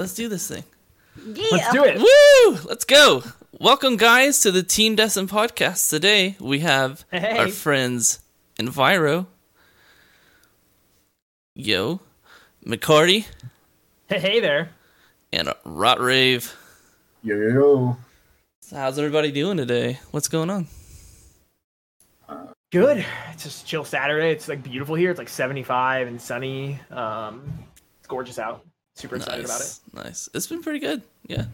Let's do this thing. Yeah. Let's do it. Woo! Let's go. Welcome, guys, to the Team Destin podcast. Today we have Hey. our friends Enviro, Yo, McCarty, Hey, hey there. and RoTT RavVe. Yo yo yo. So how's everybody doing today? What's going on? Good. It's just chill Saturday. It's like beautiful here. It's like 75 and sunny. Um, it's gorgeous out. Super excited about it. Nice, nice. It's been pretty good. Yeah,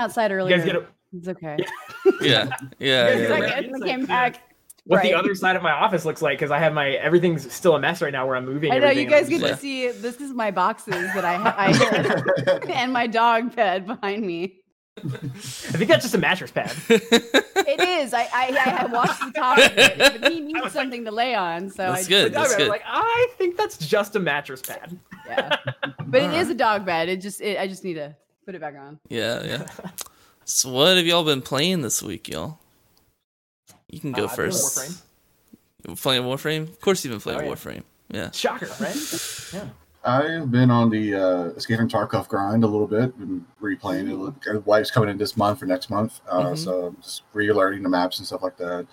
Outside You earlier. guys get a, It's okay. yeah, yeah. You guys It's yeah. a- came back. what Right. the other side of my office looks like because I have my everything's still a mess right now where I'm moving. I know you guys get to see. This is my boxes that I, I and my dog bed behind me. Like- I think that's just a mattress pad. It is. I I, I washed the top of it, but he needs was like- something to lay on. So That's I good. I That's was good. like, I think that's just a mattress pad. Yeah, but it is a dog bed. It just it, I just need to put it back on. Yeah, yeah. So what have y'all been playing this week, y'all? You can go Uh, I've been first. Warframe. You playing Warframe? Of course you've been playing Oh, yeah. Warframe. Yeah. Shocker, right? Yeah. I've been on the uh, Escape from Tarkov grind a little bit, been replaying it. Uh, Wipe's coming in this month for next month, uh, Mhm. so I'm just relearning the maps and stuff like that.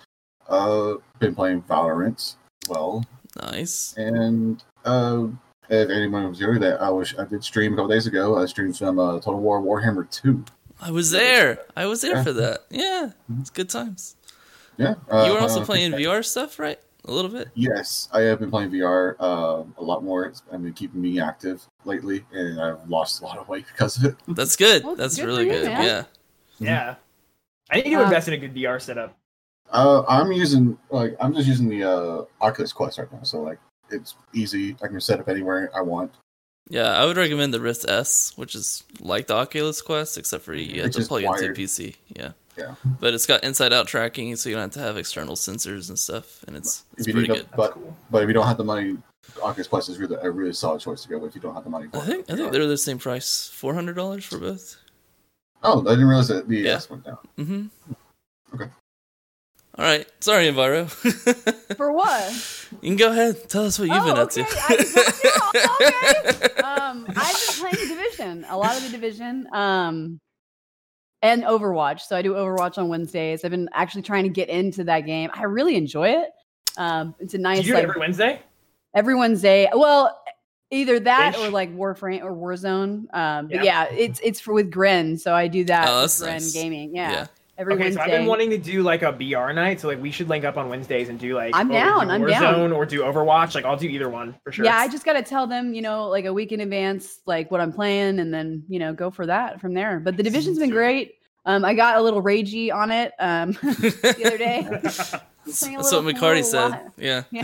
Uh, been playing Valorant as well, Nice. and uh, if anyone was here, that I wish I did stream a couple days ago. I streamed some uh, Total War Warhammer Two. I was there. I was there Yeah. for that. Yeah. It's good times. Yeah, uh, You were also uh, playing VR stuff, right? A little bit. Yes, I have been playing VR uh, a lot more. I've been keeping me active lately, and I've lost a lot of weight because of it. That's good. Well, That's good really you, good. man. Yeah. Yeah. I need to Um, invest in a good VR setup. Uh, I'm using like I'm just using the uh, Oculus Quest right now, so like it's easy. I can set up anywhere I want. Yeah, I would recommend the Rift S, which is like the Oculus Quest, except for you have It's to plug it into a. PC. Yeah. Yeah. But it's got inside out tracking, so you don't have to have external sensors and stuff, and it's, it's pretty good. to, but cool. but if you don't have the money, Oculus Quest is really a really solid choice to go with. If you don't have the money, for I think I think they're the same price, four hundred dollars for both. Oh, I didn't realize that the Yeah. S went down. Mm-hmm. Okay. All right. Sorry, Enviro. For what? you can go ahead. Tell us what you've been oh, up okay. to. I, okay. Um, I've been playing the division, a lot of the division, um, and Overwatch. So I do Overwatch on Wednesdays. I've been actually trying to get into that game. I really enjoy it. Um, it's a Do nice you do it like every Wednesday? every Wednesday. Well, either that or like Warframe or Warzone. Um, but Yeah. yeah, it's it's for with Grin. So I do that Oh, with Grin nice. Gaming. Yeah, Yeah. Every Okay, so I've been wanting to do like a BR night, so like we should link up on Wednesdays and do like I'm down, do I'm Warzone down. or do Overwatch. Like I'll do either one for sure. Yeah, I just got to tell them, you know, like a week in advance, like what I'm playing, and then you know go for that from there. But the division's been great. Um, I got a little ragey on it um, the other day. Playing a That's what McCarty said. lot. Yeah. Yeah.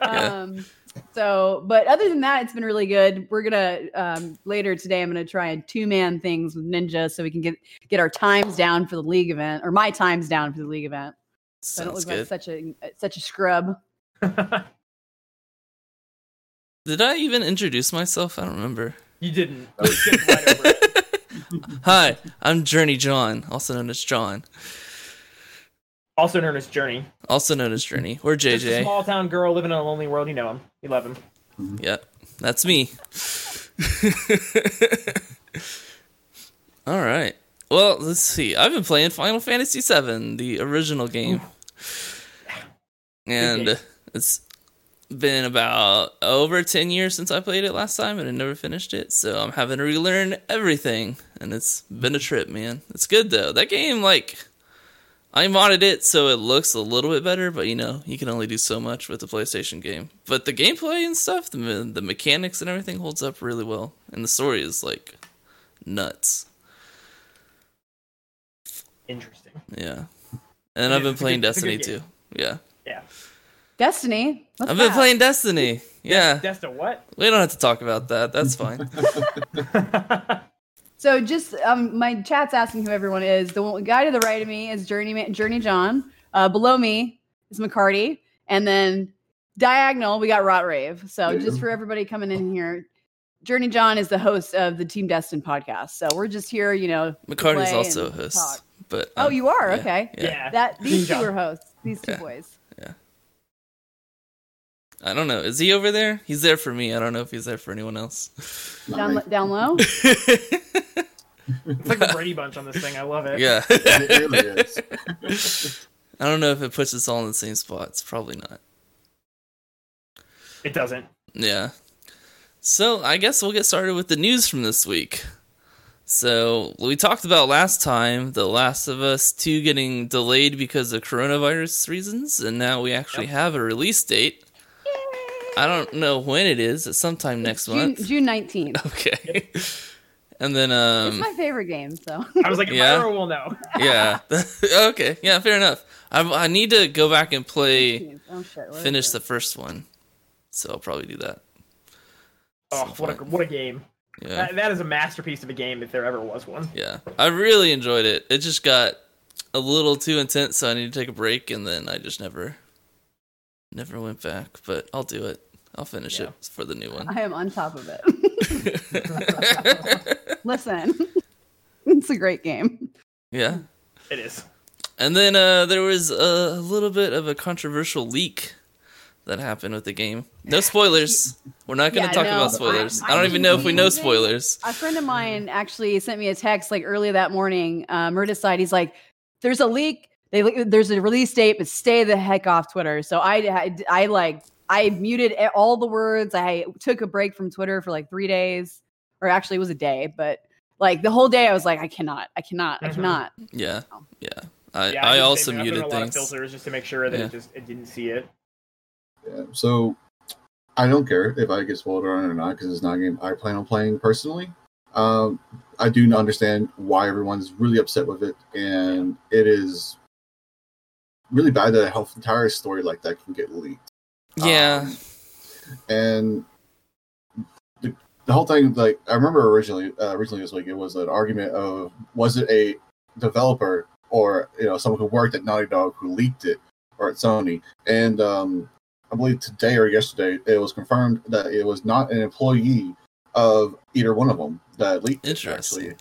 um, so, but other than that, it's been really good. We're gonna um, later today. I'm gonna try and two man things with Ninja so we can get get our times down for the league event, or my times down for the league event. So I don't Sounds look like good. such a such a scrub. Did I even introduce myself? I don't remember. you didn't. You skipped right over it. Hi, I'm Journey John, also known as John, Also known as Journey. also known as Journey or Just a JJ. small town girl living in a lonely world. You know him. You love him. Mm-hmm. Yep, that's me. All right. Well, let's see. I've been playing Final Fantasy VII, the original game, and it's been about over 10 years since I played it last time, and I never finished it. So I'm having to relearn everything, and it's been a trip, man. It's good though. That game, like, I modded it so it looks a little bit better, but you know, you can only do so much with the PlayStation game. But the gameplay and stuff, the the mechanics and everything holds up really well, and the story is like nuts. Interesting. Yeah, and It I've been playing good- it's a good Destiny too. Yeah, Yeah. Destiny. What's I've been that? playing Destiny. Yeah, Destiny what? we don't have to talk about that. That's fine. So just um, my chat's asking who everyone is. The one, guy to the right of me is Journey Journey John. Uh, below me is McCarty, and then diagonal we got RoTT RavVe. So Yeah. just for everybody coming in here, Journey John is the host of the Team Destin podcast. So we're just here, you know. to McCarty's also a host, talk. but Oh, um, you are yeah, okay. Yeah. yeah. That these two are hosts. These two Yeah. boys. I don't know. Is he over there? He's there for me. I don't know if he's there for anyone else. Down, Nice. down low. It's like the Brady Bunch on this thing. I love it. yeah. It really is. I don't know if it puts us all in the same spot. It's probably not. It doesn't. Yeah. So I guess we'll get started with the news from this week. So we talked about last time The Last of Us 2 getting delayed because of coronavirus reasons, and now we actually Yep. have a release date. I don't know when it is. It's sometime next June, month. June 19th. Okay. and then it's um my favorite game, so I was like, Yeah. Myra will know. yeah. okay. Yeah, fair enough. I I need to go back and play oh shit, finish the first one. So I'll probably do that. Oh, Some what a what a game! yeah. That, that is a masterpiece of a game if there ever was one. Yeah, I really enjoyed it. It just got a little too intense, so I need to take a break, and then I just never, never went back. But I'll do it. I'll finish Yeah. it for the new one. I am on top of it. Listen, it's a great game. yeah, It is. and then uh, there was a little bit of a controversial leak that happened with the game. No spoilers. We're not going to Yeah, talk no, about spoilers. I, I- don't even know if we know spoilers. A friend of mine actually sent me a text like early that morning. Um, Murder He's like, "There's a leak. They there's a release date, but stay the heck off Twitter." So I, I, I like I muted all the words. I took a break from Twitter for like three days, or actually it was a day, but like the whole day I was like, I cannot, I cannot, I Mhm. cannot. Yeah, yeah. I, Yeah, I did the also same thing. I put in muted a lot of things. filters just to make sure that Yeah. it just it didn't see it. Yeah, so I don't care if I get spoiled on or not because it's not a game I plan on playing personally. Um, I do understand why everyone's really upset with it, and it is really bad that a whole entire story like that can get leaked. Yeah, Um, and the, the whole thing, like I remember originally, uh, originally this week, it was an argument of was it a developer or you know someone who worked at Naughty Dog who leaked it or at Sony, and um, I believe today or yesterday it was confirmed that it was not an employee of either one of them that leaked it. Interesting. Actually,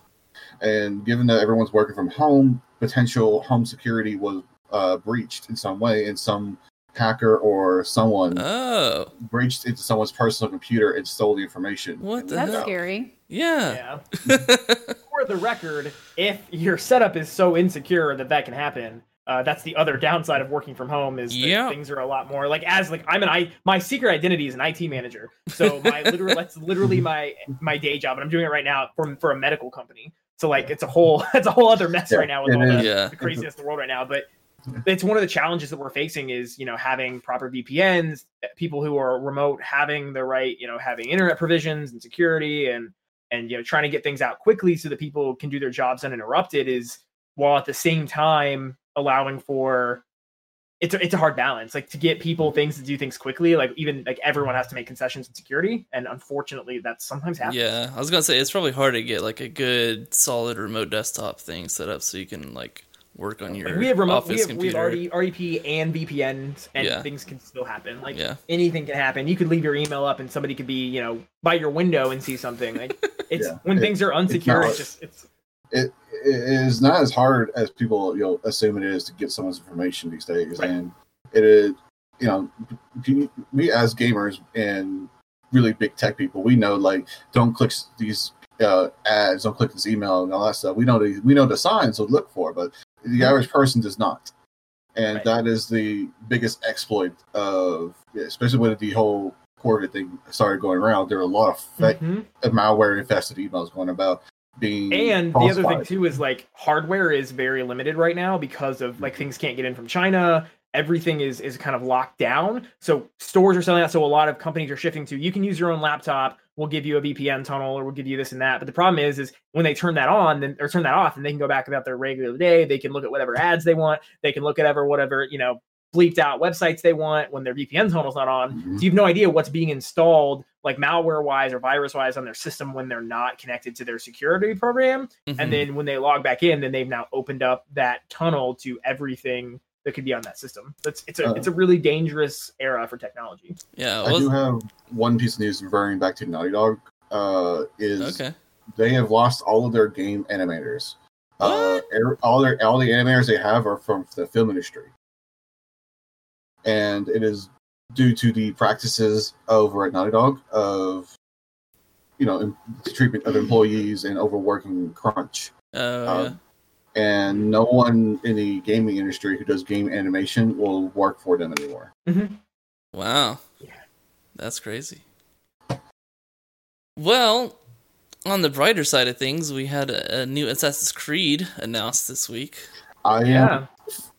and given that everyone's working from home, potential home security was uh, breached in some way, and some hacker or someone Oh, breached into someone's personal computer and stole the information. What the That's hell? scary. yeah. Yeah. For the record, if your setup is so insecure that that can happen, uh, that's the other downside of working from home is that Yeah. things are a lot more like as like I'm an I my secret identity is an IT manager. So my literal that's literally my my day job and I'm doing it right now for for a medical company. So like it's a whole it's a whole other mess Yeah, right now with it all the, Yeah. the craziness of the world right now. But it's one of the challenges that we're facing is you know having proper VPNs, people who are remote having the right you know having internet provisions and security and and you know trying to get things out quickly so that people can do their jobs uninterrupted is while at the same time allowing for it's a, it's a hard balance. Like to get people things to do things quickly like even like everyone has to make concessions in security and unfortunately that sometimes happens. Yeah, I was gonna say it's probably hard to get like a good solid remote desktop thing set up so you can like work on your Like, we have remote office we have, we computer. have RD, REP and VPNs and Yeah. things can still happen like yeah, anything can happen you could leave your email up and somebody could be you know by your window and see something like it's Yeah. when It- things are unsecure not- it's just it's It, it is not as hard as people you know assume it is to get someone's information these days, Right. and it is you know we- we as gamers and really big tech people we know like don't click these uh, ads, don't click this email and all that stuff. We know the we know the signs to look for, but the average person does not. And Right. that is the biggest exploit of, especially when the whole Covid thing started going around. There were a lot of fake Mhm. malware infested emails going about being And the other thing too is like hardware is very limited right now because of like things can't get in from China. Everything is is kind of locked down. So stores are selling out. So a lot of companies are shifting to you can use your own laptop. We'll give you a VPN tunnel or we'll give you this and that. But the problem is, is when they turn that on, then or turn that off, and they can go back about their regular day. They can look at whatever ads they want. They can look at ever whatever you know bleeped out websites they want when their VPN tunnel's not on. Mhm. So you have no idea what's being installed, like malware wise or virus wise, on their system when they're not connected to their security program. Mhm. And then when they log back in, then they've now opened up that tunnel to everything that could be on that system. That's it's a Uh. it's a really dangerous era for technology. yeah, I do have one piece of news referring back to Naughty Dog. Uh, is okay. they have lost all of their game animators. Uh, er- all their all the animators they have are from the film industry, and it is due to the practices over at Naughty Dog of you know treatment of employees and overworking crunch. Oh Um, and no one in the gaming industry who does game animation will work for them anymore. yeah. Wow. Yeah. That's crazy. Well, on the brighter side of things, we had a, a new Assassin's Creed announced this week. I am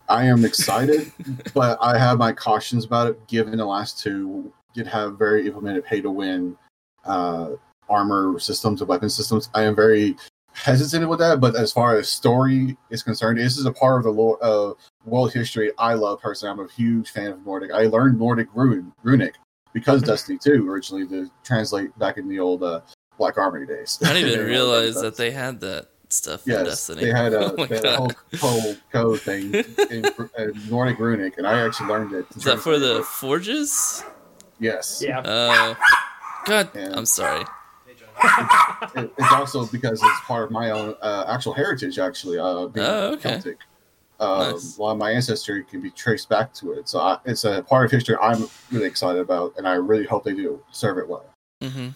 I am excited, but I have my cautions about it. Given the last two did have very implemented pay to win uh, armor systems and weapon systems, I am very hesitant with that. But as far as story is concerned, this is a part of the lore, uh, world history I love personally. I'm a huge fan of Nordic. I learned Nordic rune, runic because Mhm. Destiny 2 originally to translate back in the old uh, Black Armory days. I didn't even realize those. that they had that stuff in Yes, Destiny. they had a, oh they had a whole, whole code thing in, in Nordic Runic, and I actually learned it. to Is that for the forges? Yes. Yeah. Oh. God, Yeah. I'm sorry. It- it's also because it's part of my own uh, actual heritage, actually. Uh, being Oh, okay. Celtic. Um, Nice. A lot of my ancestry can be traced back to it. So I, it's a part of history I'm really excited about, and I really hope they do serve it well. Mm-hmm.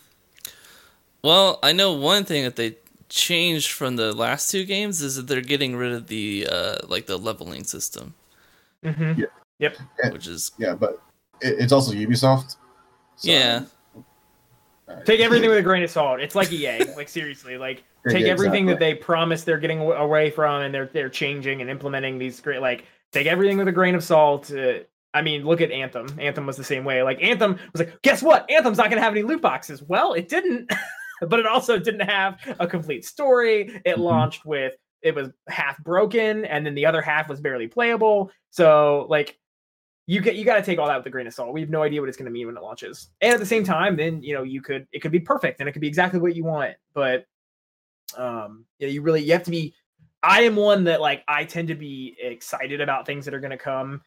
Well, I know one thing that they changed from the last two games is that they're getting rid of the uh like the leveling system, hmm Yep. which is Yeah, but it, it's also Ubisoft. so- Yeah. Take everything with a grain of salt. It's like EA. Like seriously, like take everything that they promise they're getting away from, and they're they're changing and implementing these great. Like take everything with a grain of salt. Uh, I mean, look at Anthem. Anthem was the same way. Like Anthem was like, guess what? Anthem's not going to have any loot boxes. Well, it didn't, but it also didn't have a complete story. It Mhm. launched with it was half broken, and then the other half was barely playable. So like you get you got to take all that with a grain of salt. We have no idea what it's going to mean when it launches. And at the same time, then you know you could it could be perfect and it could be exactly what you want. But um, you, know, you really you have to be. I am one that like I tend to be excited about things that are going to come.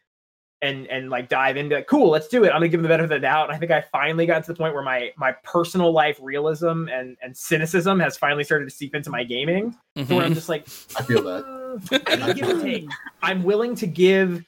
And, and like dive into like, cool, let's do it. I'm gonna give them the benefit of the doubt. And I think I finally got to the point where my my personal life realism and and cynicism has finally started to seep into my gaming. So where I'm Mhm. just like, I feel that. I give and take. I'm willing to give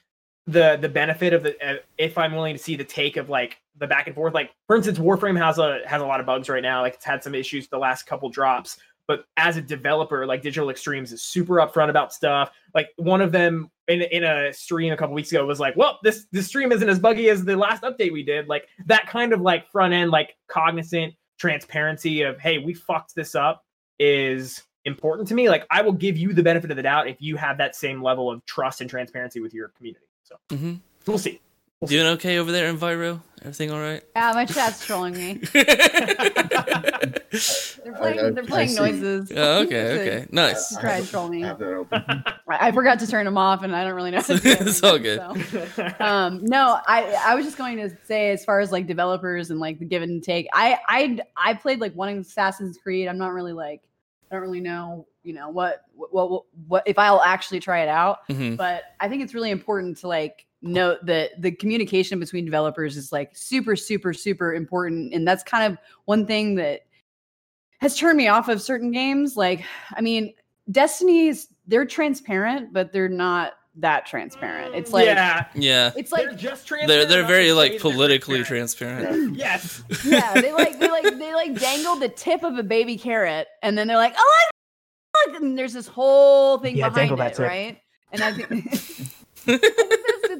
the the benefit of the uh, if I'm willing to see the take of like the back and forth. Like for instance, Warframe has a has a lot of bugs right now. Like it's had some issues the last couple drops. But as a developer, like Digital Extremes is super upfront about stuff. Like one of them in in a stream a couple weeks ago was like, "Well, this this stream isn't as buggy as the last update we did." Like that kind of like front end, like cognizant transparency of, "Hey, we fucked this up," is important to me. Like I will give you the benefit of the doubt if you have that same level of trust and transparency with your community. So Mhm. we'll see. Doing okay over there Enviro? Everything all right? Yeah, my chat's trolling me. They're playing, I- they're playing noises. Oh, okay, okay, nice. to I try have and troll me. I have. I I forgot to turn them off, and I don't really know. How to It's all good. so. um no i i was just going to say as far as like developers and like the give and take i i i played like one assassin's creed i'm not really like i don't really know you know what what what, what if i'll actually try it out Mhm. but i think it's really important to like note that the communication between developers is like super super super important and that's kind of one thing that has turned me off of certain games like i mean destiny's they're transparent but they're not that transparent it's like yeah, Yeah, it's they're like just transparent. they're they're very like politically transparent. transparent. Yes. yeah, they like they like they like dangle the tip of a baby carrot, and then they're like, "Oh, look!" and there's this whole thing Yeah, behind it, tip. right? And I think, I,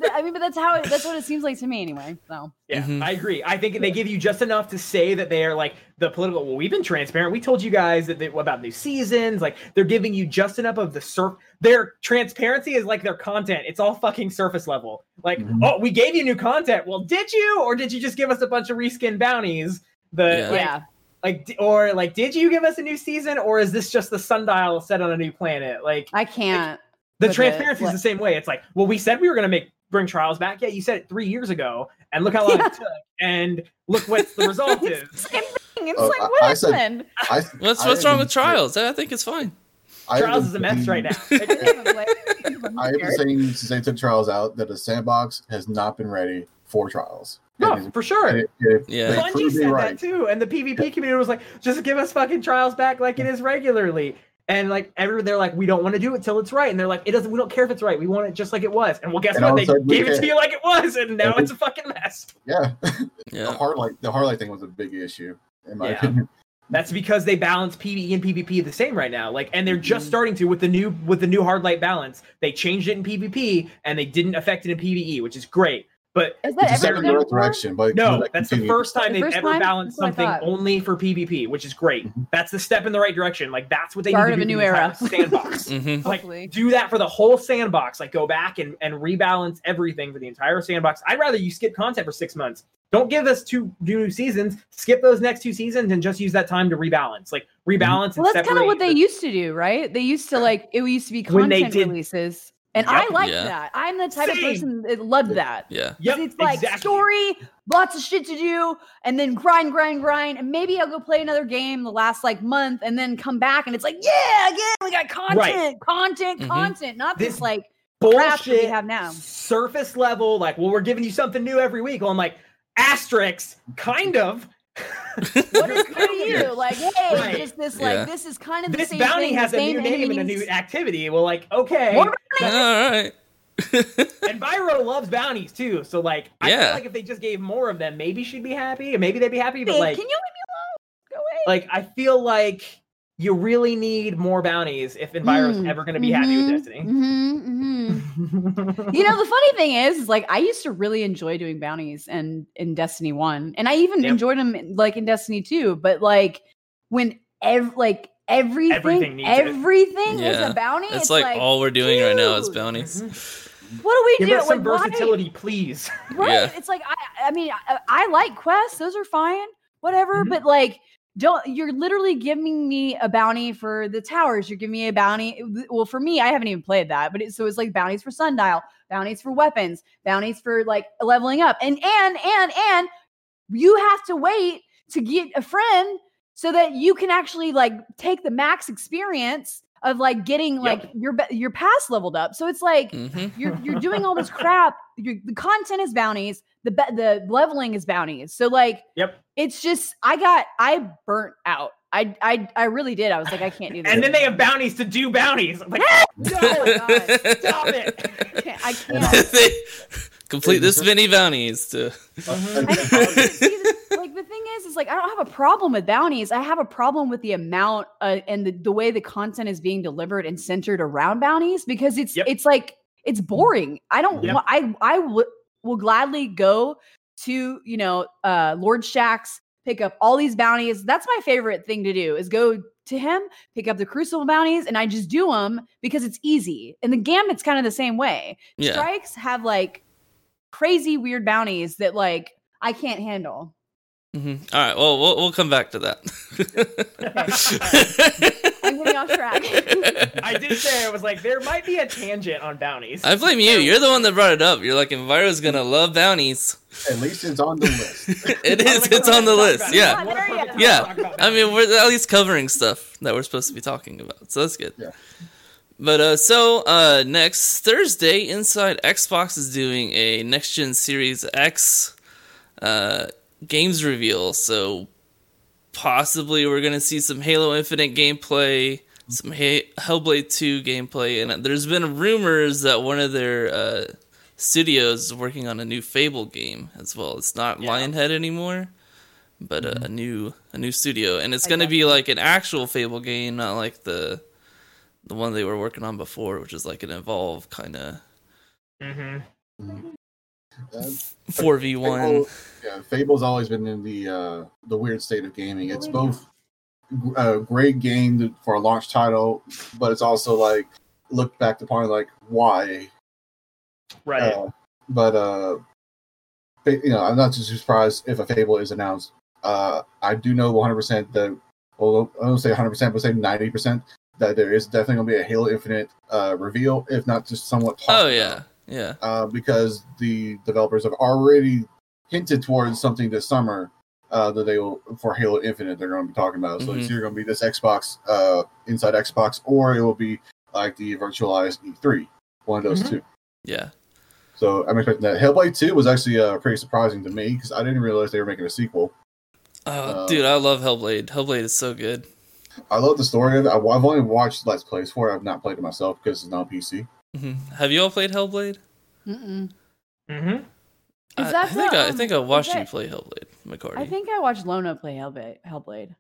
that's, mean, but that's how it, that's what it seems like to me, anyway. So Yeah, Mhm. I agree. I think they give you just enough to say that they are like the political. Well, we've been transparent. We told you guys that they, about new seasons. Like they're giving you just enough of the surf. Their transparency is like their content. It's all fucking surface level. Like, Mhm. oh, we gave you new content. Well, did you, or did you just give us a bunch of reskin bounties? The Yeah. like, yeah, like, or like, did you give us a new season, or is this just the sundial set on a new planet? Like, I can't. the transparency is the same way. It's like, well, we said we were going to make bring trials back. Yeah, you said it three years ago, and look how long it took, and look what the result is. Same thing. It's Oh, like I- what I said- happened? I, What's I what's wrong haven't with trials? I think it's fine. Trials is a mess been- right now. I have been saying since they took trials out that the sandbox has not been ready for trials. No, And for sure. and it- it- Yeah. they Bungie said right. that too, and the PvP community was like, "Just give us fucking trials back like it is regularly." And like everyone, they're like, we don't want to do it till it's right. And they're like, it doesn't we don't care if it's right. We want it just like it was. And well, guess And what? They sudden we gave it to you like it was, and now And we- it's a fucking mess. Yeah, the Yeah. hard light the hard light thing was a big issue in my Yeah. opinion. That's because they balance PvE and PvP the same right now. Like, and they're just Mhm. starting to with the new with the new hard light balance. They changed it in PvP and they didn't affect it in PvE, which is great. But Is It's that a step ever in the right direction, but no, that that's the first time The they've first ever time? balanced That's something only for PvP, which is great. Mhm. That's the step in the right direction. Like that's what they Start need of to a new for the entire era. sandbox. hmm like Hopefully. do that for the whole sandbox like go back and, and rebalance everything for the entire sandbox i'd rather you skip content for six months don't give us two new seasons skip those next two seasons and just use that time to rebalance like rebalance Well, and that's kind of what separate they used to do, right? They used to like it used to be When they content did- releases, and Yep. I like Yeah. that. I'm the type of person that loved that. Yeah. yep, 'Cause it's like exactly. story, lots of shit to do, and then grind, grind, grind, and maybe I'll go play another game the last like month, and then come back, and it's like, yeah, again, we got content, content, Mhm. content, not this, This like crap that we have now. surface level like well we're giving you something new every week well i'm like asterisks kind of What is new to you? Like, hey, Right. just this, Yeah. like, this is kind of the this same bounty thing, has the a new name and a new enemies. activity well like okay All right. and Byro loves bounties too so like i Yeah. feel like if they just gave more of them maybe she'd be happy and maybe they'd be happy but Hey, like can you leave me alone? Go away. like I feel like you really need more bounties if Enviro's Mm, ever going to be happy with mhm, Destiny. mhm, mhm. you know the funny thing is, is like i used to really enjoy doing bounties and in destiny 1 and i even Yep. enjoyed them like in destiny 2 but like when ev- like everything Everything everything, needs is Yeah. a bounty It's like, all we're doing right now is bounties. what do we Give do us some Like, why- versatility, please. right Yeah. it's like i i mean I, I like quests those are fine whatever Mhm. but like don't you're literally giving me a bounty for the towers you're giving me a bounty well for me i haven't even played that but it, so it's like bounties for sundial bounties for weapons bounties for like leveling up and and and and you have to wait to get a friend so that you can actually like take the max experience of like getting like Yep. your your pass leveled up so it's like hmm you're you're doing all this crap. You're, the content is bounties. The be- the leveling is bounties. So like, Yep. it's just I got I burnt out. I I I really did. I was like, I can't do this. And then they have bounties to do bounties. I'm like, Oh my God. stop it. I can't. I can't. they complete this many bounties to. I, I like the thing is, is like I don't have a problem with bounties. I have a problem with the amount uh, and the, the way the content is being delivered and centered around bounties because it's Yep. it's like it's boring. I don't. Yep. I I I w- will gladly go to you know uh Lord Shaxx pick up all these bounties. That's my favorite thing to do is go to him, pick up the Crucible bounties, and I just do them because it's easy. And the Gambit's kind of the same way. Yeah. Strikes have like crazy weird bounties that like I can't handle. Mm-hmm. All right. Well, we'll we'll come back to that. I'm getting off track. I did say I was like, there might be a tangent on bounties. I blame you. You're the one that brought it up. You're like, Enviro's gonna love bounties. At least it's on the list. it I was is. like, It's on the list. talking Yeah. about? What a perfect time to Yeah. I mean, we're at least covering stuff that we're supposed to be talking about, so that's good. Yeah. But uh, so uh, next Thursday, Inside Xbox is doing a next gen Series X uh, games reveal. So possibly we're gonna see some Halo Infinite gameplay, some ha- Hellblade Two gameplay, and there's been rumors that one of their uh, studios is working on a new Fable game as well. It's not Yeah. Lionhead anymore but a, a new a new studio, and it's going to be like an actual Fable game, not like the the one they were working on before, which is like an Evolve kind of Mhm. Uh, four v one. Fable, yeah, Fable's always been in the uh, the weird state of gaming. It's both a great game for a launch title, but it's also like looked back upon like why. Right. Uh, but uh, you know, I'm not too surprised if a Fable is announced. Uh, I do know 100 percent that. Well, I don't say 100 percent, but say 90 percent that there is definitely going to be a Halo Infinite uh, reveal, if not just somewhat. talked Oh about yeah, yeah, uh, because the developers have already hinted towards something this summer uh, that they will for Halo Infinite they're going to be talking about. So it's Mhm. either going to be this Xbox uh, inside Xbox, or it will be like the virtualized E3, one of those Mhm. two. yeah. So I'm expecting that. Hellblade Two was actually uh, pretty surprising to me because I didn't realize they were making a sequel. Oh, Uh, dude, I love Hellblade. Hellblade is so good. I love the story of it. I- I've only watched Let's Plays for it. I've not played it myself because it's not on PC. Mhm. Have you all played Hellblade? Mm-mm. Mm-hmm. Is I, that I think the, I, I um, think I watched you play Hellblade, McCarty. I think I watched Lona play Hellblade. Hellblade.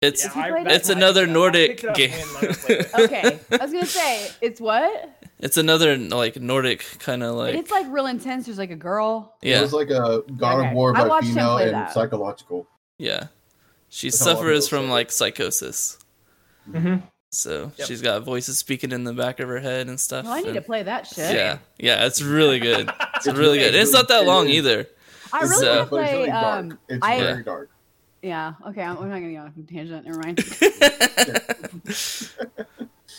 it's If you it- it's another Nordic game. Okay, I was gonna say it's what? it's another like Nordic kind of like it's like real intense. There's like a girl. It yeah was like a God Okay. of War I by female and that. psychological. yeah. She That's how a lot of suffers from say like psychosis, hmm so Yep. she's got voices speaking in the back of her head and stuff. Well, I need to play that shit. Yeah, yeah, it's really good. It's It's really really good. It's not that long either. I really uh, want to But it's play. really dark. Um, it's I very dark. yeah. Okay, I'm, I'm not gonna go on a tangent. Never mind.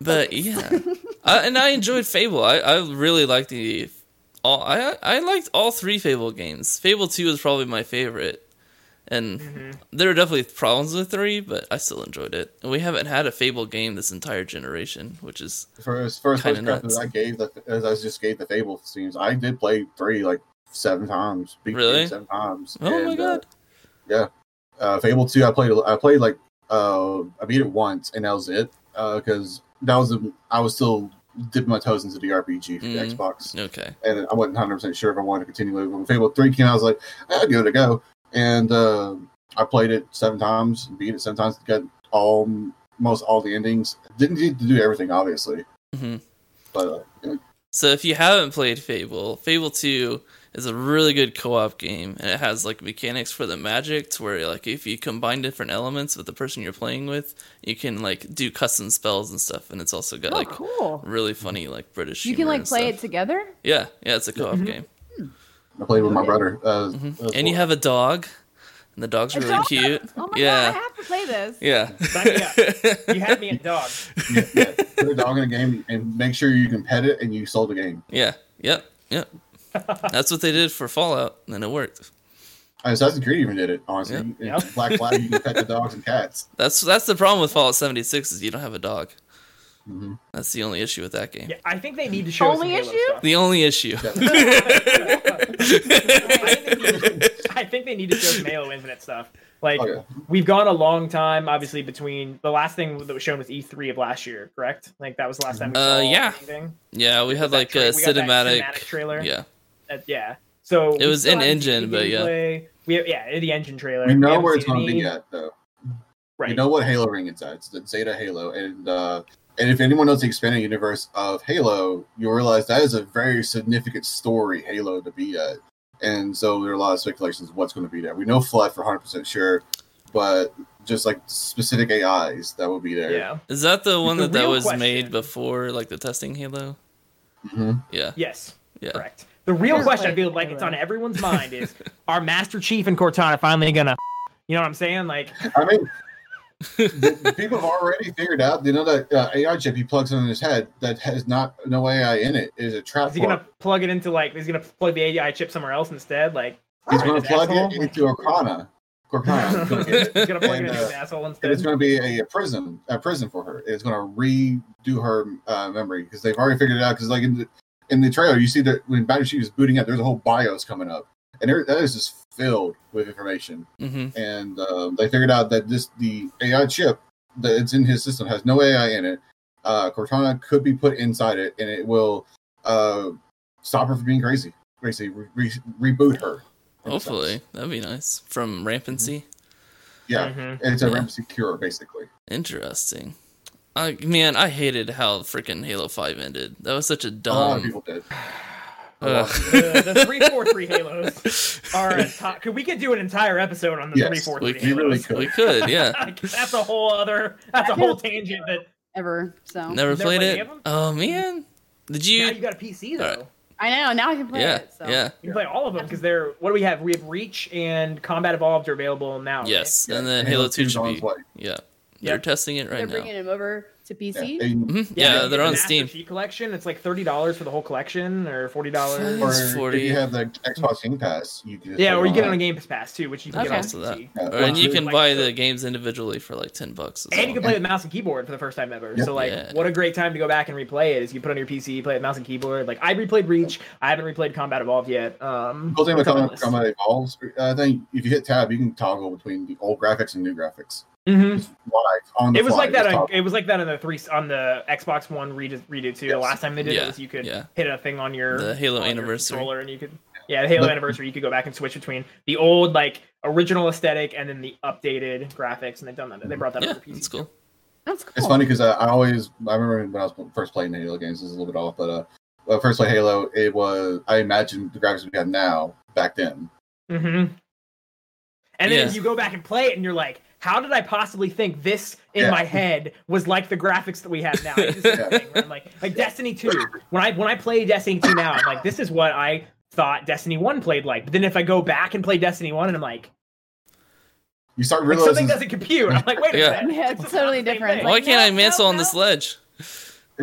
but yeah, I, and I enjoyed Fable. I, I really liked the all. I I liked all three Fable games. Fable Two is probably my favorite, and Mm-hmm. there are definitely problems with three, but I still enjoyed it. And we haven't had a Fable game this entire generation, which is First, first, Kinda first craft nuts. I gave, the, as I just gave the Fable scenes, I did play three like seven times. beat the game Really? Seven times. oh my And, uh, god. uh, Fable two, I played. I played like uh, I beat it once, and that was it. Because that was a, I was still dipping my toes into the RPG for the Mhm. Xbox, Okay. and I wasn't hundred percent sure if I wanted to continue it. When Fable three came, I was like, I'll give it a go, and uh, I played it seven times, beat it seven times, got all most all the endings. Didn't get to do everything, obviously, hmm but uh, yeah. So if you haven't played Fable, Fable 2 is a really good co-op game and it has like mechanics for the magic to where like if you combine different elements with the person you're playing with, you can like do custom spells and stuff and it's also got oh, like cool. really funny like British You can like play stuff. it together. Yeah, yeah, it's a co-op Mhm. game. I played with my brother. Uh, Mhm. as And you have a dog and the dog's A really dog? cute. Oh my yeah. god, I have to play this. Yeah. Sign me up. You had me at dog. yeah, yeah, put a dog in a game and make sure you can pet it and you sold the game. yeah. Yep. Yep. That's what they did for Fallout and it worked. Assassin's Creed even did it, honestly. In Yep. Black Flag, you can pet the dogs and cats. That's that's the problem with Fallout 76 is you don't have a dog. Hmm That's the only issue with that game. Yeah, I think they need to show us some Only Halo issue? stuff. The only issue. I, think they need, I think they need to show some Halo Infinite stuff. Like Oh, yeah. we've gone a long time, obviously, between the last thing that was shown was E3 of last year, correct? Like that was the last time we Uh, saw yeah. anything. yeah, we had That like tra- a we got that cinematic. cinematic trailer. Yeah, Uh, yeah. So It was still in engine, but yeah. We have, yeah, the engine trailer. We know haven't where it's going to be at, though. Right. We know what Halo ring it's at. It's the Zeta Halo. And uh, and if anyone knows the expanded universe of Halo, you'll realize that is a very significant story Halo to be at. And so there are a lot of speculations of what's going to be there. We know Flood for 100% sure, but just like specific AIs that will be there. Yeah. is that the one The that that was question- made before like the testing Halo? hmm Yeah, Yes. yeah. Correct. The real Never question I feel like it's on everyone's mind is: Are Master Chief and Cortana finally gonna? You know what I'm saying? Like, I mean, the- people have already figured out. You know that uh, AI chip he plugs in his head that has not no AI in it is a trap. is he gonna plug it into like? Is he gonna plug the AI chip somewhere else instead? Like, He's going to plug asshole? it into a Cortana. Cortana. gonna he's gonna plug And, it into uh, his asshole instead. it's going to be a, a prison, a prison for her. It's going to redo her uh, memory because they've already figured it out. Because like in the in the trailer, you see that when Chief is booting up, there's a whole BIOS coming up, and there, that is just filled with information. hmm And uh, they figured out that this the AI chip that it's in his system has no AI in it. Uh, Cortana could be put inside it, and it will uh, stop her from being crazy. Basically, re- re- reboot her. in a sense. Hopefully, that'd be nice. From rampancy, yeah. Mhm. It's a Yeah. rampant cure, basically. interesting. I man, I hated how freaking Halo Five ended. That was such a A lot of dumb. people did. A lot Ugh. of people did. the, the three four three Halos are a top. Could we could do an entire episode on the Yes, three four we, three really could. we could, yeah. Like, that's a whole other. That's a whole tangent. That Ever. So Never Never played played it. Oh man, did now you? you got a PC though. Alright. I know now I can play Yeah, it. So. yeah. You can play all of them because they're. What do we have? We have Reach and Combat Evolved are available now. Yes, Yeah, and then Halo Two should be. its way. Yeah, they're Yep. testing it They're right now. bringing him over. To Yeah, PC. and- Mhm. Yeah, you they're get the on Steam. Chief Collection. It's like thirty dollars for the whole collection, or forty dollars. It's or if you have the Xbox Game Pass, you can just Yeah, or you get it on online. a Game Pass too, which you can Okay. get on Also that. Yeah, Or, and you can like buy the games individually for like ten bucks. As And you can play with mouse and keyboard for the first time ever. Yep. So like, Yeah. what a great time to go back and replay it! Is you put on your PC, play with mouse and keyboard. Like I replayed Reach. I haven't replayed Combat Evolved yet. Um, Cool thing it's about on my Combat, list. Combat Evolved, I think if you hit tab, you can toggle between the old graphics and new graphics Mhm. live on the It was fly, like that. just On, it was like that on the three on the Xbox One redo, redo too. The last time they did Yeah, it was you could yeah. hit a thing on your The Halo on your anniversary. controller and you could yeah the Halo But- anniversary. You could go back and switch between the old like original aesthetic and then the updated graphics, and they've done that. They brought that Yeah, up for PC. that's cool. That's cool. It's funny because I, I always I remember when I was first playing Halo games. This is a little bit off, but uh, when I first played Halo, it was I imagined the graphics we have now back then. hmm And then Yeah. you go back and play it, and you're like, "How did I possibly think this in Yeah. my head was like the graphics that we have now?" It's the same I'm like, like Destiny Two. When I when I play Destiny Two now, I'm like, "This is what I thought Destiny One played like." But then if I go back and play Destiny One, and I'm like, You start like realizing something doesn't compute. I'm like, "Wait a Yeah. minute, Yeah, it's this totally not the same different. thing." Why Like, can't I no, mantle no, on this no. ledge?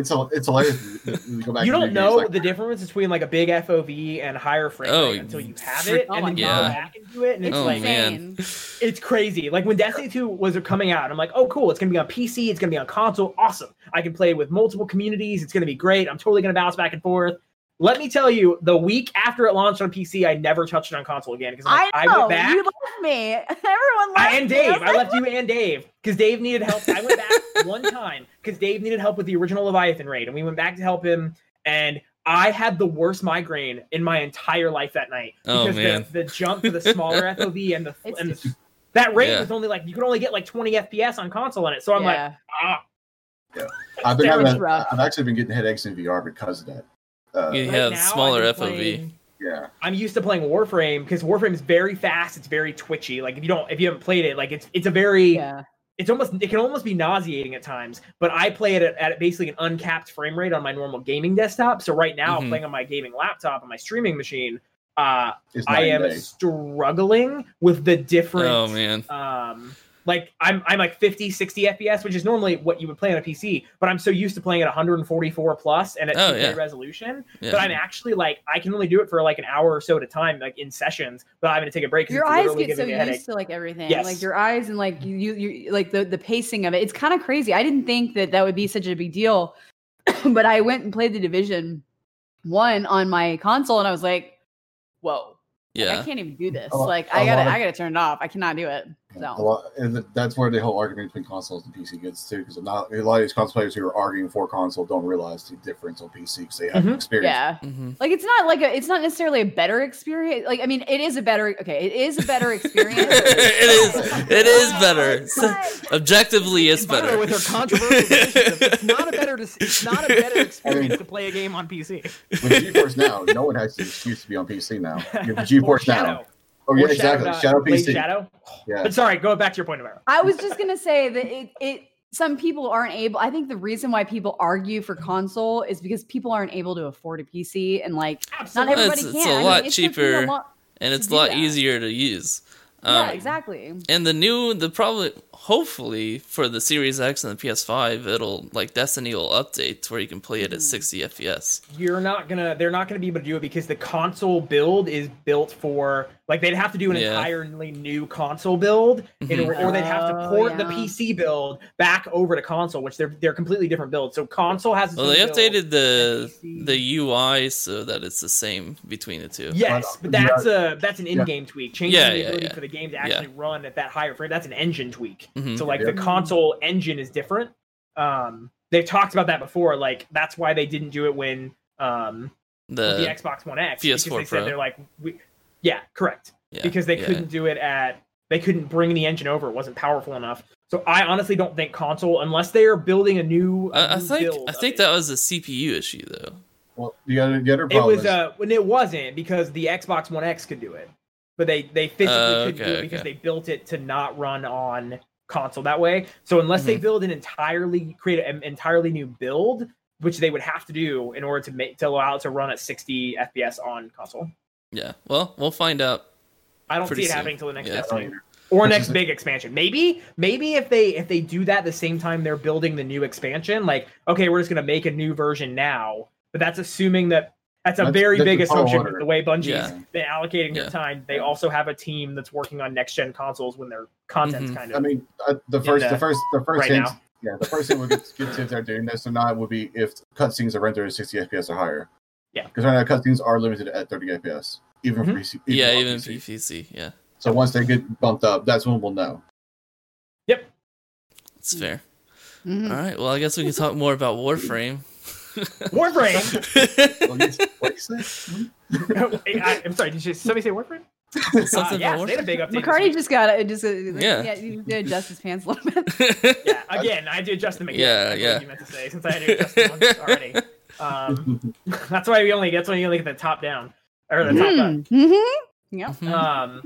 It's a, it's hilarious. you go back you don't know like- the difference between like a big FOV and higher frame Oh, rate until you have it, Oh and then you go back and do it, and it's Oh, like, man. It's crazy. Like when Destiny 2 was coming out, I'm like, oh, cool. It's going to be on PC. It's going to be on console. Awesome. I can play with multiple communities. It's going to be great. I'm totally going to bounce back and forth. Let me tell you, the week after it launched on PC, I never touched it on console again because I I, know went back. you left me. Everyone left I, and. Dave, was I like, left you and Dave because Dave needed help. I went back one time because Dave needed help with the original Leviathan raid, and we went back to help him. And I had the worst migraine in my entire life that night Oh, because man. The, the jump to the smaller FOV and the It's- and the, that rate Yeah. was only like you could only get like 20 FPS on console in it. So I'm like, ah. Yeah. ah, I've been having was a, rough. I've actually been getting headaches in VR because of that. Uh, You right have now, smaller I've FOV. playing- yeah, I'm used to playing Warframe because Warframe is very fast. It's very twitchy. Like if you don't, if you haven't played it, like it's it's a very yeah. it's almost it can almost be nauseating at times but i play it at, at basically an uncapped frame rate on my normal gaming desktop so right now Mhm. playing on my gaming laptop on my streaming machine uh i am day. struggling with the different Oh man. um like I'm I'm like 50 60 FPS which is normally what you would play on a PC but I'm so used to playing at 144 plus and at Oh, 2K yeah. resolution Yeah. that I'm actually like I can only do it for like an hour or so at a time like in sessions but I'm going to take a break. Your eyes get so giving headache. used to like everything. Yes. Like your eyes and like you, you, you like the the pacing of it. It's kind of crazy. I didn't think that that would be such a big deal, but I went and played the Division one on my console, and I was like, "Whoa, like, I can't even do this. Oh, a lo- like I gotta, of- I gotta turn it off. I cannot do it." A lot, and that's where the whole argument between consoles and PC gets too, because a lot of these console players who are arguing for console don't realize the difference on PC because they have Mhm. experience. yeah, hmm like it's not like a, it's not necessarily a better experience. Like I mean, it is a better. Okay, it is a better experience. it is. It is better. But- Objectively, it's better. with her controversial positions it's not a better it's not a better experience to play a game on PC. With GeForce Now, no one has the excuse to be on PC now. You have the GeForce Now. Oh yeah, exactly. Dot- Shadow Blade PC. Shadow. Yeah. But sorry, go back to your point about I was just gonna say that it it some people aren't able. I think the reason why people argue for console is because people aren't able to afford a PC and like not everybody It's- can. it's a I mean, lot it took me a cheaper. lot- and it's a lot that. easier to use. Um, yeah, exactly. And the new, the probably, hopefully for the Series X and the PS5, it'll like Destiny will update to where you can play it at Mm. 60 FPS. You're not gonna. They're not gonna be able to do it because the console build is built for like they'd have to do an Yeah. entirely new console build, in Mhm. order, or they'd have to Oh, port the. PC build back over to console, which they're they're completely different builds. So console has. Well, they updated the the UI so that it's the same between the two. Yes, But, but uh, that's a that's an in-game tweak. Changing Yeah, the yeah, ability yeah. for the game to actually run at that higher frame. That's an engine tweak. Mhm. So like Yeah. the console engine is different. Um, they've talked about that before. Like that's why they didn't do it when um the The Xbox One X. PS4 because they said they're like, we, yeah, correct. yeah, because they yeah. couldn't do it at they couldn't bring the engine over. It wasn't powerful enough. So I honestly don't think console unless they are building a new. a I, I new think build I think it. that was a CPU issue though. Well, the other, the other It was is, uh when it wasn't because the Xbox One X could do it, but they they physically Uh, couldn't do it because okay. they built it to not run on console that way. So unless they Mhm. build an entirely create an entirely new build, which they would have to do in order to make to allow it to run at 60 FPS on console. Yeah. Well, we'll find out. I don't see it soon. happening until the next Yeah. Destiny. or next big expansion. Maybe, maybe if they if they do that the same time they're building the new expansion, like okay, we're just gonna make a new version now. But that's assuming that that's a That's- very that's big assumption the way Bungie's Yeah. been allocating Yeah. their time. They also have a team that's working on next gen consoles when their content's Mhm. kind of I mean, uh, the first, the- the first, the first right hint, now. yeah, the first thing we'll get, get to if they're doing this or not would be if cutscenes are rendered at 60 FPS or higher. Yeah. because right now cutscenes are limited at 30 FPS, even for Mhm. PC. yeah, on even PC. PVC. Yeah, So once they get bumped up, that's when we'll know. Yep. It's fair. Mhm. All right. Well, I guess we can talk more about Warframe. Warframe. Well, yes, what is that? I, am sorry. Did you, somebody say Warframe? Something uh, yeah, about they had a big update. McCarty just got it. Just uh, Yeah. yeah, he did adjust his pants a little bit. Yeah, again, I did adjust them again. Yeah, yeah. You meant to say since I had to adjust them once already. Um, that's why we only that's why you only get the top down or the top up. Mm-hmm. Yep. Mhm. Um,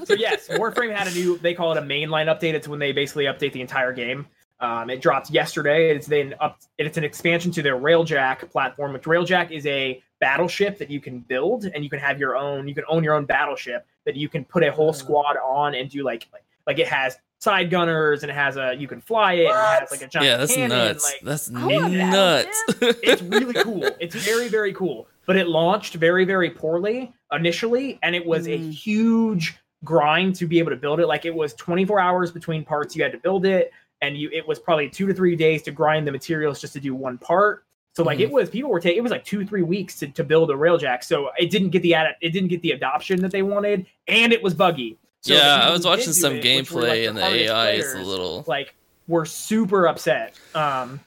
so yes, Warframe had a new. They call it a mainline update. It's when they basically update the entire game. Um, it dropped yesterday. It's then up. It's an expansion to their Railjack platform. Which Railjack is a battleship that you can build, and you can have your own. You can own your own battleship that you can put a whole squad on and do like like, like it has side gunners and it has a you can fly it and it has like a giant yeah, that's cannon, nuts. Like, that's I want that nuts. it's really cool. It's very, very cool. But it launched very, very poorly initially, and it was a Mm. huge grind to be able to build it. Like it was 24 hours between parts you had to build it, and you it was probably two to three days to grind the materials just to do one part. So like it was people were taking it was like two three weeks to, to build a railjack. So it didn't get the ad, it didn't get the adoption that they wanted, and it was buggy. So yeah, I was watching some it, which were, like, gameplay, and the hardest AI is a little. like were super upset. Um,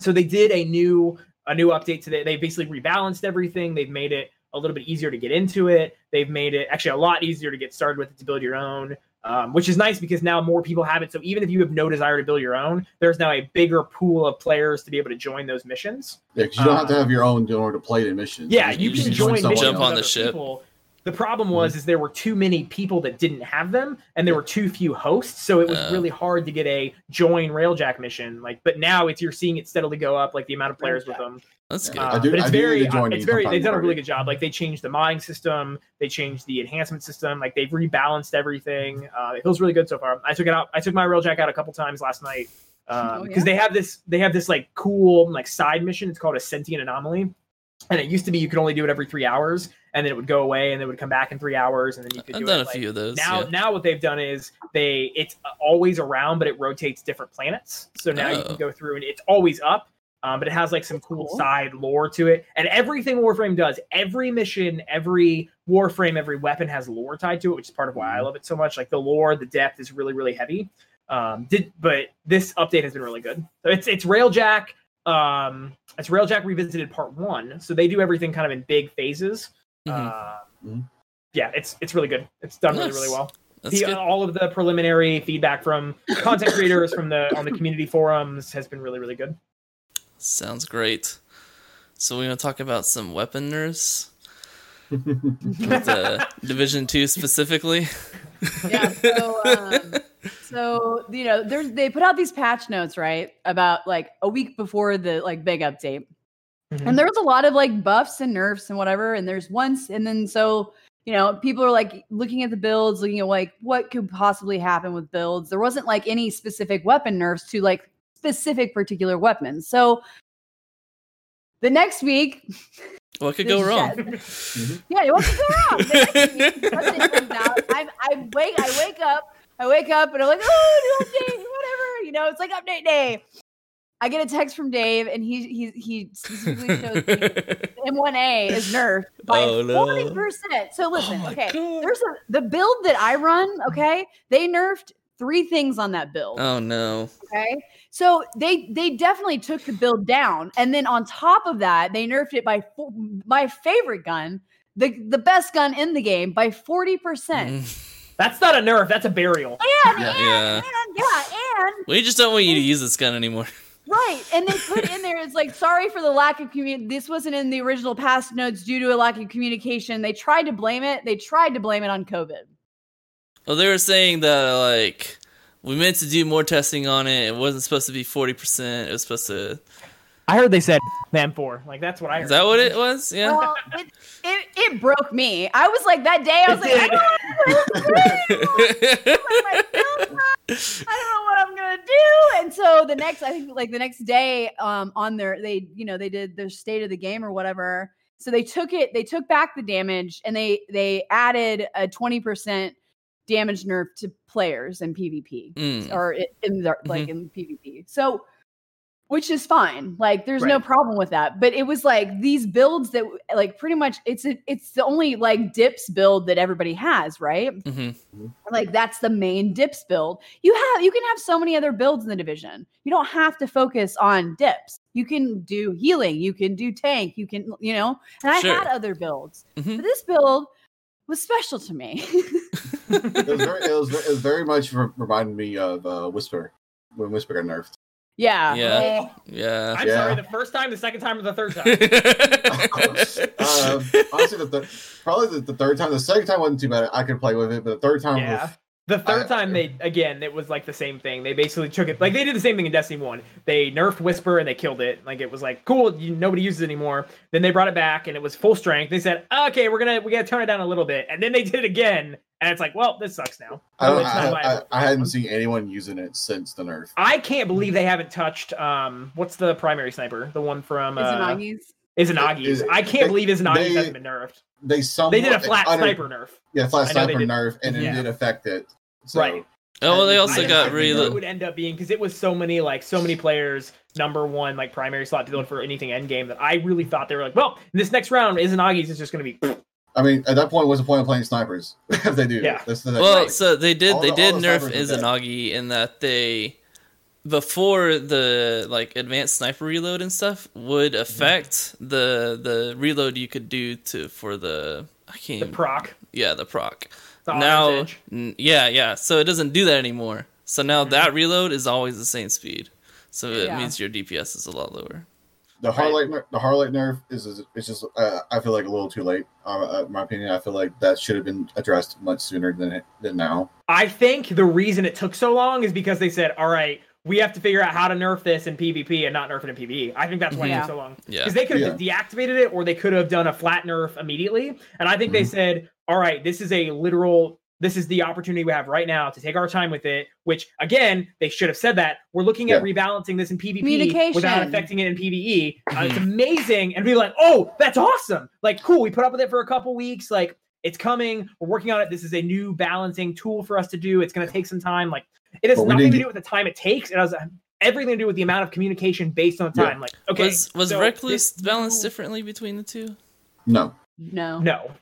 so they did a new a new update to the, they basically rebalanced everything. They've made it a little bit easier to get into it. They've made it actually a lot easier to get started with it to build your own. Um, which is nice because now more people have it. So even if you have no desire to build your own, there's now a bigger pool of players to be able to join those missions. Yeah, you don't have to Uh, have your own in order to play the mission. Yeah, you can join someone missions Jump with on other the ship. people. The problem was is there were too many people that didn't have them, and there were too few hosts, so it was Uh. really hard to get a join Railjack mission. Like, but now it's you're seeing it steadily go up, like the amount of players with them. That's good. I Uh, do- but it's I very, to join it's very. They've done a really good job. Like they changed the modding system, they changed the enhancement system, like they've rebalanced everything. Uh, it feels really good so far. I took it out. I took my Railjack out a couple times last night because Oh, yeah? they have this. They have this like cool like side mission. It's called a sentient anomaly. And it used to be you could only do it every three hours, and then it would go away, and then it would come back in three hours, and then you could I've do done it. a like, few of those. now, yeah. now what they've done is they it's always around, but it rotates different planets. So now you Oh. can go through and it's always up, um, but it has like some cool, Cool. side lore to it. And everything Warframe does, every mission, every Warframe, every weapon has lore tied to it, which is part of why I love it so much. Like the lore, the depth is really, really heavy. Um, did but this update has been really good. So it's it's Railjack. Um, it's Railjack Revisited Part One. So they do everything kind of in big phases. Mhm. Uh, Mhm. Yeah, it's it's really good. It's done really Nice. really well. The, good. all of the preliminary feedback from content creators from the on the community forums has been really really good. Sounds great. So we're gonna talk about some weapon nerfs, with, uh, Division Two specifically. yeah. So, um, so you know, there's they put out these patch notes right about like a week before the like big update, Mhm. and there was a lot of like buffs and nerfs and whatever. And there's once, and then so you know, people are like looking at the builds, looking at like what could possibly happen with builds. There wasn't like any specific weapon nerfs to like specific particular weapons. So the next week, What could this go wrong? jet- yeah, what could go wrong? The next week, comes out. I'm, I wake, I wake up, I wake up, and I'm like, oh, new update, whatever. You know, it's like update day. I get a text from Dave, and he he he specifically shows me M1A is nerfed by Oh, no. forty percent. So listen, Oh okay, God. there's a the build that I run. Okay, they nerfed three things on that build. oh no! Okay. So they they definitely took the build down, and then on top of that, they nerfed it by fo- my favorite gun, the the best gun in the game, by forty percent. Mm. That's not a nerf. That's a burial. And, Yeah. and, Yeah. and yeah, and We just don't want you to use this gun anymore. Right, and they put in there it's like sorry for the lack of community. This wasn't in the original past notes due to a lack of communication. They tried to blame it. They tried to blame it on COVID. Well, they were saying that like we meant to do more testing on it. It wasn't supposed to be forty percent. It was supposed to I heard they said man four. Like that's what I heard. Is that what it was? Yeah. Well, it, it, it broke me. I was like that day. I was It like, I don't know what to do. Like, my build I don't know what I'm gonna do. And so the next, I think, like the next day, um, on their they, you know, they did their state of the game or whatever. So they took it, they took back the damage, and they they added a twenty percent damage nerf to players in PvP Mm. or in the, like in PvP. So which is fine. Like there's no problem with that. But it was like these builds that like pretty much it's a, it's the only like dips build that everybody has, right? mm-hmm. Like that's the main dips build. You have you can have so many other builds in the division. You don't have to focus on dips. You can do healing, you can do tank, you can, you know. And I Sure. had other builds. Mhm. But this build was special to me. It was very, it was, it was very much re- reminded me of uh, Whisper when Whisper got nerfed. Yeah. Yeah. Oh, Yeah. I'm Yeah. sorry. The first time, the second time, or the third time. um, honestly, the th- probably the, the third time. The second time wasn't too bad. I could play with it, but the third time, Yeah. was, The third I- time they again, it was like the same thing. They basically took it like they did the same thing in Destiny One. They nerfed Whisper and they killed it. Like it was like cool, you, nobody uses it anymore. Then they brought it back and it was full strength. They said, okay, we're gonna we gotta turn it down a little bit. And then they did it again, and it's like, well, this sucks now. I, don't, I, I, viable. I hadn't seen anyone using it since the nerf. I can't believe they haven't touched um what's the primary sniper? The one from uh, Izanagi's. Izanagi's. I can't They- believe Izanagi's they- hasn't been nerfed. They somewhat, They did a flat under- sniper nerf. Yeah, flat I know they sniper nerf, and it Yeah. did affect it. So, Right. Oh, well, they also I got didn't it would end up being because it was so many like so many players number one like primary slot build for anything end game that I really thought they were like, well, this next round Izanagi's is just going to be I mean, at that point, what's the point of playing snipers if they do? Yeah. That's the thing. Well, Right. so they did All they the- did all the nerf snipers are dead. Izanagi in that they before the like advanced sniper reload and stuff would Mm-hmm. affect the the reload you could do to for the I the can't proc. yeah the proc. The now n- yeah yeah so it doesn't do that anymore. So now Mm-hmm. that reload is always the same speed. So it Yeah. means your DPS is a lot lower. the Hard Light, ner- the Hard Light nerf is, is it's just uh, I feel like a little too late. Uh, uh, in my opinion, I feel like that should have been addressed much sooner than it, than now. I think the reason it took so long is because they said, all right, we have to figure out how to nerf this in PvP and not nerf it in PvE. I think that's why it took so long. Yeah. Because they could have deactivated it or they could have done a flat nerf immediately. And I think they Mhm. said, all right, this is a literal, this is the opportunity we have right now to take our time with it, which again, they should have said that. We're looking at rebalancing this in PvP without Communication. affecting it in PvE. Uh, it's amazing. And be like, oh, that's awesome. Like, cool. We put up with it for a couple weeks. Like, it's coming. We're working on it. This is a new balancing tool for us to do. It's going to take some time. Like, it has nothing to do with the time it takes. It has everything to do with the amount of communication based on Yeah. time. Like, okay, was was so Recluse this balanced new- differently between the two? No, No. No,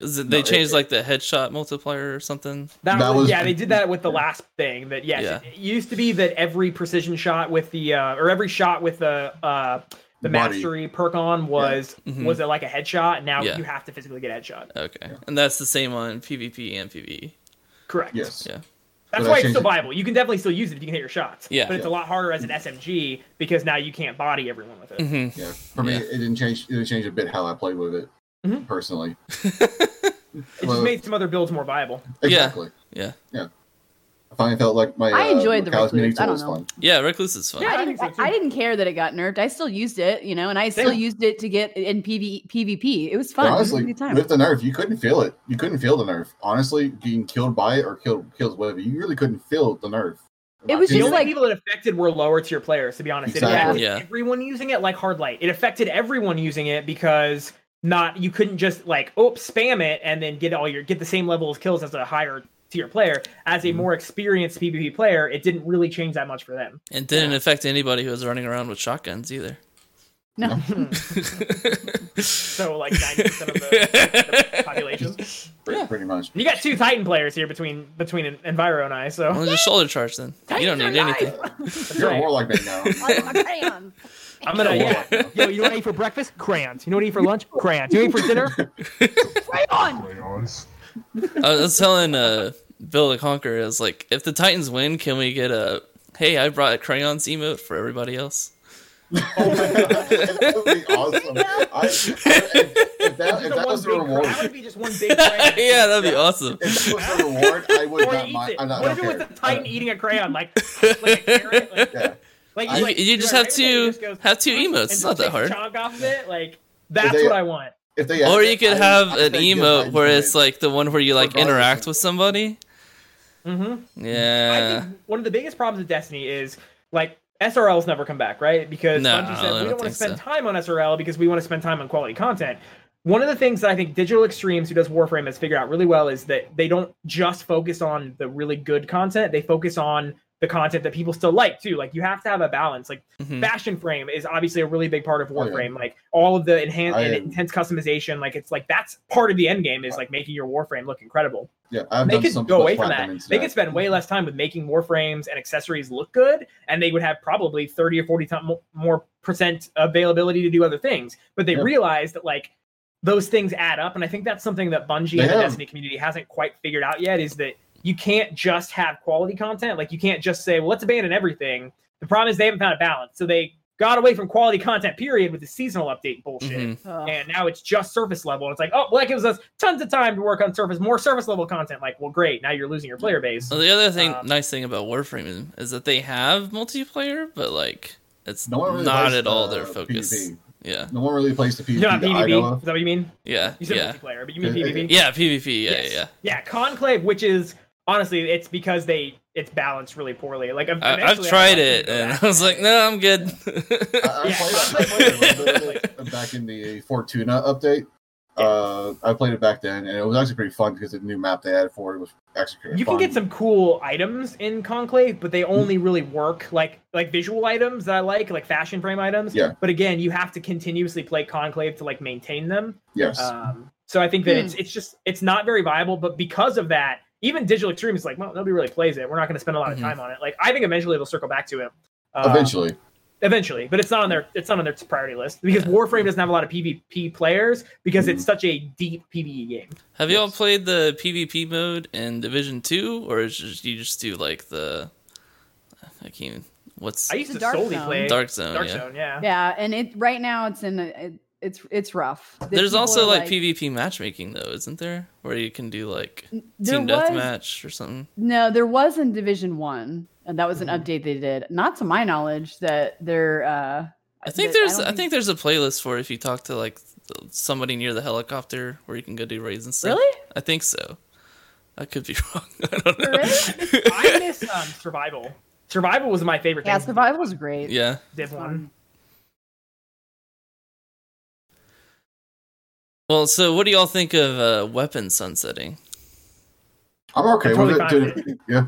Is it, they No, it- changed like the headshot multiplier or something? that, That was, was- yeah. They did that with the last thing. That yes, Yeah. it, it used to be that every precision shot with the uh, or every shot with the uh, the Body. mastery perk on was Mhm. was it like a headshot. Now Yeah. you have to physically get headshot. Okay, and that's the same on PvP and. PvE. Correct. yes, Yeah. That's But why it's still viable. You can definitely still use it if you can hit your shots. Yeah. But it's a lot harder as an SMG because now you can't body everyone with it. Mm-hmm. yeah. For me, Yeah. it didn't change. It didn't change a bit how I played with it Mhm. personally. It Well, just made some other builds more viable. exactly. Yeah. Yeah. I finally felt like my. I uh, enjoyed the Macaw's Recluse. I don't know. fun. Yeah, Recluse is fun. Yeah, I I, didn't, so, I, I didn't care that it got nerfed. I still used it, you know, and I still Same. used it to get in PV, PvP. It was But fun. honestly, was time. with the nerf, you couldn't feel it. You couldn't feel the nerf. Honestly, being killed by it or killed kills whatever, you really couldn't feel the nerf. It was The just only like- people it affected were lower tier players, to be honest. It Exactly. Yeah. everyone using it like hard light. It affected everyone using it because not you couldn't just like oh spam it and then get all your get the same level of kills as a higher tier player. As a Mhm. more experienced PvP player, it didn't really change that much for them. It didn't affect anybody who was running around with shotguns either. no. So like ninety percent of the, the population. pretty, Yeah. pretty much. You got two Titan players here between between Enviro and I, so well, just shoulder charge then. You don't need anything. that's You're right. more like me now. I'm gonna Yeah. yeah. Yo, you know what I eat for breakfast? Crayons. You know what I eat for lunch? Crayons. You know what I eat for dinner? Crayon. I was telling uh, Bill the Conqueror, I was like, if the Titans win, can we get a hey, I brought a crayons emote for everybody else? Oh my god, that would be awesome. I, I, if, if that, if that was the reward, cra- That would be just one big crayon. yeah, that'd be awesome. if that was the reward, I would Or not mind. it. I, I What if it was care. the Titan eating a crayon, like, like a carrot? Like, Yeah. Like I- You, like, you you're just have right, it two just goes, have two and emotes. It's not that take a hard. Chunk off of it, like that's they- what I want. If they Or you could I- have I an think give emote nine where it's like the one where you like interact with somebody. Mm-hmm. I Yeah. think one of the biggest problems with Destiny is like SRLs never come back, right? Because No, Bungie said don't we don't want to spend so. time on SRL because we want to spend time on quality content. One of the things that I think Digital Extremes, who does Warframe, has figured out really well is that they don't just focus on the really good content; they focus on the content that people still like too. Like you have to have a balance. Like Mhm. Fashion Frame is obviously a really big part of Oh. Warframe. Like all of the enhanced and intense customization, like it's like that's part of the end game is like making your Warframe look incredible Yeah, I've they done could some go away from that. into They could spend way less time with making warframes and accessories look good, and they would have probably thirty or forty times more percent availability to do other things. But they Yeah. realized that like those things add up, and I think that's something that Bungie They and the. Destiny community hasn't quite figured out yet. Is that you can't just have quality content. Like you can't just say, "Well, let's abandon everything." The problem is they haven't found a balance, so they got away from quality content. Period with the seasonal update bullshit Mhm. Ugh. and now it's just surface level. And It's like, oh, well, that gives us tons of time to work on surface, more surface level content. Like, well, great, now you're losing your player base. Well, the other thing, Um, nice thing about Warframe is, is that they have multiplayer, but like it's No really not at all their focus. PvP. Yeah, No one really plays the PvP. You know, not that I know PvP. Is that what you mean? yeah, You said yeah, multiplayer, but you mean PvP? yeah. PvP, yeah, Yes. yeah, Yeah, Conclave, which is honestly, it's because they it's balanced really poorly. Like, I, I've tried it, and back I was like, no, I'm good. I, I Yeah, played, I played a was- little bit of it back in the Fortuna update. Uh, I played it back then, and it was actually pretty fun because the new map they added for it was actually pretty you fun. can get some cool items in conclave but they only really work like like visual items that i like like fashion frame items Yeah. but again you have to continuously play conclave to like maintain them yes. um so i think that Hmm. it's it's just it's not very viable but because of that even digital extreme is like well nobody really plays it we're not going to spend a lot of Mhm. time on it like i think eventually they'll circle back to it Uh, Eventually, eventually but it's not on their it's not on their priority list because warframe doesn't have a lot of pvp players because it's Mhm. such a deep pve game Have y'all played the PvP mode in Division Two, or is just, you just do like the I can't even what's i used to dark solely zone. play Dark Zone? dark yeah. zone yeah Yeah, and it right now it's in a, it, it's it's rough. The There's also are like, PvP matchmaking though, isn't there? Where you can do like there team was deathmatch or something. no, there was in Division One, and that was an Mhm. update they did. Not to my knowledge that they're. Uh, I think there's don't I think there's a playlist for if you talk to like somebody near the helicopter where you can go do raids and stuff. really. I think so. I could be wrong. I don't know. Really? I miss um, survival. Survival was my favorite. Yeah, thing. survival was great. yeah. Div one. Well, so what do y'all think of uh, weapon sunsetting? I'm okay I'm with totally it. Dude, yeah,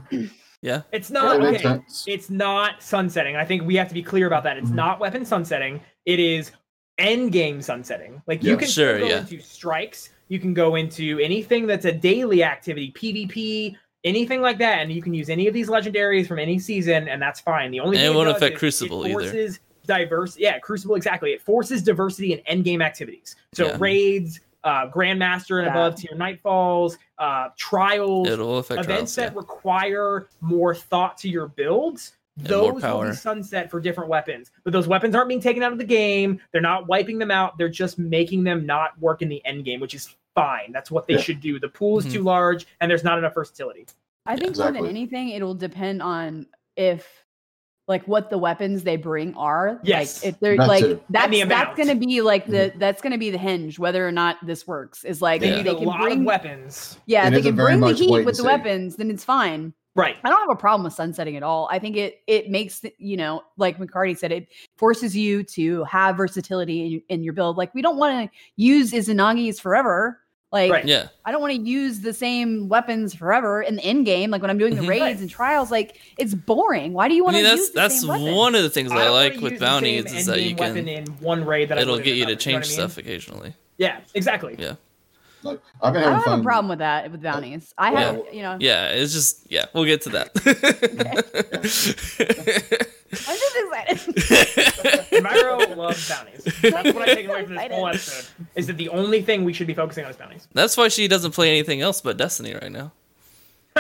Yeah. It's not makes okay. It's not sunsetting. I think we have to be clear about that. It's Mhm. not weapon sunsetting. It is end game sunsetting. Like you can Sure, go yeah. into strikes. You can go into anything that's a daily activity, PvP, anything like that, and you can use any of these legendaries from any season, and that's fine. The only And thing it won't affect Crucible it either. Forces diverse. Yeah, Crucible exactly. It forces diversity in end game activities. So Yeah. raids, uh, Grandmaster and Yeah. above tier Nightfalls, uh, trials, It'll affect events trials. Yeah. that require more thought to your builds And those more will be sunset for different weapons but those weapons aren't being taken out of the game they're not wiping them out they're just making them not work in the end game which is fine that's what they Yeah. should do the pool is Mhm. too large and there's not enough versatility I think more than anything, it'll depend on if like what the weapons they bring are. Yes. Like if they're That like too. that's the that's gonna be like the mm-hmm. that's gonna be the hinge whether or not this works. Is like they Yeah. if need they a can lot bring of weapons yeah, It they can bring the heat with the see. weapons, then it's fine. right I don't have a problem with sunsetting at all. I think it it makes you know, like McCarty said, it forces you to have versatility in, in your build. Like we don't want to use Izanagi's forever. Like Right. Yeah. I don't want to use the same weapons forever in the end game. Like when I'm doing the Mhm. raids Right. and trials, like it's boring. Why do you I want mean to that's use the that's same weapon? one of the things I, don't like with use bounties is that you endgame weapon can in one raid that it'll get in you to another, know change I mean? stuff occasionally. yeah exactly Yeah. Like, I've been I don't fun. have a problem with that with bounties. I Yeah. have, you know, Yeah, it's just yeah, we'll get to that. I'm just excited. Myro loves bounties that's what i take away from this whole episode is that the only thing we should be focusing on is bounties That's why she doesn't play anything else but Destiny right now.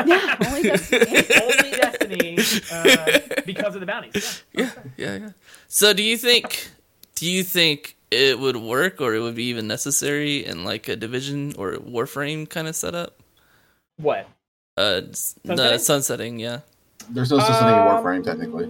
yeah, only Destiny. only destiny uh, because of the bounties yeah. Yeah, yeah, yeah. So do you think do you think it would work or it would be even necessary in like a division or warframe kind of setup? what Uh s- the Sunsetting? sunsetting, yeah. There's no sunsetting thing in Warframe, technically.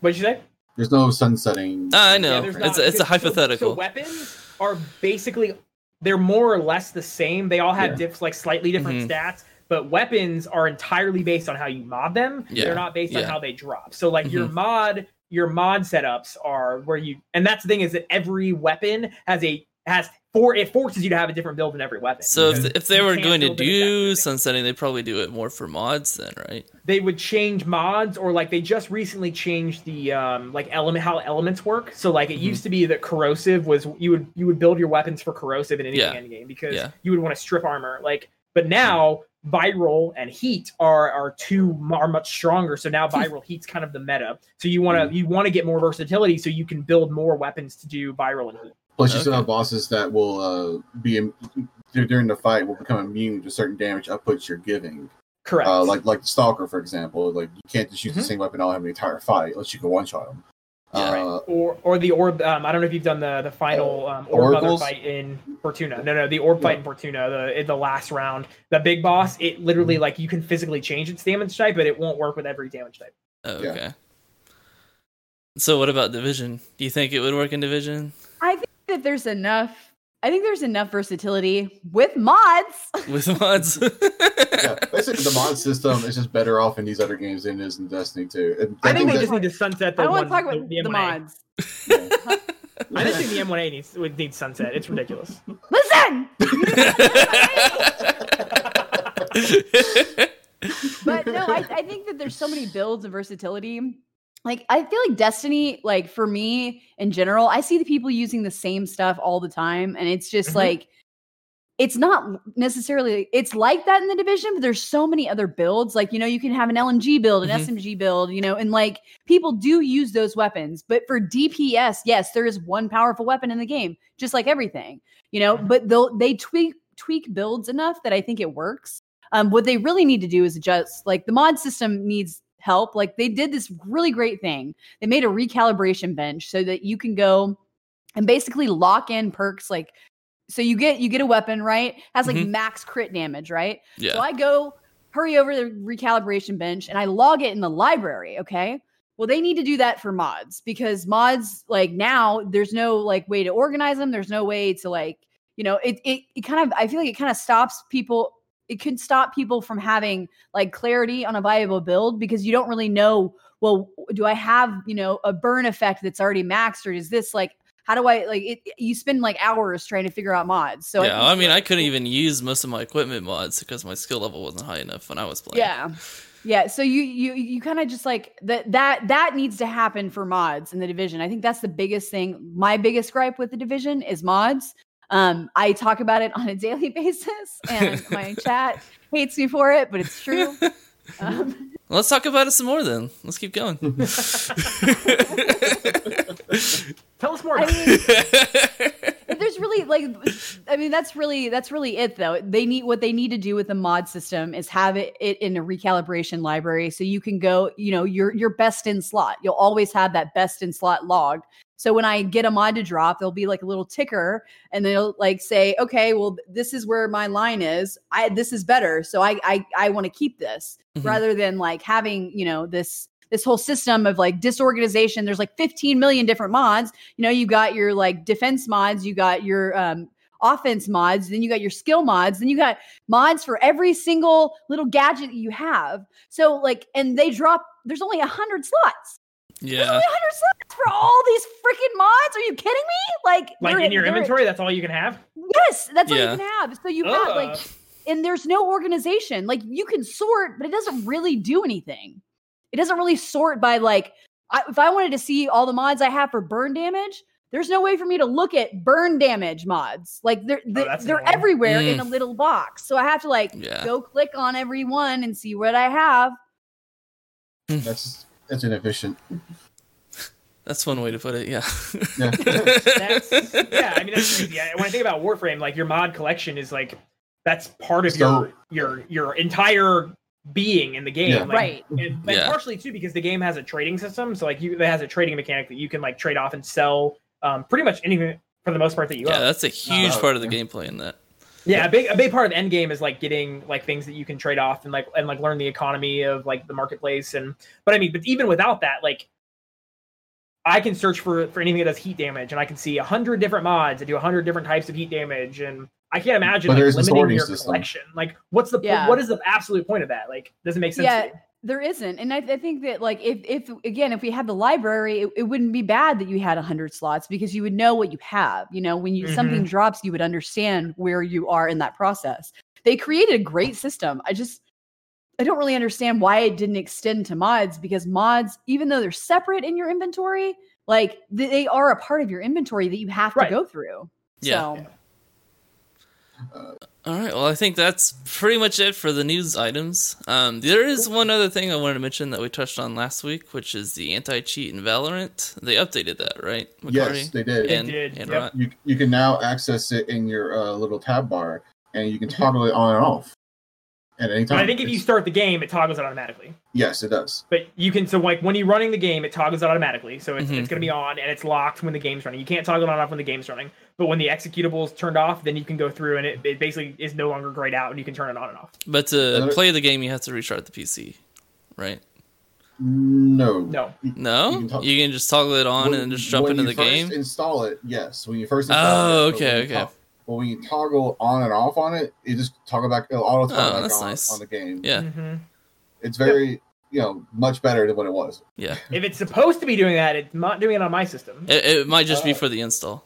What'd you say? There's no sunsetting. Ah, I know. Yeah, it's not, it's a because- so- hypothetical. So, weapons are basically they're more or less the same. They all have Yeah. diffs like slightly different Mhm. stats, but weapons are entirely based on how you mod them. Yeah. They're not based on how they drop. So like your Mhm. mod your mod setups are where you and that's the thing is that every weapon has a has four it forces you to have a different build in every weapon. so if, if they were can't going to do exactly. sunsetting, they'd probably do it more for mods then, right? they would change mods or like they just recently changed the um like element how elements work so like it Mhm. used to be that corrosive was you would you would build your weapons for corrosive in any Yeah. end game because Yeah. you would want to strip armor like but now viral and heat are are two are much stronger so now viral heat's kind of the meta so you want to you want to get more versatility so you can build more weapons to do viral and heat Plus, you still have bosses that will uh, be im- during the fight will become immune to certain damage outputs you're giving. correct Uh, like like the stalker, for example. Like you can't just use the Mhm. same weapon all have the entire fight unless you can one shot them. Yeah. uh, or or the orb. Um, I don't know if you've done the the final um, orb mother Oracles? fight in Fortuna. No, no, the orb fight in Fortuna, the in the last round, the big boss. It literally Mm-hmm. like you can physically change its damage type, but it won't work with every damage type. Oh, Yeah. okay. So what about division? Do you think it would work in division I think that there's enough. I think there's enough versatility with mods. with mods? yeah, basically the mod system is just better off in these other games than it is in Destiny 2. And I think they that- just need to sunset the I don't want to talk about the, the, M1A. mods. yeah. I just think the M1A needs would need sunset. It's ridiculous. Listen, but no, I, I think that there's so many builds and versatility. Like I feel like Destiny, like for me in general, I see the people using the same stuff all the time, and it's just Mhm. like it's not necessarily it's like that in the division, but there's so many other builds. Like, you know, you can have an LMG build, an Mhm. SMG build, you know, and like people do use those weapons. But for DPS, yes, there is one powerful weapon in the game, just like everything, you know, but they'll they tweak tweak builds enough that I think it works. Um, what they really need to do is adjust. Like the mod system needs help. Like they did this really great thing. They made a recalibration bench so that you can go and basically lock in perks. Like so, you get you get a weapon right has like Mhm. max crit damage, right? So. I go hurry over the recalibration bench and I log it in the library. Okay. Well, they need to do that for mods because mods like now there's no like way to organize them. There's no way to like you know it it, it kind of I feel like it kind of stops people. It can stop people from having like clarity on a viable build because you don't really know. Well, do I have you know a burn effect that's already maxed or is this like how do I like it? You spend like hours trying to figure out mods. So yeah, think- I mean, I couldn't even use most of my equipment mods because my skill level wasn't high enough when I was playing. Yeah. Yeah, so you you you kind of just like that that that needs to happen for mods in the division. I think that's the biggest thing. My biggest gripe with the division is mods. Um, I talk about it on a daily basis, and my chat hates me for it, but it's true. Um, Let's talk about it some more then. Let's keep going. Tell us more. I mean, but there's really like i mean that's really that's really it though. They need what they need to do with the mod system is have it, it in a recalibration library so you can go you know your your best in slot. You'll always have that best in slot logged. So when i get a mod to drop there'll be like a little ticker and they'll like say okay well this is where my line is. I this is better so i i, I want to keep this. Mhm. rather than like having you know this this whole system of like disorganization there's like 15 million different mods you know you got your like defense mods you got your um offense mods then you got your skill mods then you got mods for every single little gadget you have so like and they drop there's only a hundred slots Yeah. there's yeah. only hundred slots for all these freaking mods are you kidding me like like in your inventory, that's all you can have. yes that's all you can have so you have like and there's no organization. Like you can sort, but it doesn't really do anything. It doesn't really sort by like I, if I wanted to see all the mods I have for burn damage, there's no way for me to look at burn damage mods. Like they're they're, that's they're annoying. everywhere in Mm. a little box. So I have to like Yeah. go click on every one and see what I have. That's that's inefficient. That's one way to put it. Yeah. Yeah. That's yeah. I mean, that's crazy. I- When I think about Warframe, like your mod collection is like that's part of So- your your your entire being in the game. Yeah. Like, Right. And, and Yeah. partially too because the game has a trading system. So like you, it has a trading mechanic that you can like trade off and sell um, pretty much anything for the most part that you yeah, own. that's a huge Oh, part of the yeah. gameplay in that. Yeah, a big a big part of the end game is like getting like things that you can trade off and like and like learn the economy of like the marketplace and but I mean but even without that like I can search for for anything that does heat damage, and I can see a hundred different mods that do a hundred different types of heat damage, and I can't imagine But like, limiting your system. collection. Like, what's the Yeah. what is the absolute point of that? Like, doesn't make sense. Yeah. to. There isn't, and I, I think that like if if again if we had the library, it, it wouldn't be bad that you had hundred slots because you would know what you have. You know, when you mm-hmm. something drops, you would understand where you are in that process. They created a great system. I just I don't really understand why it didn't extend to mods because mods, even though they're separate in your inventory, like they are a part of your inventory that you have to go through. Yeah. So, All right. Well, I think that's pretty much it for the news items. Um, there is one other thing I wanted to mention that we touched on last week, which is the anti-cheat in Valorant. They updated that, right? Yes, they did. and, did, and yep. You you can now access it in your uh, little tab bar, and you can toggle it on and off at any time. I think if you start the game, it toggles it automatically. yes, it does. But you can so like when you're running the game, it toggles it automatically. So it's, Mhm. it's going to be on and it's locked when the game's running. You can't toggle it on and off when the game's running. But when the executable is turned off, then you can go through and it, it basically is no longer grayed out and you can turn it on and off. But to Another- play the game, you have to restart the PC, right? No, No. No, You can tog- you can just toggle it on When- and just jump when into you the first game. Install it, yes. When you first install Oh, it, but okay, when you okay. to- But when you toggle on and off on it, it just toggle back. It'll auto toggle Oh, back that's on, nice. on the game. Yeah, hmm It's very, you know, much better than what it was. yeah. If it's supposed to be doing that, it's not doing it on my system. It, it might just be Oh. for the install.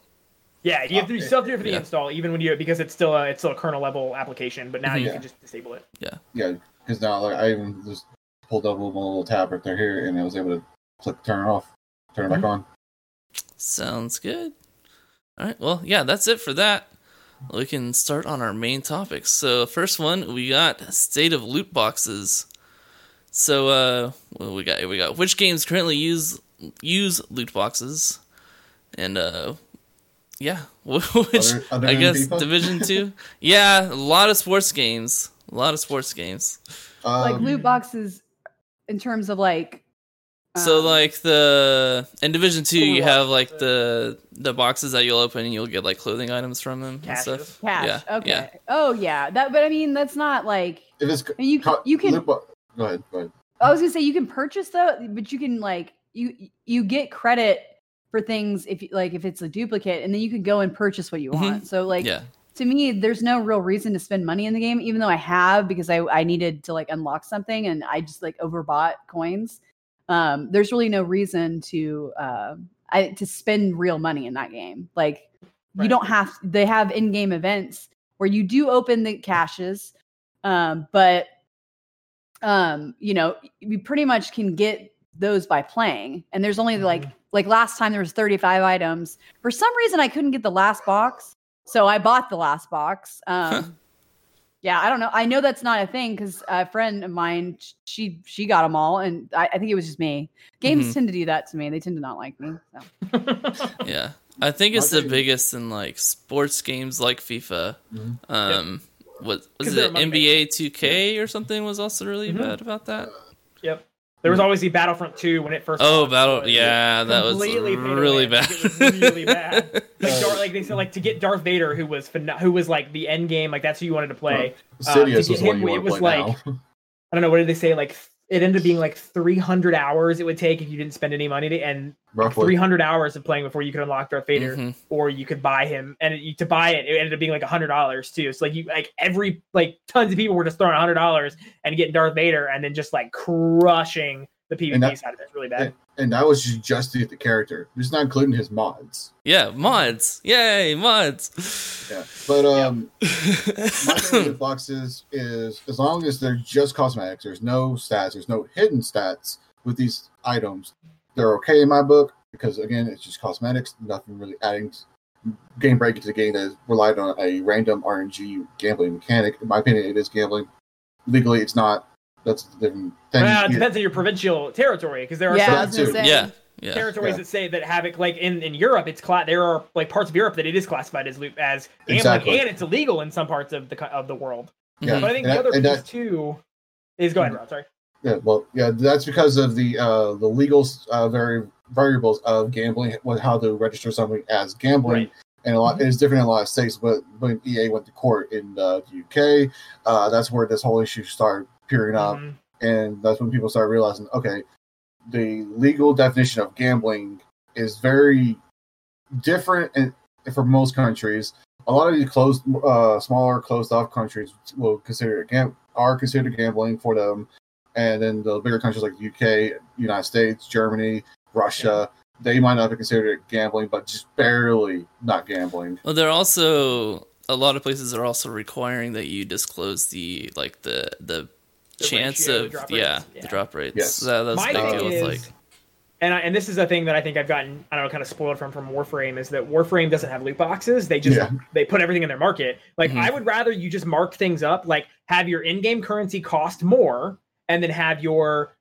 Yeah, you have to you still have to do it for the Yeah. install, even when you because it's still a it's still a kernel level application. But now you Mhm. can just disable it. Yeah, yeah, because now like I even just pulled up a little tab right there here, and I was able to click turn it off, turn it Mm-hmm. back on. Sounds good. All right. Well, yeah, that's it for that. We can start on our main topics. So, first one, we got state of loot boxes. So, uh, well, we got here we got which games currently use use loot boxes, and uh, yeah, which Other- other I guess FIFA? Division Two. yeah, a lot of sports games. A lot of sports games. like Um, loot boxes in terms of like So um, like the in Division Two, you have like the the boxes that you'll open and you'll get like clothing items from them and stuff. cash. Yeah, okay. yeah. Oh yeah. That but I mean that's not like if it's I mean, you can, co- you can bo- go ahead, go ahead. I was gonna say you can purchase though, but you can like you you get credit for things if you like if it's a duplicate, and then you can go and purchase what you Mhm. want. So like yeah, to me, there's no real reason to spend money in the game, even though I have because I I needed to like unlock something and I just like overbought coins. Um, there's really no reason to uh, I to spend real money in that game. Like you don't have they have in-game events where you do open the caches, um, but um, you know, you pretty much can get those by playing. And there's only like like last time there was 35 items. For some reason I couldn't get the last box. So I bought the last box. Um Yeah, I don't know. I know that's not a thing because a friend of mine, she she got them all, and I, I think it was just me. Games Mhm. tend to do that to me. They tend to not like me. So. yeah. I think it's I the biggest in like sports games like FIFA. Mhm. Um, what was it? NBA 2K or something was also really Mhm. bad about that. Yep. There was always the Battlefront 2 when it first. Oh, launched, battle. was Yeah, that was completely pay to really bad. Like, it was really bad. Like, Uh, Dar- like they said, like to get Darth Vader, who was phen- who was like the end game, like that's who you wanted to play. Uh, to Sidious get was what him, you it want was to play like- now. I don't know what did they say? Like it ended up being like 300 hours it would take if you didn't spend any money, to, and Roughly. 300 hours of playing before you could unlock Darth Vader, Mhm. or you could buy him. And it, to buy it, it ended up being like hundred dollars too. So like you like every like tons of people were just throwing hundred dollars and getting Darth Vader, and then just like crushing the PvP And that- side of it. It's really bad. And that was just, just the character, just not including his mods. Yeah, mods. Yay, mods. Yeah, but um, my thing with boxes is as long as they're just cosmetics, there's no stats, there's no hidden stats with these items. They're okay in my book because again, it's just cosmetics, nothing really adding game breaking to the game that is relied on a random RNG gambling mechanic. In my opinion, it is gambling. Legally, it's not. That's a different thing. Well, it You- depends on your provincial territory because there are Yeah, some I was gonna too. yeah, yeah. territories Yeah. that say that have it like in in Europe it's cla- there are like parts of Europe that it is classified as loop as gambling Exactly. and it's illegal in some parts of the of the world. Yeah. But I think and the that- other and piece that- too is go ahead, Rob. Sorry. Yeah, well, yeah, that's because of the uh, the legal uh, vari- variables of gambling, what how to register something as gambling, Right. and a lot it is different in a lot of states. But when EA went to court in uh, the UK, uh, that's where this whole issue started peering up, Mhm. and that's when people start realizing, okay, the legal definition of gambling is very different and for most countries. A lot of these closed, uh, smaller, closed off countries will consider it gam- are considered gambling for them, and then the bigger countries like the UK, United States, Germany, Russia, they might not be considered gambling, but just barely not gambling. Well, they're also a lot of places are also requiring that you disclose the like the the, The chance ratio, the of drop yeah, the drop rates. Yes. So that's My a big thing deal with is- like and I, and this is a thing that I think I've gotten I don't know kind of spoiled from from Warframe is that Warframe doesn't have loot boxes. They just Yeah. they put everything in their market. Like Mhm. I would rather you just mark things up, like have your in-game currency cost more, and then have your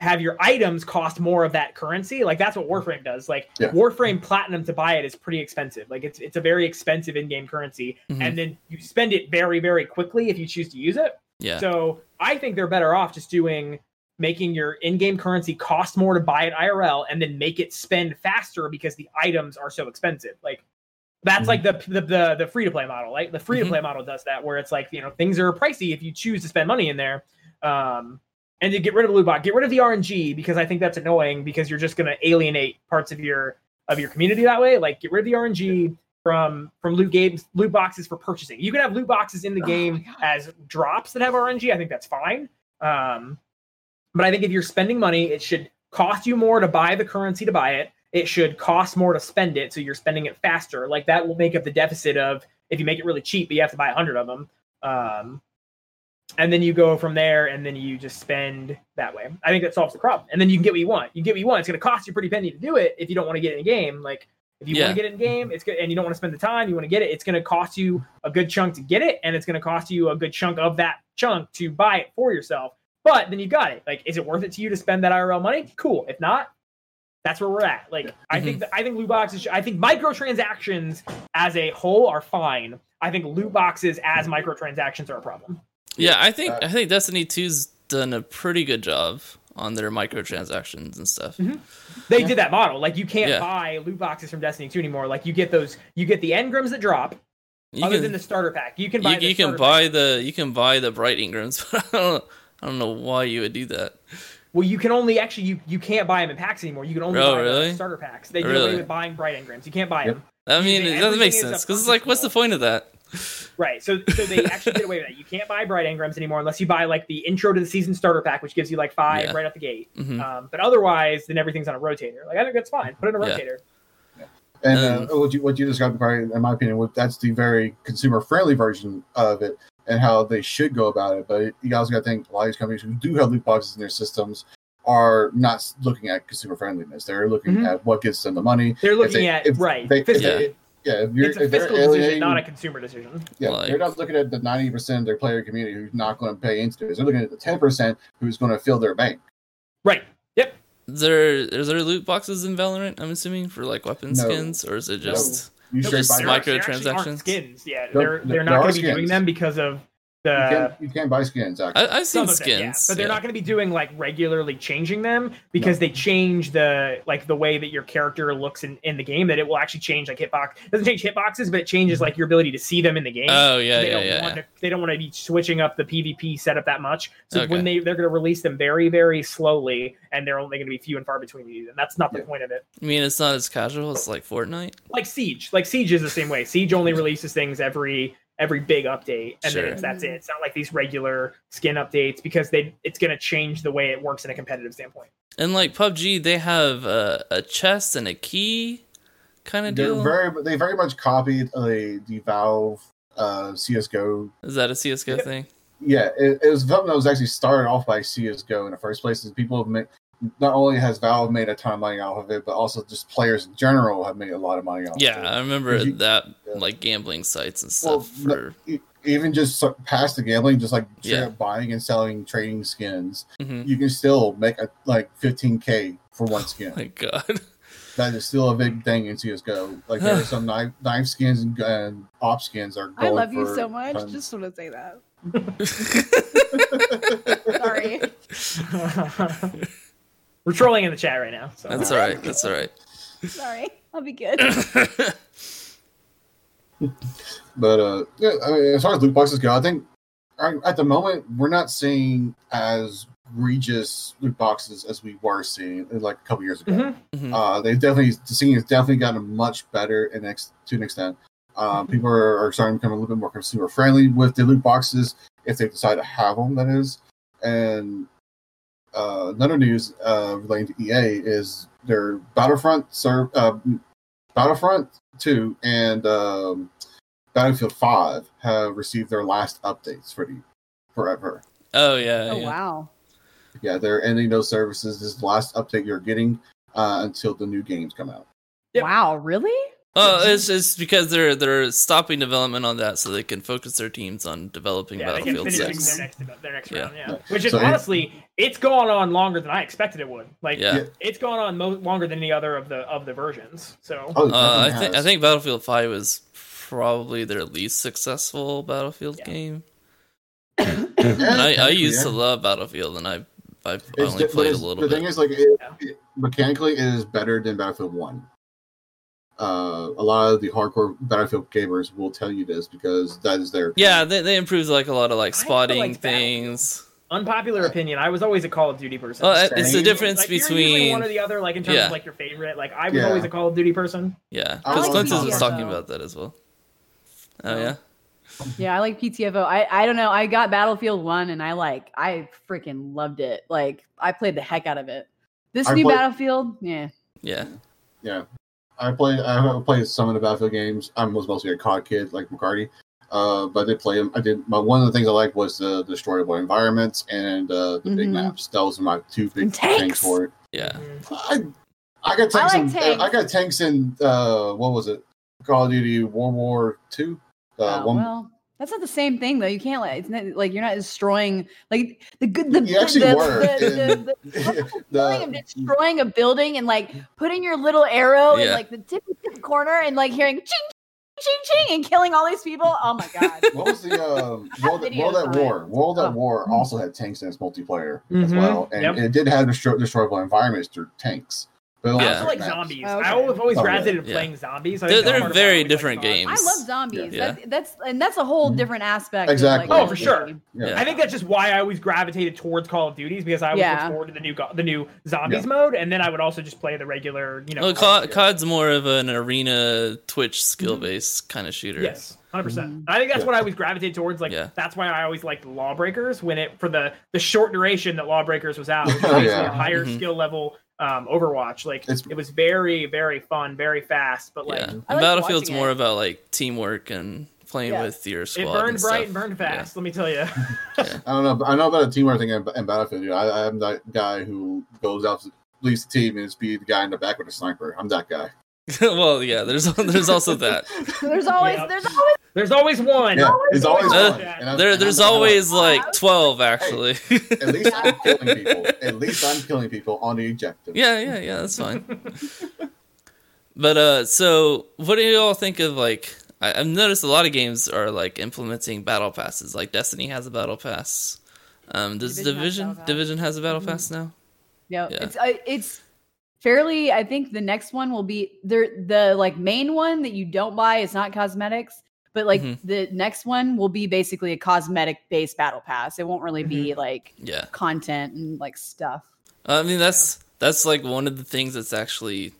have your items cost more of that currency. Like that's what Warframe does. Like Yeah. Warframe Platinum to buy it is pretty expensive. Like it's it's a very expensive in-game currency, Mhm. and then you spend it very very quickly if you choose to use it. Yeah. So I think they're better off just doing making your in-game currency cost more to buy it IRL and then make it spend faster because the items are so expensive. Like that's Mhm. like the the the, the free to play model, right? The free to play model does that where it's like, you know, things are pricey if you choose to spend money in there. Um and to get rid of the loot box, get rid of the RNG because I think that's annoying because you're just going to alienate parts of your of your community that way. Like get rid of the RNG from from loot games, loot boxes for purchasing. You can have loot boxes in the Oh game God. as drops that have RNG. I think that's fine. Um, but I think if you're spending money, it should cost you more to buy the currency to buy it. It should cost more to spend it, so you're spending it faster. Like that will make up the deficit of if you make it really cheap, but you have to buy a hundred of them. Um, and then you go from there, and then you just spend that way. I think that solves the problem. And then you can get what you want. You get what you want. It's going to cost you a pretty penny to do it if you don't want to get in the game. Like if you Yeah. want to get it in game, it's good, and you don't want to spend the time. You want to get it. It's going to cost you a good chunk to get it, and it's going to cost you a good chunk of that chunk to buy it for yourself. But then you got it. Like, is it worth it to you to spend that IRL money? Cool. If not, that's where we're at. Like, I think that, I think loot boxes. I think microtransactions as a whole are fine. I think loot boxes as microtransactions are a problem. Yeah, I think Uh, I think Destiny 2's done a pretty good job on their microtransactions and stuff. Mm-hmm. They Yeah. did that model. Like, you can't Yeah. buy loot boxes from Destiny 2 anymore. Like, you get those. You get the engrams that drop. You other can, than the starter pack, you can buy. you, the you can buy pack. the you can buy the bright engrams, but I don't I don't know why you would do that. Well, you can only actually you you can't buy them in packs anymore. You can only Oh, buy really? the starter packs. They did Really? away with buying bright engrams. You can't buy Yep. them. I mean, it doesn't make sense because it's like, what's the point of that? Right. So so they actually did away with that. You can't buy bright engrams anymore unless you buy like the intro to the season starter pack, which gives you like five Yeah. right out the gate. hmm Um, but otherwise, then everything's on a rotator. Like I think that's fine. Put in a Yeah. rotator. And Um, uh, what you what you described, in my opinion, what- that's the very consumer friendly version of it, and how they should go about it. But you also got to think a lot of these companies who do have loot boxes in their systems are not looking at consumer friendliness. They're looking Mhm. at what gets them the money. They're looking they- at if right. they- if fiscal- they- yeah, if you're it's a if fiscal decision, not a consumer decision. yeah, Like- they're not looking at the ninety percent of their player community who's not going to pay into this. They're looking at the ten percent who's going to fill their bank. Right. Yep. Is there is there loot boxes in Valorant? I'm assuming for like weapon No. skins, or is it just You No, straight just buy micro- actually- aren't microtransactions? skins. Yeah, No, they're they're not going to be doing them because of the you can't you can't buy skins. Actually, I, I've some seen of them, yeah. skins, but they're yeah. not going to be doing like regularly changing them because they change the like the way that your character looks in, in the game. That it will actually change like hitbox. It doesn't change hitboxes, but it changes mm-hmm. like your ability to see them in the game. Oh yeah, they yeah, don't yeah. want yeah. to, they don't want to be switching up the PvP setup that much. So Okay. when they they're going to release them very very slowly, and they're only going to be few and far between these, and that's not the point of it. I mean, it's not as casual as like Fortnite. Like Siege, like Siege is the same way. Siege only releases things every every big update, and Sure. then it's, that's it. It's not like these regular skin updates because they it's going to change the way it works in a competitive standpoint. And like PUBG, they have a, a chest and a key kind of they're deal. very they very much copied the the Valve uh, CS:GO Is that a CS:GO Yep. thing? yeah, it, it was something that was actually started off by CS:GO in the first place. Is people have made not only has Valve made a ton of money off of it, but also just players in general have made a lot of money off. Yeah, of I remember You- that yeah. like gambling sites and stuff. no- for even just past the gambling, just like Yeah. buying and selling trading skins, Mhm. you can still make a, like 15k for one skin. my God. that is still a big thing in CS:GO. Like there are some knife, knife skins and, and op skins are. I Going love you so much. tons. Just want to say that. Sorry. We're trolling in the chat right now. So That's all right. That's all right. Sorry. I'll be good. But uh, yeah, I mean, as far as loot boxes go, I think uh, at the moment we're not seeing as egregious loot boxes as we were seeing uh, like a couple years ago. Mhm. Mhm. Uh, they definitely the scene has definitely gotten much better in ex, to an extent. Um, people are, are starting to become a little bit more consumer friendly with the loot boxes if they decide to have them. That is, and uh, another news uh, relating to EA is their Battlefront serve uh, Battlefront Two and um, Battlefield Five have received their last updates for the forever. Oh yeah. Oh yeah. wow. Yeah, they're ending those services. This is the last update you're getting uh, until the new games come out. Yep. Wow, really? Oh, it's just because they're they're stopping development on that so they can focus their teams on developing Yeah, they can Battlefield finish Six. their next, their next Yeah. round. Yeah, Yeah. which is So honestly, it's gone on longer than I expected it would. Like, Yeah. Yeah. it's gone on mo- longer than any other of the of the versions. So, Oh, Uh, I think I think Battlefield Five was probably their least successful Battlefield Yeah. game. And I, I used yeah. to love Battlefield, and I I It's only played a it's- little the bit. thing is, like, it, it- mechanically, it is better than Battlefield One. Uh, a lot of the hardcore Battlefield gamers will tell you this because that is their yeah, they they improved like a lot of like spotting liked things. unpopular opinion, I was always a Call of Duty person. Well, it's the difference like, between one or the other, like in terms Yeah. of like your favorite. Like I was Yeah. always a Call of Duty person. yeah, because like Clintus was talking about that as well. Oh yeah, Yeah, I like PTFO. I I don't know. I got Battlefield One, and I like I freaking loved it. Like I played the heck out of it. This I new played- Battlefield, yeah. yeah. Yeah, I played. I have played some of the Battlefield games. I was mostly a COD kid, like McCarty. Uh, but I did play them. I did. My one of the things I liked was the destroyable environments and uh, the big Mhm. maps. Those are my two big And things tanks. for it. Yeah. I I got I tanks. like in, tanks. I got tanks in. Uh, what was it? Call of Duty World War Two. Uh, Oh, one, well, that's not the same thing though. You can't like it's not like you're not destroying like the good the You actually the, were the, the, the, the feeling of destroying a building and like putting your little arrow in like the tippy tip corner and like hearing ching ching ching and killing all these people. Oh my god. what was the um, World, video World at. War? World at Oh. War also had tanks in its multiplayer as Mhm. well, and Yep. it did have destroy, destroyable environments through tanks. But I Yeah. also like maps. zombies. Oh, okay. I have always Oh, yeah. gravitated to Yeah. playing zombies. I They're- think they're part of why I very always different COD. games. I love zombies. Yeah. That, that's and that's a whole Mhm. different aspect. Exactly. Of, like, Oh, for sure. Yeah. I think that's just why I always gravitated towards Call of Duties because I always Yeah. look forward to the new the new zombies Yeah. mode, and then I would also just play the regular, you know. well, Call COD, COD's more of an arena Twitch skill based kind of shooter. Yes, hundred percent. Mhm. I think that's Yeah. what I always gravitated towards. Like Yeah. that's why I always liked Lawbreakers when it for the the short duration that Lawbreakers was out. It was Oh, basically yeah. a higher Mhm. skill level um, Overwatch. Like It's- it was very very fun, very fast, but like yeah. And like Battlefield's more it. about like teamwork and playing Yeah. with your squad. it burned and bright stuff. and burned Yeah. fast. Let me tell you. I don't know. but I know about a teamwork thing in, in Battlefield. I, I am that guy who goes out to leads the team and is be the guy in the back with a sniper. I'm that guy. well, yeah. There's there's also that. There's always Yeah. there's always There's always one. Yeah, it's always fun. And I'm- There and there's I'm- always like twelve actually. At least I'm killing people. At least I'm killing people on the objective. yeah, yeah, yeah. That's fine. But uh, so what do you all think of like? I, I've noticed a lot of games are like implementing battle passes. Like Destiny has a battle pass. Um, does Division Division battle pass. Division has a battle Mhm. pass now? Yeah, Yeah. it's uh, it's fairly. I think the next one will be there. The like main one that you don't buy is not cosmetics, but like Mhm. the next one will be basically a cosmetic based battle pass. It won't really be like Yeah. content and like stuff. I mean that's that's like one of the things that's actually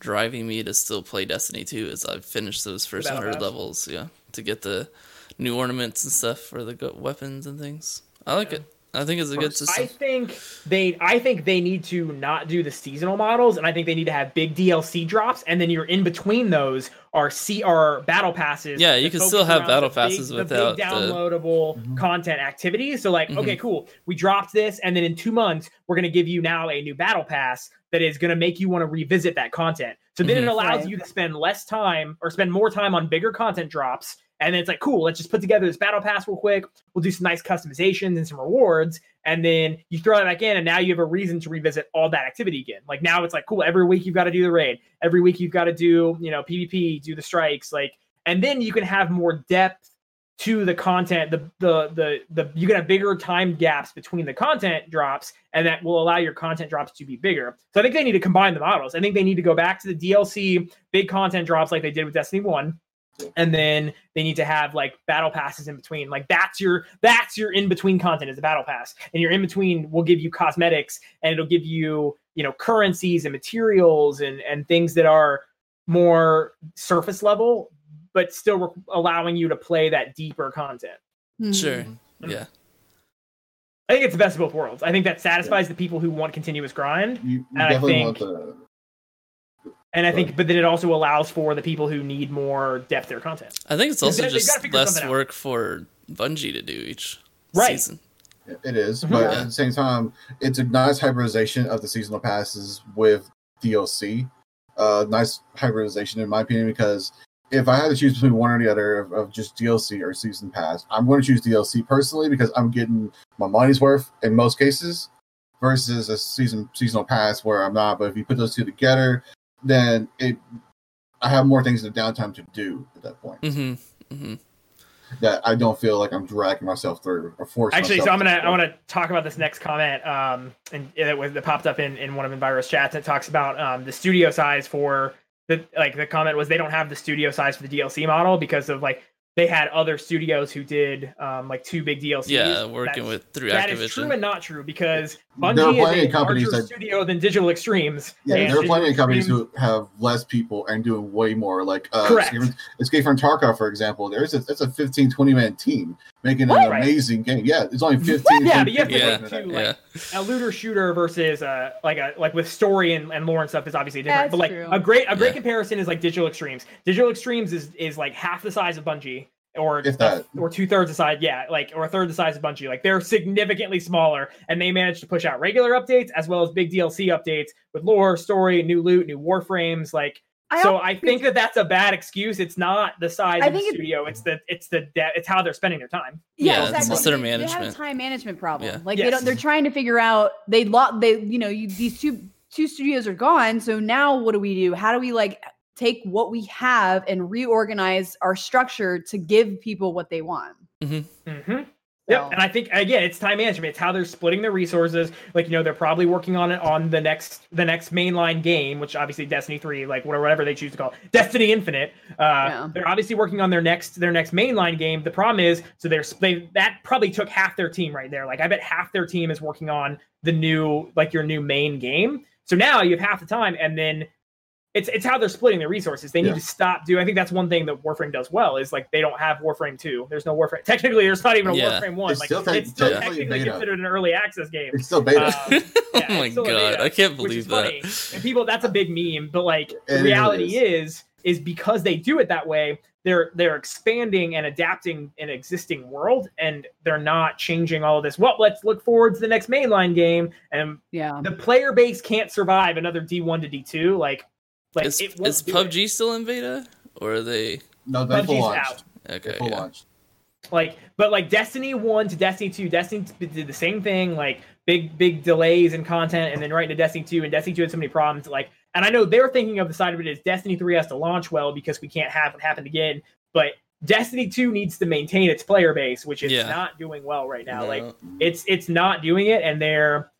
driving me to still play Destiny 2 is I've finished those first hundred pass. levels, yeah, to get the new ornaments and stuff for the weapons and things. I like it. I think it's a good system. I think they I think they need to not do the seasonal models and I think they need to have big DLC drops and then you're in between those are CR battle passes. Yeah, you can still have battle the big- passes the without big the- downloadable Mhm. content activities. So like, Mhm. okay, cool. We dropped this and then in 2 months we're going to give you now a new battle pass that is going to make you want to revisit that content. So then Mhm. it allows Right. you to spend less time or spend more time on bigger content drops and then it's like, cool, let's just put together this battle pass real quick. We'll do some nice customizations and some rewards. And then you throw that back in and now you have a reason to revisit all that activity again. Like now it's like cool every week you've got to do the raid. Every week you've got to do you know pvp do the strikes like and then you can have more depth to the content the the the, the you can have bigger time gaps between the content drops and that will allow your content drops to be bigger. So i think they need to combine the models. I think they need to go back to the dlc big content drops like they did with destiny 1 and then they need to have like battle passes in between like that's your that's your in between content is a battle pass and your in between will give you cosmetics and it'll give you you know currencies and materials and and things that are more surface level but still re- allowing you to play that deeper content Hmm. Sure. Mhm. Yeah. i think it's the best of both worlds i think that satisfies the people who want continuous grind You, you And I definitely think- want the and i think but then it also allows for the people who need more depth their content I think it's also they've just less work for Bungie to do each Right. season. It is, Mhm. but Yeah. at the same time, it's a nice hybridization of the seasonal passes with DLC. Uh, nice hybridization, in my opinion, because if I had to choose between one or the other of, of just DLC or season pass, I'm going to choose DLC personally because I'm getting my money's worth in most cases, versus a season seasonal pass where I'm not. But if you put those two together, then it, I have more things in the downtime to do at that point Mm-hmm. Mm-hmm. that I don't feel like I'm dragging myself through or forcing. Actually, so I'm gonna to- I want to talk about this next comment, um, and it was that popped up in in one of Enviro's chats. It talks about um the studio size for the like the comment was they don't have the studio size for the DLC model because of like they had other studios who did um like two big DLCs. Yeah, working That's- with through that is true and not true because There are plenty of a companies larger that- studio than Digital Extremes. Yeah, and there are plenty of companies Extremes- who have less people and doing way more. Like uh, Correct. Escape, Escape from Tarkov, for example, there's a, it's a 15, 20 man team making What? an Right. amazing game. Yeah, it's only 15. Yeah, but you have to people Yeah, look too, that. like, yeah. a looter shooter versus uh like a like with story and, and lore and stuff is obviously different. That's but like true. a great a great Yeah. comparison is like Digital Extremes. Digital Extremes is is like half the size of Bungie. Or If that. or two thirds the size, yeah, like or a third the size of Bungie. Like they're significantly smaller, and they managed to push out regular updates as well as big DLC updates with lore, story, new loot, new warframes. Like I so, I think that that's a bad excuse. It's not the size I of the think it- studio. It's the it's the de- it's how they're spending their time. Yeah, Yeah, it's exactly. just their They- They have management. a time management problem. Yeah. Like they don't. They're trying to figure out. They lot. They you know you, these two two studios are gone. So now what do we do? How do we like take what we have and reorganize our structure to give people what they want? Mm-hmm. Yep, So- and I think again, it's time management. It's how they're splitting their resources. Like you know, they're probably working on it on the next the next mainline game, which obviously Destiny three, like whatever, whatever they choose to call it, Destiny Infinite. Uh, Yeah. They're obviously working on their next their next mainline game. The problem is, so they're they, that probably took half their team right there. Like I bet half their team is working on the new like your new main game. So now you have half the time, and then it's it's how they're splitting their resources. They need Yeah. to stop doing. I think that's one thing that Warframe does well is like they don't have Warframe two. There's no Warframe. Technically, there's not even a Yeah. Warframe one. It's like still it's still technically technically beta. considered an early access game. It's still beta. Um, yeah, oh my it's still a god, beta, I can't which is believe funny. that. And people, that's a big meme. But like the It reality is, is because they do it that way, they're they're expanding and adapting an existing world, and they're not changing all of this. Well, let's look forward to the next mainline game, and Yeah. the player base can't survive another D one to D two. Like, like Is, it won't is do it. PUBG still in beta, or are they? no, they full PUBG's launched. out. Okay, full yeah. launched. like but like destiny 1 to destiny 2 destiny did the same thing like big big delays in content and then right into destiny 2 and destiny 2 had so many problems like and i know they're thinking of the side of it is destiny 3 has to launch well because we can't have it happen again but destiny 2 needs to maintain its player base which is Yeah. not doing well right now like it's it's not doing it and they're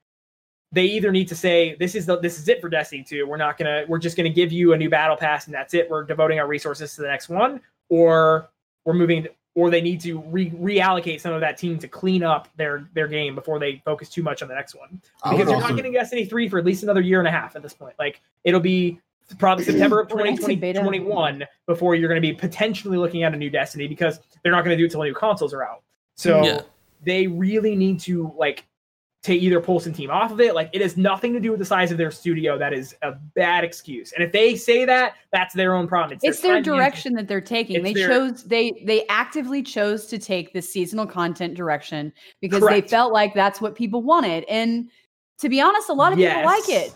they either need to say this is the this is it for destiny 2 we're not gonna we're just gonna give you a new battle pass and that's it. We're devoting our resources to the next one. Or we're moving or they need to re- reallocate some of that team to clean up their their game before they focus too much on the next one. Oh, because you're also- not getting destiny 3 for at least another year and a half at this point. Like it'll be probably september of When I said 2020 beta. 21 before you're going to be potentially looking at a new destiny because they're not going to do it until new consoles are out. So Yeah. they really need to like to either pull some team off of it. Like it has nothing to do with the size of their studio. That is a bad excuse. And if they say that, that's their own problem. it's their time management. direction that they're taking. It's They their- chose they they actively chose to take the seasonal content direction because Correct. they felt like that's what people wanted. And to be honest, a lot of people like it.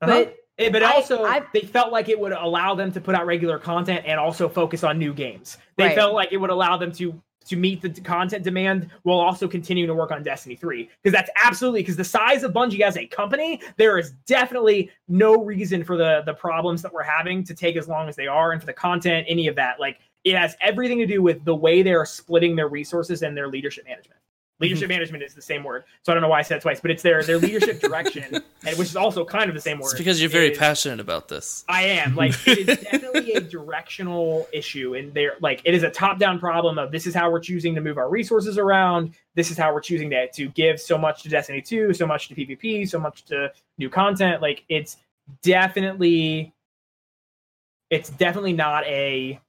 Uh-huh. But Eh, but also I've- they felt like it would allow them to put out regular content and also focus on new games. They Right. felt like it would allow them to to meet the content demand while also continuing to work on Destiny 3 because that's absolutely because the size of Bungie as a company there is definitely no reason for the the problems that we're having to take as long as they are and for the content any of that like it has everything to do with the way they are splitting their resources and their leadership management. Leadership mm-hmm. management is the same word, so I don't know why I said it twice, but it's their their leadership direction, and which is also kind of the same word. It's because you're very is- passionate about this. I am like it is definitely a directional issue, and they're like it is a top down problem of this is how we're choosing to move our resources around. This is how we're choosing to to give so much to Destiny two, so much to PvP, so much to new content. Like it's definitely, it's definitely not a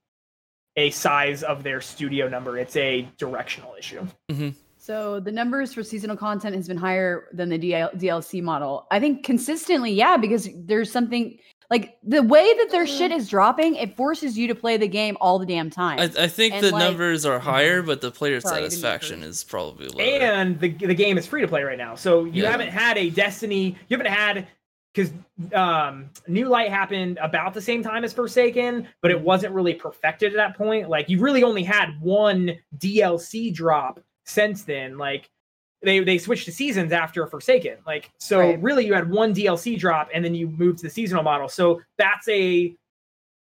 a size of their studio number. It's a directional issue. Mm-hmm. So the numbers for seasonal content has been higher than the DL- DLC model. I think consistently, yeah, because there's something like the way that their shit is dropping, it forces you to play the game all the damn time. I, I think And, the like- numbers are higher, but the player Sorry, I didn't mean to satisfaction is probably lower. and the the game is free to play right now. So you Yeah. haven't had a Destiny. You haven't had because um, New Light happened about the same time as Forsaken, but it wasn't really perfected at that point. Like you really only had one DLC drop since then. Like they they switched to seasons after Forsaken. Like so, Right. really you had one DLC drop and then you moved to the seasonal model. So that's a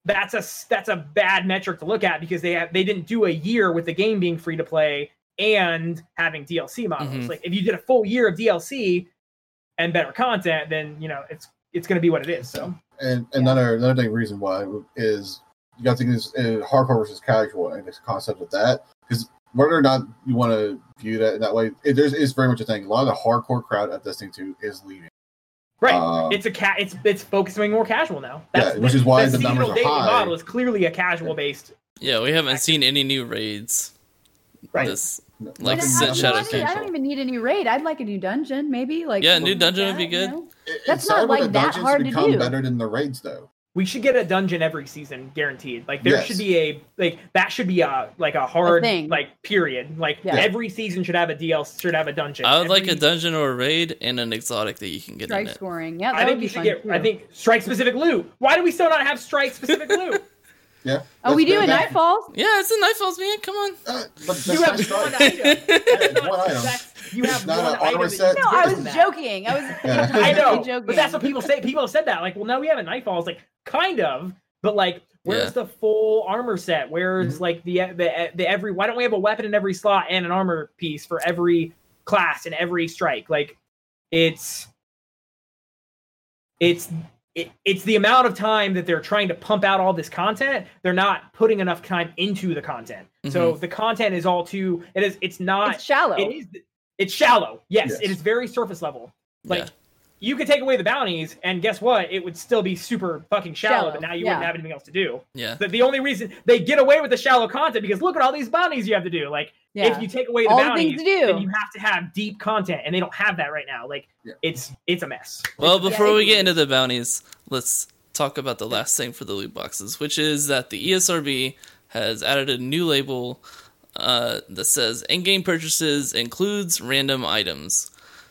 that's a that's a bad metric to look at because they have they didn't do a year with the game being free to play and having DLC models. Mhm. Like if you did a full year of DLC and better content, then you know it's it's going to be what it is. So And another another thing reason why is you got to think this uh, hardcore versus casual and this concept of that because whether or not you want to view that in that way, it, there's is very much a thing. A lot of the hardcore crowd at Destiny 2 is leaving. right, Um, it's a cat. It's it's focusing more casual now. Yeah, which is why the numbers seasonal are high. model is clearly a casual based. yeah, we haven't seen any new raids. Right. This, No- Like nothing- I, Set don't, Shadow I, don't, I don't even need a new raid. I'd like a new dungeon, maybe. Like Yeah, something new dungeon would be that, you good. know? It- That's it's not sad like the that dungeons hard to become do. better than the raids though. We should get a dungeon every season, guaranteed. Like there Yes. should be a like that should be a like a hard thing. like period. Like Yeah. every season should have a DLC should have a dungeon. I would like a dungeon or a raid and an exotic that you can get in Strike it. scoring. Yeah, that I would think be you should get. too. I think strike specific loot. Why do we still not have strike specific loot? Yeah. Oh, we do That's- in that- Nightfalls. Yeah, it's a Nightfalls, man. Come on. Uh, but that's you have strike. one item. One item. that's- you have not one item. set. No, I was joking. I was. Yeah. I know, joking. but that's what people say. People have said that. Like, well, now we have a Nightfalls. Like, kind of, but like, where's Yeah. the full armor set? Where's Mm-hmm. like the, the the every? Why don't we have a weapon in every slot and an armor piece for every class and every strike? Like, it's it's it, it's the amount of time that they're trying to pump out all this content. They're not putting enough time into the content. So mm-hmm. the content is all too. It is. It's not. It's shallow. It is. It's shallow. Yes, Yes. it is very surface level. Like Yeah. you could take away the bounties, and guess what? It would still be super fucking shallow. Shallow, But now you yeah. wouldn't have anything else to do. Yeah. The, the only reason they get away with the shallow content because look at all these bounties you have to do. Like yeah. if you take away the All the bounties, things to do. then you have to have deep content, and they don't have that right now. Like Yeah. it's it's a mess. Well, before it we get into the bounties, let's talk about the last thing for the loot boxes, which is that the ESRB has added a new label uh, that says in-game purchases includes random items.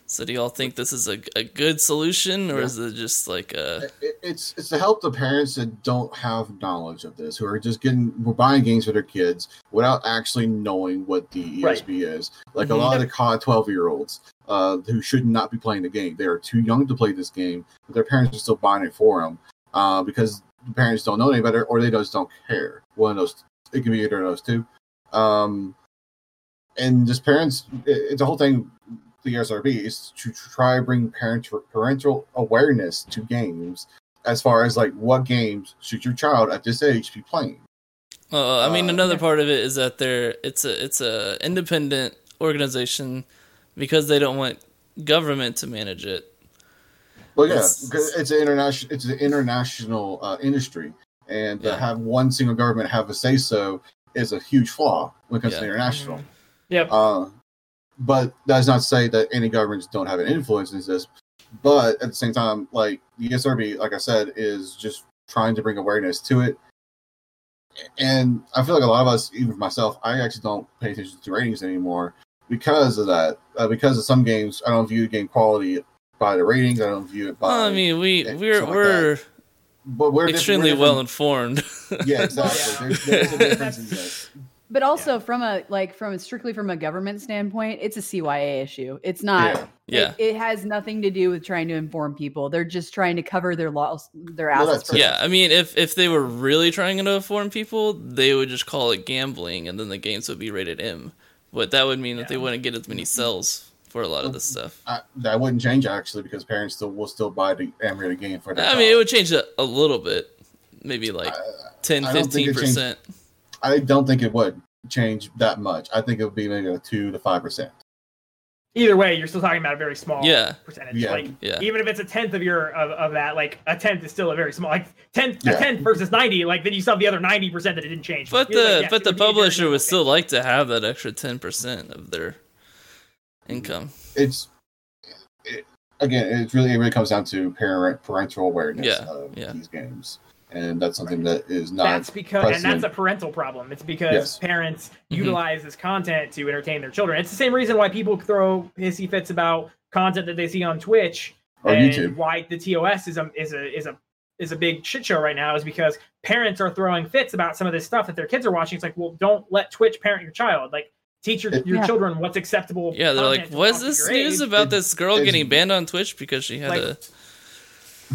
So, do y'all think this is a, a good solution, or Yeah. is it just like a It- it's it's to help the parents that don't have knowledge of this, who are just getting we're buying games for their kids without actually knowing what the ESB is. Like Mhm. a lot of the COD twelve year olds uh, who should not be playing the game. They are too young to play this game, but their parents are still buying it for them uh, because the parents don't know any better or they just don't care. One of those it can be either of those two. Um, and just parents, it, it's a whole thing the ESRB is to try to bring parent parental awareness to games as far as like what games should your child at this age be playing. Well, I mean, Uh, another yeah. part of it is that they're it's a it's a independent organization because they don't want government to manage it. Well, yeah, It's- because it's an international it's an international uh, industry, and Yeah. to have one single government have a say so is a huge flaw when it comes Yeah. to international. Yep. Uh, but that's not to say that any governments don't have an influence in this. But at the same time, like the ESRB, like I said, is just trying to bring awareness to it. And I feel like a lot of us, even myself, I actually don't pay attention to ratings anymore because of that. Uh, because of some games, I don't view game quality by the ratings. I don't view it by. Well, I mean, we we're like we're but we're extremely we're well informed. Yeah, exactly. There's, there's a difference in this. But also from a like from strictly from a government standpoint, it's a CYA issue. It's not. Yeah. Yeah. It, it has nothing to do with trying to inform people. They're just trying to cover their loss, their assets. that's for it. Yeah, I mean, if if they were really trying to inform people, they would just call it gambling, and then the games would be rated M. but that would mean that they wouldn't get as many sales for a lot of this stuff. I, that wouldn't change actually because parents still will still buy the animated game for that. I mean, it would change it a little bit, maybe like 10, I don't think 15 it changed- percent. I don't think it would change that much. I think it would be maybe a two to five percent. Either way, you're still talking about a very small Yeah. percentage. Yeah. Like Yeah. even if it's a tenth of your of, of that, like a tenth is still a very small like tenth Yeah. a tenth versus ninety, like then you still have the other ninety percent that it didn't change. But You're the like, yes, but the would be a very publisher minimal would still like to have that extra ten percent of their income. It's it, again, it's really it really comes down to parent parental awareness Yeah, of yeah. these games, and that's something that is not. That's because, and that's a parental problem. It's because Yes. parents Mhm. utilize this content to entertain their children. It's the same reason why people throw hissy fits about content that they see on Twitch or and YouTube. why the TOS is a is a is a is a big shit show right now is because parents are throwing fits about some of this stuff that their kids are watching. It's like, well, don't let Twitch parent your child. Like, teach your, your Yeah. children what's acceptable. Yeah, they're like, content "What's watch at this news age." about It- this girl getting banned on Twitch because she had Like, a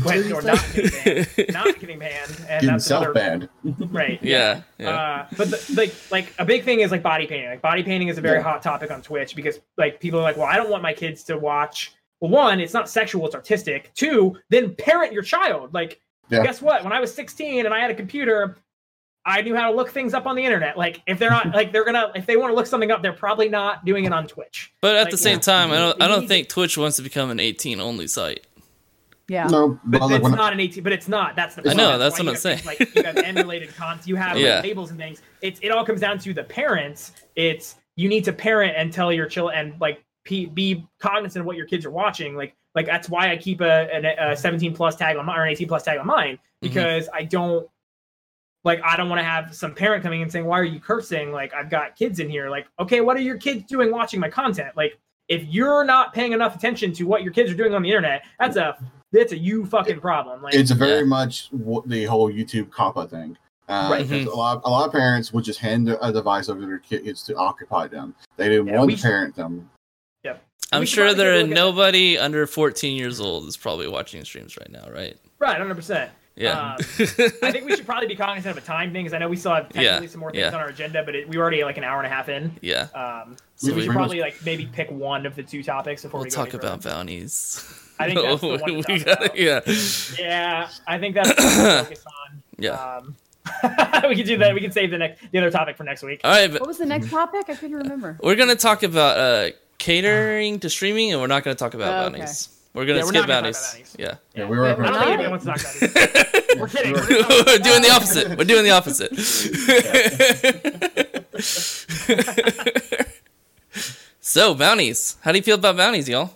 When, or not getting banned, not getting banned, and Getting that's self-banned. right. yeah yeah Uh, but the, like like a big thing is like body painting. Like body painting is a very Yeah. hot topic on Twitch because like people are like, well, I don't want my kids to watch. Well, one, it's not sexual; it's artistic. Two, then parent your child. Like, Yeah. guess what? When I was 16 and I had a computer, I knew how to look things up on the internet. Like, if they're not like they're gonna if they want to look something up, they're probably not doing it on Twitch. But at Like, the same yeah. time, I don't I don't think Twitch wants to become an 18 only site. Yeah. No, But it's when, not an 18. But it's not. That's the. I point. know, that's why what I'm saying. things Like you have emulated content. You have like, Yeah. labels and things. It's it all comes down to the parents. It's you need to parent and tell your child and like pe- be cognizant of what your kids are watching. Like like that's why I keep a, an- a 17 plus tag on mine or an 18 plus tag on mine Mm-hmm. because I don't like I don't want to have some parent coming and saying why are you cursing? Like I've got kids in here. Like okay, what are your kids doing watching my content? Like if you're not paying enough attention to what your kids are doing on the internet, that's a that's a you fucking problem. Like it's very Yeah. much what the whole YouTube COPPA thing. Uh, Right. because Mhm. A lot, a lot of parents would just hand a device over to their kids to occupy them. They didn't Yeah, want to parent them. Yep. I'm sure there are look at- nobody under 14 years old is probably watching streams right now, right? right, hundred percent. Yeah. Um, I think we should probably be cognizant of a time thing because I know we still have technically Yeah, some more things yeah. on our agenda, but it, we already like an hour and a half in. yeah. Um, So so we we should pretty probably like maybe pick one of the two topics before We'll we go talk about bounties. I think that's the one to talk gotta- about. yeah. Yeah, I think that's what focus on. Yeah. Um, we can do that. We can save the next the other topic for next week. All right, but What was the next topic? I couldn't remember. we're gonna talk about uh, catering to streaming, and we're not gonna talk about Oh, okay. bounties. We're gonna Yeah, we're skip gonna bounties. about bounties. Yeah. Yeah, we were. I don't think anyone wants to talk about it. we're kidding. We're We're doing the opposite. We're doing the opposite. so bounties. How do you feel about bounties, y'all?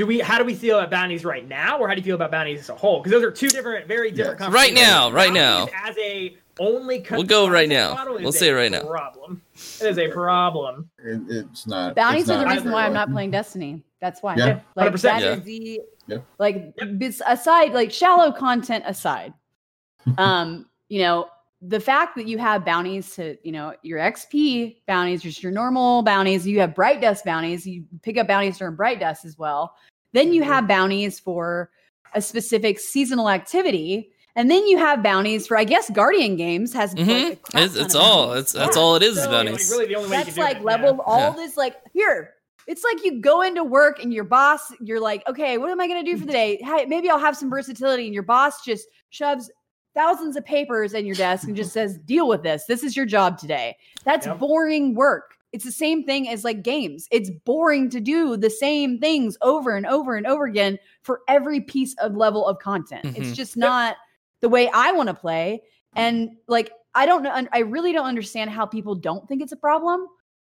Do we? How do we feel about bounties right now, or how do you feel about bounties as a whole? Because those are two different, very different. Yes. Right now, right Bounties As a only, We'll go right now. We'll say it right now. Problem. It is a problem. It, it's not. Bounties it's are the reason why I'm not playing Destiny. That's why. Yeah. Like 100%. that Yeah. is the Yeah. like bes- aside like shallow content aside. um, you know, the fact that you have bounties to, you know, your XP bounties, just your normal bounties, you have bright dust bounties, you pick up bounties during bright dust as well. Then you Mhm. have bounties for a specific seasonal activity. And then you have bounties for, I guess, Guardian Games has like, a hmm crap It's, it's all. bounties. It's that's Yeah. all it is. is So, bounties. Like, really, the only way That's can like it, level yeah. all Yeah. this like here. It's like you go into work and your boss, you're like, okay, what am I going to do for the day? Hey, maybe I'll have some versatility. And your boss just shoves thousands of papers in your desk and just says, deal with this. This is your job today. That's Yep. boring work. It's the same thing as like games. It's boring to do the same things over and over and over again for every piece of level of content. It's Mhm. just not the way I want to play. And like, I don't know. I really don't understand how people don't think it's a problem.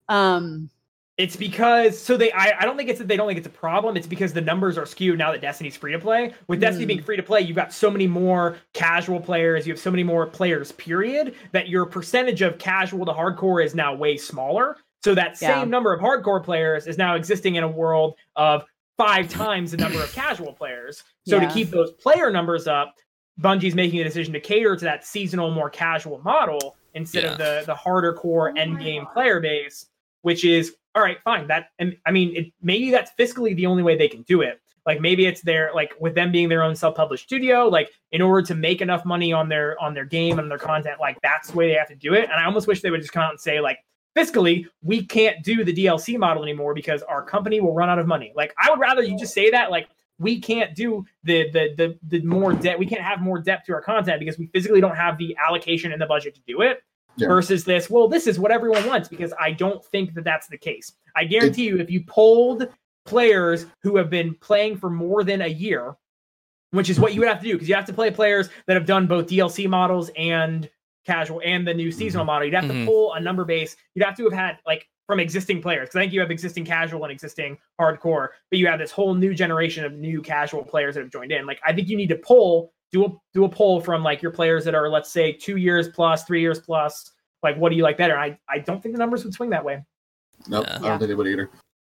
Um, It's because so they I, I don't think it's that they don't think it's a problem. It's because the numbers are skewed now that Destiny's free to play. With Destiny Mm. being free to play, you've got so many more casual players, you have so many more players, period, that your percentage of casual to hardcore is now way smaller. So that same Yeah. number of hardcore players is now existing in a world of five times the number of casual players. So Yeah. to keep those player numbers up, Bungie's making a decision to cater to that seasonal, more casual model instead of the the harder core oh end game player base, which is all right, fine. That and I mean, it, maybe that's fiscally the only way they can do it. Like maybe it's their like with them being their own self-published studio, like in order to make enough money on their on their game and their content, like that's the way they have to do it. And I almost wish they would just come out and say like fiscally we can't do the DLC model anymore because our company will run out of money. Like I would rather you just say that like we can't do the the the, the more debt we can't have more depth to our content because we physically don't have the allocation and the budget to do it Yeah. versus this well this is what everyone wants because i don't think that that's the case i guarantee you if you polled players who have been playing for more than a year which is what you would have to do because you have to play players that have done both dlc models and casual and the new seasonal mm-hmm. model you'd have to mm-hmm. pull a number base. You'd have to have had like from existing players because i think you have existing casual and existing hardcore but you have this whole new generation of new casual players that have joined in. Like i think you need to pull do a do a poll from like your players that are let's say two years plus three years plus. Like what do you like better? I i don't think the numbers would swing that way. Nope, Yeah. I don't think they would either.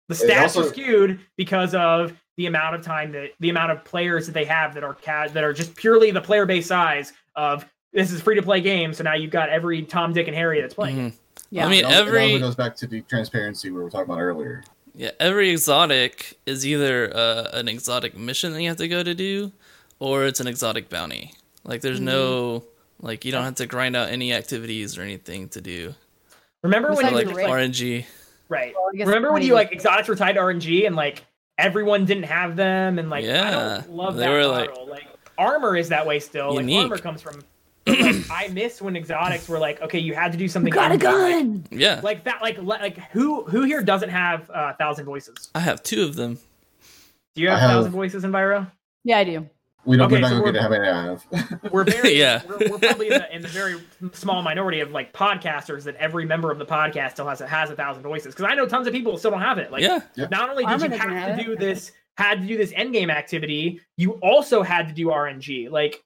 the stats also- are skewed because of the amount of time that the amount of players that they have that are ca- that are just purely the player base size of this is free to play game so now you've got every tom dick and harry that's playing Mhm. Yeah. I mean, It also- it every also goes back to the transparency we were talking about earlier. Yeah, every exotic is either uh, an exotic mission that you have to go to do, or it's an exotic bounty. Like, there's no like you don't have to grind out any activities or anything to do. remember when Besides you like just, RNG. right Well, remember when you like exotics were tied to rng and like everyone didn't have them and like i Yeah, don't love they that were, like, model like, armor is that way still like armor comes from like, i miss when exotics were like okay you had to do something got a in- like- gun. Yeah, like that like like who who here doesn't have uh, a thousand voices I have two of them. do you have I a have- thousand voices Enviro? Yeah, I do. We don't. Okay, we're not so gonna we're- get how many I have. we're very Yeah. we're, we're probably in the, in the very small minority of like podcasters that every member of the podcast still has has a thousand voices because i know tons of people still don't have it like yeah, not only did Armor you have have to it. do this had to do this end game activity you also had to do rng like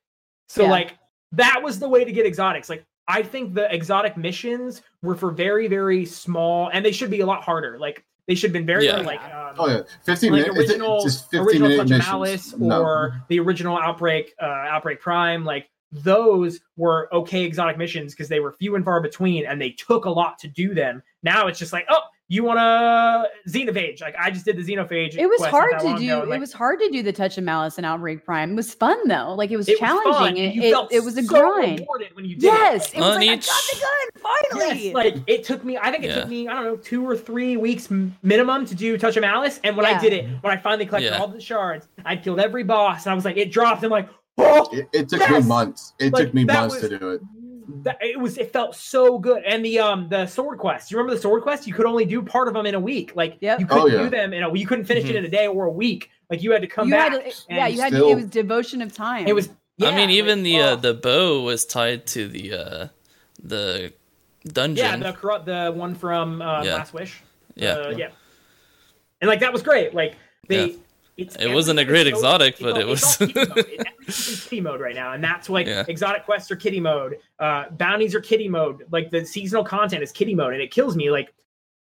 so Yeah. like that was the way to get exotics like i think the exotic missions were for very very small and they should be a lot harder like they should have been very Yeah. like um, oh yeah, fifteen like minutes. original, just fifteen original minute Touch of missions. Malice No. or the original Outbreak, uh, Outbreak Prime, like those were okay exotic missions because they were few and far between, and they took a lot to do them. Now it's just like, oh, you want to Xenophage? Like I just did the Xenophage. It was quest hard to do. ago, and, it was hard to do the Touch of Malice and Outbreak Prime. It was fun though. Like it was it was challenging. fun, It, and you it, felt it was a so grind. when you did Yes, it. it was like each- I got the gun finally. Yes, like it took me. I think it Yeah. took me. I don't know, two or three weeks minimum to do Touch of Malice. And when I did it, when I finally collected Yeah. all the shards, I killed every boss, and I was like, it dropped. I'm like, oh, It, it took Yes! me months. It Like, took me months was- to do it. That it was it felt so good and the um the sword quest you remember the sword quest you could only do part of them in a week like Yep. you couldn't Oh, yeah. do them in a you couldn't finish it Mhm. in a day or a week like you had to come you back had to, yeah, you had to, it was devotion of time. it was I mean, even like, the uh, oh. the bow was tied to the uh, the dungeon. yeah the corrupt the one from uh, Yeah. last wish Yeah. uh, yeah and like that was great like they Yeah. It's It wasn't a great so- exotic, it's but all- it it's was- all kitty mode. In kitty mode right now and that's like Yeah. exotic quests are kitty mode uh bounties are kitty mode like the seasonal content is kitty mode and it kills me like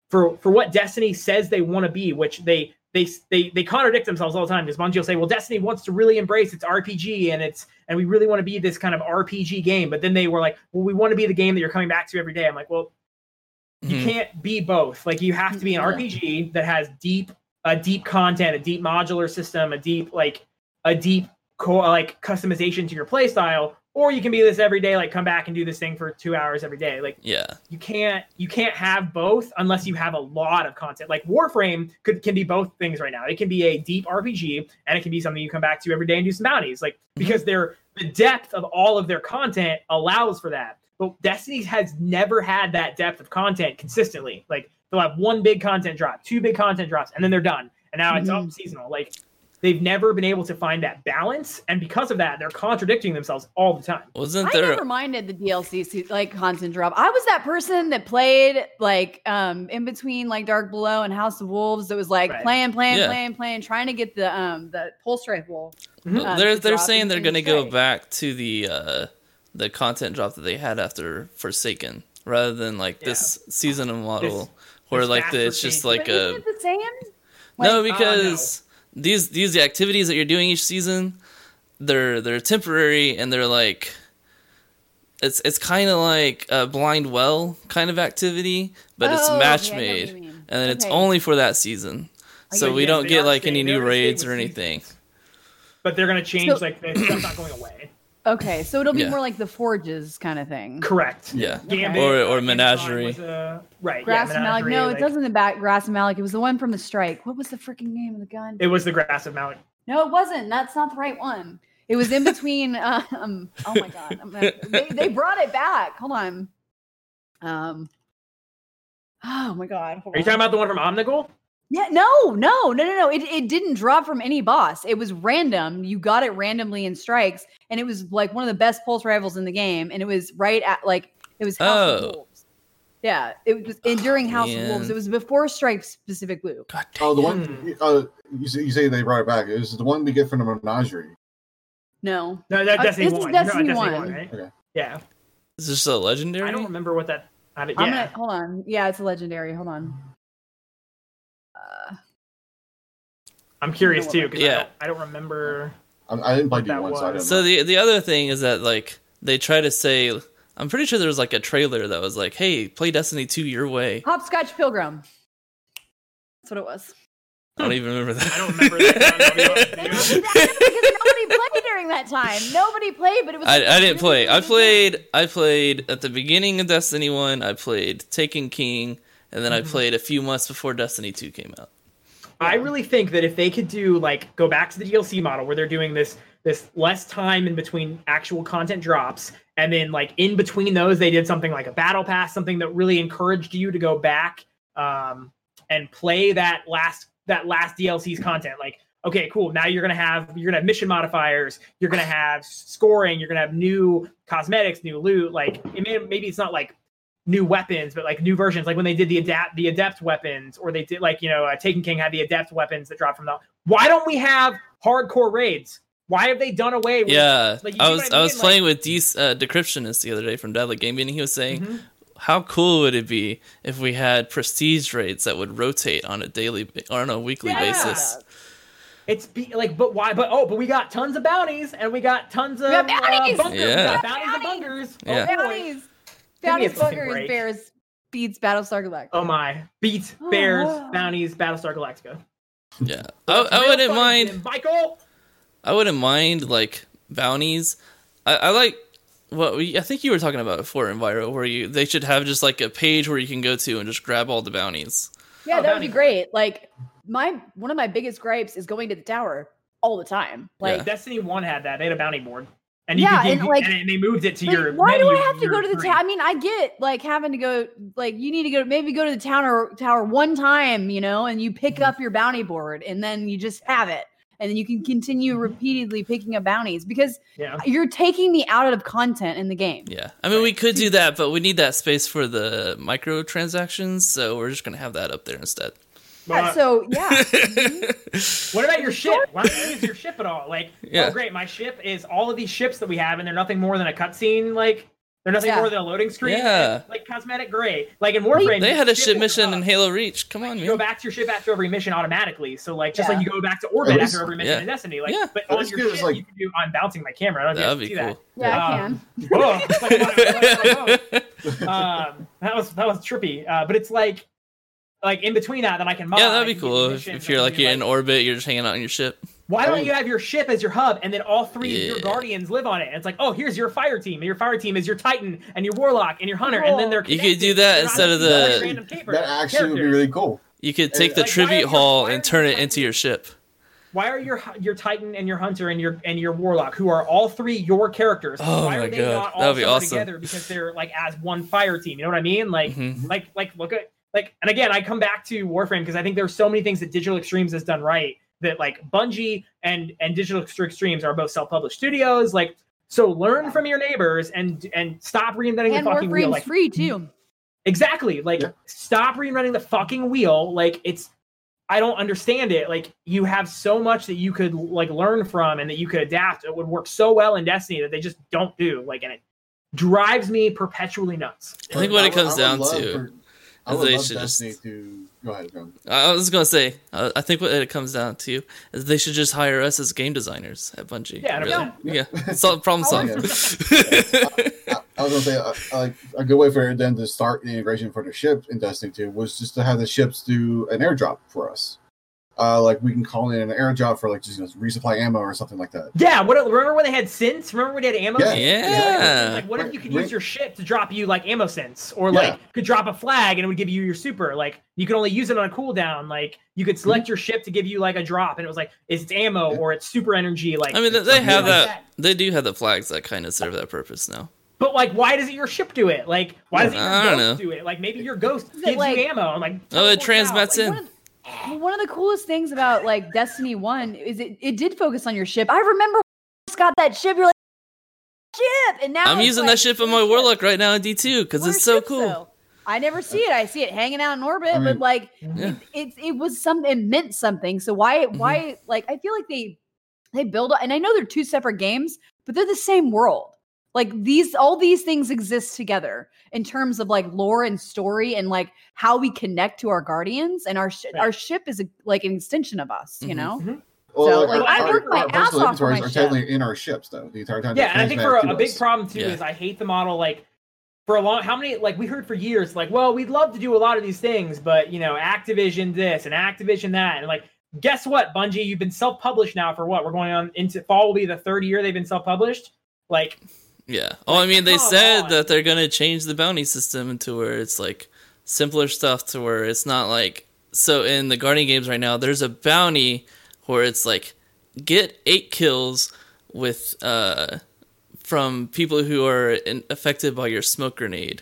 for for what destiny says they want to be which they they they they contradict themselves all the time because Bungie will say, "Well, Destiny wants to really embrace its RPG and it's and we really want to be this kind of RPG game." But then they were like, "Well, we want to be the game that you're coming back to every day." I'm like, "Well, you Mhm. can't be both. Like you have to be an Yeah. RPG that has deep, a deep content, a deep modular system, a deep like a deep core like customization to your play style, or you can be this every day, like come back and do this thing for two hours every day. Like Yeah. you can't you can't have both unless you have a lot of content. Like Warframe could can be both things right now. It can be a deep RPG and it can be something you come back to every day and do some bounties. Like mm-hmm. because they're the depth of all of their content allows for that. But Destiny has never had that depth of content consistently. Like they'll have one big content drop, two big content drops, and then they're done. And now it's Mhm. up seasonal. Like they've never been able to find that balance, and because of that, they're contradicting themselves all the time. Wasn't I there? never minded the DLC se- like content drop. I was that person that played like um in between like Dark Below and House of Wolves. That was like Right. playing, playing, Yeah. playing, playing, trying to get the um the pulse rifle. Mhm. uh, they're they're saying they're gonna go back to the uh the content drop that they had after Forsaken, rather than like this seasonal model where this like the, it's just like But isn't a it the same? no Like, uh, because these these activities that you're doing each season, they're they're temporary and they're like. It's it's kind of like a blind well kind of activity, but it's Oh, okay, I know match what made, and then it's only for that season. I So get we don't They get like any new raids with or seasons. anything. But they're gonna change So- like the stuff's not going away. Okay, so it'll be Yeah. more like the Forges kind of thing. Correct. Yeah. Gambit, Or- or Menagerie. was, uh, right. Grass yeah, and Malik. Menagerie, No, like- it doesn't. The back Grass and Malik. It was the one from the strike. What was the freaking name of the gun? It was the Grasp of Malok. No, it wasn't. That's not the right one. It was in between. Um, oh my god, I'm gonna, they they brought it back. Hold on. Um. Oh my god. hold Are you on. talking about the one from Omnigul? Yeah, no, no, no, no, no. It, it didn't drop from any boss. It was random. You got it randomly in strikes, and it was like one of the best pulse rifles in the game. And it was right at like it was House Oh. of Wolves. Yeah, it was and during House of Wolves. It was before Strike Specific Blue. God Oh, the one uh, you, say, you say they brought it back. It was the one we get from the menagerie. No, No, that Uh, Destiny this is one. You're Destiny talking about 1. right? Okay. Yeah. Is this a legendary? I don't remember what that. I mean, I'm yeah. gonna hold on. Yeah, it's a legendary. Hold on. Uh, I'm curious too because Yeah. I, don't, I don't remember. I, I didn't play What that D1, so I don't was. So know. the the other thing is that like they try to say I'm pretty sure there was like a trailer that was like, "Hey, play Destiny 2 your way." Hopscotch Pilgrim. That's what it was. I don't even remember that. I don't remember that. I'll be honest with They you. did that because nobody played during that time. Nobody played, but it was. I, like I didn't really play. I good. played. I played at the beginning of Destiny One. I played Taken King, and then Mm-hmm. I played a few months before Destiny Two came out. I really think that if they could do like go back to the DLC model where they're doing this this less time in between actual content drops and then like in between those they did something like a battle pass something that really encouraged you to go back um, and play that last that last DLC's content like okay cool now you're going to have you're going to have mission modifiers you're going to have scoring you're going to have new cosmetics new loot like it may, maybe it's not like new weapons, but like new versions, like when they did the adapt the adept weapons, or they did like you know, uh, Taken King had the adept weapons that dropped from the. Why don't we have hardcore raids? Why have they done away? with Yeah, like, you I was what I, I was mean? playing with De- uh, Decryptionist the other day from Deadly Gaming, and he was saying, Mhm. "How cool would it be if we had prestige raids that would rotate on a daily or on a weekly Yeah. basis?" It's be, like, but why? But oh, but we got tons of bounties and we got tons of got bounties! Uh, bunkers. We Yeah. got bounties and bunkers. Oh, Yeah. boy. Bounties. Me a Bounties, fucking bears, beets, Battlestar Galactica. Oh my! Beat bears, bounties, Battlestar Galactica. Yeah, I, I wouldn't mind. Michael. I wouldn't mind like bounties. I, I like what we. I think you were talking about before, Enviro, where you they should have just like a page where you can go to and just grab all the bounties. Yeah, Oh, that would be great. Like my one of my biggest gripes is going to the tower all the time. Like, Yeah. Destiny One had that. They had a bounty board, and you Yeah, could, and, like- and they moved it to like, your. why do I have to go to the screen. tower? I mean, I get like having to go. Like, you need to go maybe go to the tower tower one time, you know, and you pick Mm-hmm. up your bounty board, and then you just have it, and then you can continue Mm-hmm. repeatedly picking up bounties because Yeah. you're taking me out of content in the game. Yeah, I mean we could do that, but we need that space for the microtransactions, so we're just gonna have that up there instead. Yeah, so yeah, What about your ship? Why don't you use your ship at all? Like, Yeah. oh great, my ship is all of these ships that we have, and they're nothing more than a cutscene. Like, they're nothing Yeah. more than a loading screen. Yeah. and, like cosmetic gray. Like in Warframe, they had a your ship mission in. Halo Reach. Come on, You go back to your ship after every mission automatically. So like, just Yeah. like you go back to orbit At least- after every mission yeah. in Destiny. Like, Yeah. but At on your give ship, like- you can do. I'm bouncing my camera. I don't know if That'd you be guys cool. yeah, I Um, can. Whoa, it's like, what- what- what- what- um, that was that was trippy. Uh, but it's like, like in between that, then I can mod. Yeah, that'd be cool if, if you're like you're in orbit, you're just hanging out on your ship. Why don't mean- you have your ship as your hub and then all three of your guardians live on it? And it's like, oh, here's your fire team. And your fire team is your Titan and your warlock and your hunter, and then they're You could do that instead of the- like That actually would be really cool. You could take the Like, tribute hall and turn it into your ship. Why are your your Titan and your hunter and your and your warlock, who are all three your characters, Oh why my are they God, not all that'd be awesome. together because they're like as one fire team? You know what I mean? Like Mhm. like like look at like and again I come back to Warframe because I think there's so many things that Digital Extremes has done right that like Bungie and and Digital Extremes are both self-published studios. Like so learn from your neighbors and and stop reinventing And the fucking wheel. Warframe's like free too. exactly. Like Yeah. stop reinventing the fucking wheel. Like it's I don't understand it. Like you have so much that you could like learn from and that you could adapt. It would work so well in Destiny that they just don't do. Like and it drives me perpetually nuts. I think what it comes would down love to for- I is would love should just- Destiny to go ahead, John. I was gonna say, uh, I think what it comes down to is they should just hire us as game designers at Bungie. Yeah, really. 100%. yeah. Solve problem solved. I, I was gonna say uh, like a good way for them to start the integration for the ship in Destiny 2 was just to have the ships do an airdrop for us. Uh, like we can call in an airdrop for like just you know, resupply ammo or something like that. Yeah, what remember when they had synths? Remember when they had ammo? Yeah. synths? Yeah. Like, what if you could Right. use your ship to drop you like ammo synths, or Yeah. like could drop a flag and it would give you your super? Like you could only use it on a cooldown. Like you could select your ship to give you like a drop, and it was like it's ammo Yeah. or it's super energy. Like I mean, they, they something have like that. They do have the flags that kind of serve that purpose now. But like, why doesn't your ship do it? Like, why doesn't your I ghost know. do it? Like, maybe your ghost Is gives like- you ammo. I'm like, Oh, it teleports out. transmits Like, in. One of, well, one of the coolest things about like Destiny One is it, it did focus on your ship. I remember when you first got that ship. You're like ship, and now I'm using like, that ship in my warlock right now in D2 because it's so ships, cool. though? I never see it. I see it hanging out in orbit, I but like Yeah. it, it, it was some. It meant something. So why Mm-hmm. why like I feel like they they build and I know they're two separate games, but they're the same world. Like these, all these things exist together in terms of like lore and story and like how we connect to our guardians and our sh- Right. our ship is a, like an extension of us. You Mhm. know, Well, So, like, I our, work my ass off for inventories my are ship. in our ships though the entire time. Yeah, and I think for a, a big problem too Yeah. is I hate the model. Like, for a long, how many like we heard for years, like, well, we'd love to do a lot of these things, but you know, Activision this and Activision that, and like, guess what, Bungie, you've been self-published now for what? We're going on into fall will be the third year they've been self-published. Like, Yeah. Oh, I mean, they said on. that they're gonna change the bounty system into where it's like simpler stuff to where it's not like so in the Guardian games right now. There's a bounty where it's like get eight kills with uh from people who are in, affected by your smoke grenade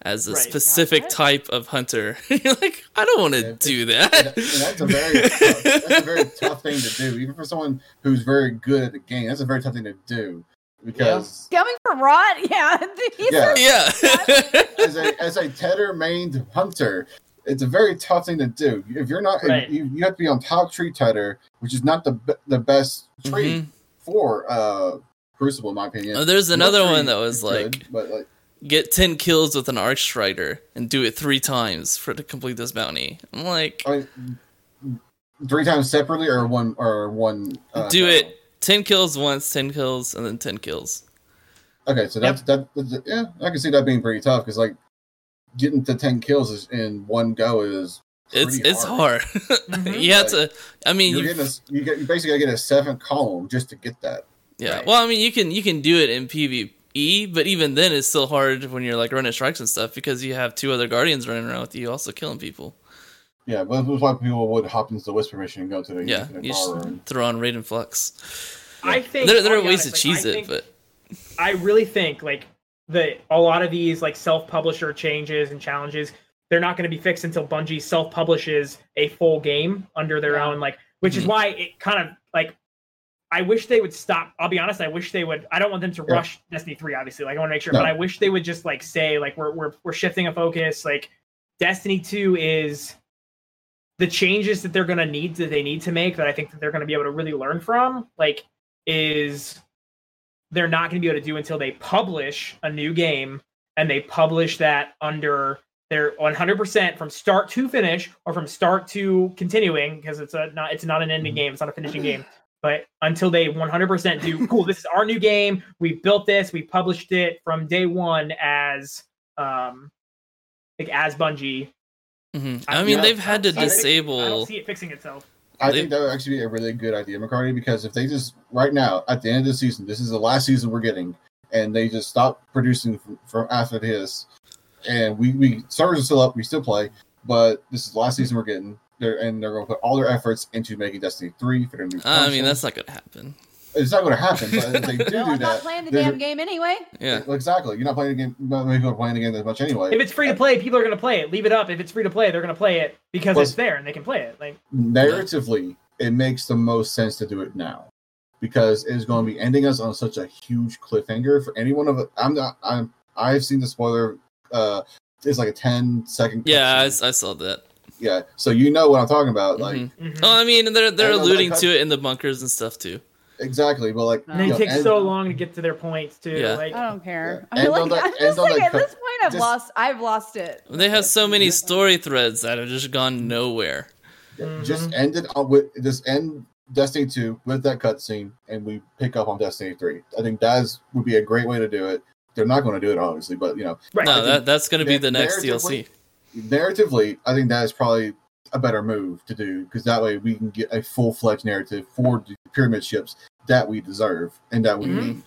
as a Right. specific What? type of hunter. You're like, I don't want to Yeah, do And, that. and that's a very tough, that's a very tough thing to do, even for someone who's very good at the game. That's a very tough thing to do because coming from Rod, yeah, he's Yeah. a- yeah. as a as a tether mained hunter, it's a very tough thing to do. If you're not, Right. you, you have to be on top tree tether, which is not the the best tree Mhm. for uh Crucible, in my opinion. Oh, there's another one that was like good, but like get 10 kills with an arc strider and do it three times for to complete this bounty. I'm like, I mean, three times separately or one or one. Uh, do total? it 10 kills once, 10 kills, and then 10 kills. Okay, so that's that. that's- Yeah, I can see that being pretty tough because like getting to ten kills is, in one go is It's pretty it's hard. Mhm. you have to. I mean, You're getting a, you get you basically gotta get a seven column just to get that. yeah. Right. Well, I mean, you can you can do it in PvE, but even then, it's still hard when you're like running strikes and stuff because you have two other guardians running around with you, also killing people. Yeah, but that's why people would hop into the whisper mission and go to the Yeah, infinite you bar just room. throw on Raiden Flux. I think There, there are ways honest, to like, cheese I it, think- but I really think like that a lot of these like self-publisher changes and challenges they're not going to be fixed until Bungie self-publishes a full game under their Yeah. own like which is Mhm. why it kind of like I wish they would stop. I'll be honest, I wish they would I don't want them to Yeah. rush Destiny 3 obviously. Like I want to make sure, No. but I wish they would just like say like we're we're we're shifting a focus like Destiny 2 is the changes that they're going to need that they need to make that I think that they're going to be able to really learn from like is they're not going to be able to do until they publish a new game and they publish that under their 100% from start to finish or from start to continuing because it's a not it's not an ending Mhm. game it's not a finishing game but until they 100% do cool this is our new game we built this we published it from day one as um like as bungie mhm. I- I mean, yeah, they've had to I it- i disable. don't see it fixing itself I They- think that would actually be a really good idea, McCarty, because if they just right now at the end of the season, this is the last season we're getting, and they just stop producing from, from after this, and we we servers are still up, we still play, but this is the last season we're getting. They're, and they're going to put all their efforts into making Destiny three for their new. I mean, that's not gonna happen. It's not going to happen. But if they do No, do I'm not playing the damn game anyway. Yeah. exactly. You're not playing the game. Not many people are playing the game that much anyway. if it's free to play people are going to play it leave it up if it's free to play they're going to play it because Plus- it's there and they can play it like narratively, it makes the most sense to do it now because it is going to be ending us on such a huge cliffhanger for any one of it. I'm not. I'm. I've seen the spoiler. Uh, it's like a 10 second. Yeah, I. I saw that. yeah. So you know what I'm talking about, like Mhm. mhm. Oh, I mean, they're they're I know that alluding cut- to it in the bunkers and stuff too. Exactly. But like, And and then you it know, takes and- so long to get to their points too Yeah. like I don't care. Yeah. I'm, like, on that- I'm just on like at cut- this point, I've just- lost. I've lost it. They have so many story threads that have just gone nowhere. Mm-hmm. just end it on with just end Destiny 2 with that cutscene, and we pick up on Destiny 3. I think that is, would be a great way to do it. They're not going to do it, obviously, but you know, right No, that that's going to be the next narratively- DLC. narratively, I think that is probably a better move to do because that way we can get a full fledged narrative for the pyramid ships that we deserve and that we Mhm. need.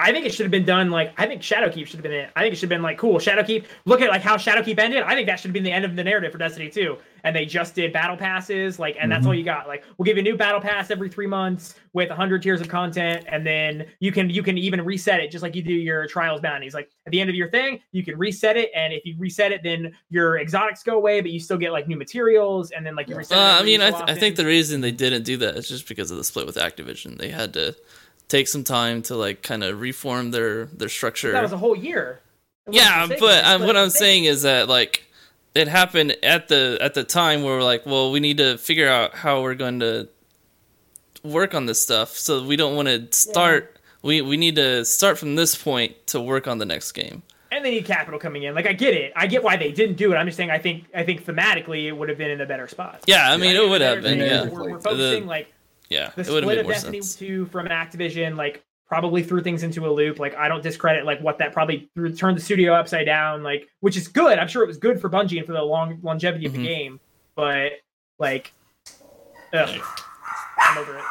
I think it should have been done like I think Shadowkeep should have been it. I think it should have been like cool Shadowkeep. Look at like how Shadowkeep ended. I think that should have been the end of the narrative for Destiny 2. And they just did battle passes, like, and that's Mhm. all you got. Like, we'll give you a new battle pass every three months with 100 tiers of content, and then you can you can even reset it just like you do your trials bounties. Like at the end of your thing, you can reset it, and if you reset it, then your exotics go away, but you still get like new materials, and then like you reset. it Uh, I mean, I, th- I think the reason they didn't do that is just because of the split with Activision. They had to take some time to like kind of reform their their structure. that was a whole year. Yeah, Forsaken, but it uh, what I'm saying is that like it happened at the at the time where we're like, well, we need to figure out how we're going to work on this stuff. So we don't want to start. We we need to start from this point to work on the next game. and they need capital coming in. Like I get it, I get why they didn't do it. I'm just saying, I think, I think thematically it would have been in a better spot. Yeah, I mean, I it would have been. Yeah, we're, we're The- focusing like yeah, the it would have split of Destiny sense. 2 from Activision, like probably threw things into a loop. Like I don't discredit like what that probably threw, turned the studio upside down. Like which is good. I'm sure it was good for Bungie and for the long longevity of Mhm. the game. But like, ugh, I'm over it.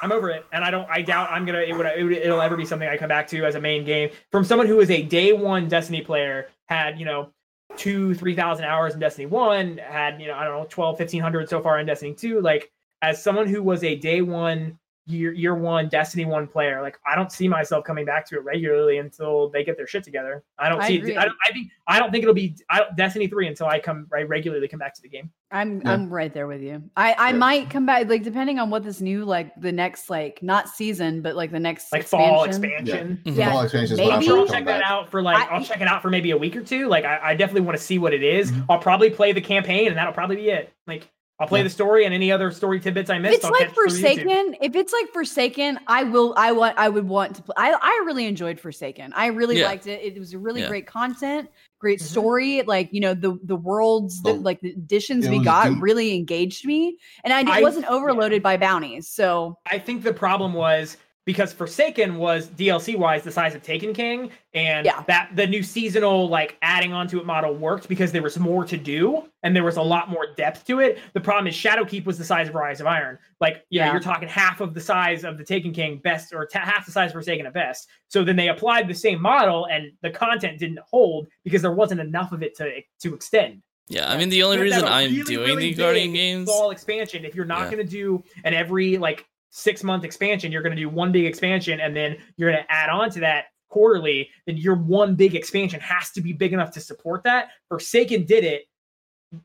I'm over it, and I don't. I doubt I'm gonna. It would. It would it'll ever be something I come back to as a main game from someone who is a day one Destiny player. Had you know two, three thousand hours in Destiny One. Had you know I don't know 12, 1500 so far in Destiny Two. Like as someone who was a day one year year one Destiny One player, like I don't see myself coming back to it regularly until they get their shit together. I don't I see. agree. I, don't, I think I don't think it'll be I don't, Destiny Three until I come right regularly come back to the game. I'm Yeah. I'm right there with you. I I Yeah. might come back like depending on what this new like the next like not season but like the next Like fall expansion. expansion. Mhm. Yeah, Fall expansion is I'm maybe- Sure, sure I'll check come that out for like I- I'll check it out for maybe a week or two. Like I, I definitely want to see what it is. Mhm. I'll probably play the campaign and that'll probably be it. Like I'll play Yeah. the story and any other story tidbits I missed. If missed. it's I'll like catch. Forsaken, if it's like Forsaken, I will I want I would want to play. I I really enjoyed Forsaken. I really Yeah. liked it. It was a really Yeah. great content, great Mhm. story. Like, you know, the the worlds that The- like the additions it we got deep. really engaged me. And I, I- wasn't overloaded by bounties. So I think the problem was because Forsaken was DLC wise the size of Taken King, and Yeah. that the new seasonal like adding onto it model worked because there was more to do and there was a lot more depth to it. The problem is Shadowkeep was the size of Rise of Iron. Like, you know, Yeah. you're talking half of the size of the Taken King best, or ta half the size of Forsaken at best. So then they applied the same model, and the content didn't hold because there wasn't enough of it to to extend. Yeah, I mean, the only You have to reason have a I'm really, doing really the Guardian big games. fall expansion. If you're not Yeah. going to do an every like six month expansion, you're going to do one big expansion, and then you're going to add on to that quarterly. Then your one big expansion has to be big enough to support that. Forsaken did it.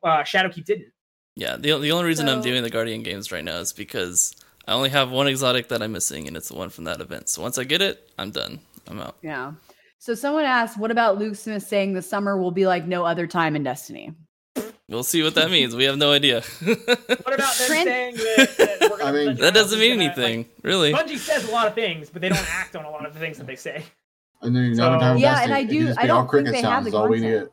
Uh, Shadowkeep didn't. Yeah, the the only reason I'm doing the Guardian games right now is because I only have one exotic that I'm missing, and it's the one from that event. So once I get it, I'm done. I'm out. yeah. So someone asked, what about Luke Smith saying the summer will be like no other time in Destiny? We'll see what that means. We have no idea. What about them saying that? that, we're gonna, I mean- that that doesn't mean gonna, anything, really. Like, Bungie says a lot of things, but they don't act on a lot of the things that they say. And then So- another time Yeah, Destiny, and I do- I don't think they have the is all we content.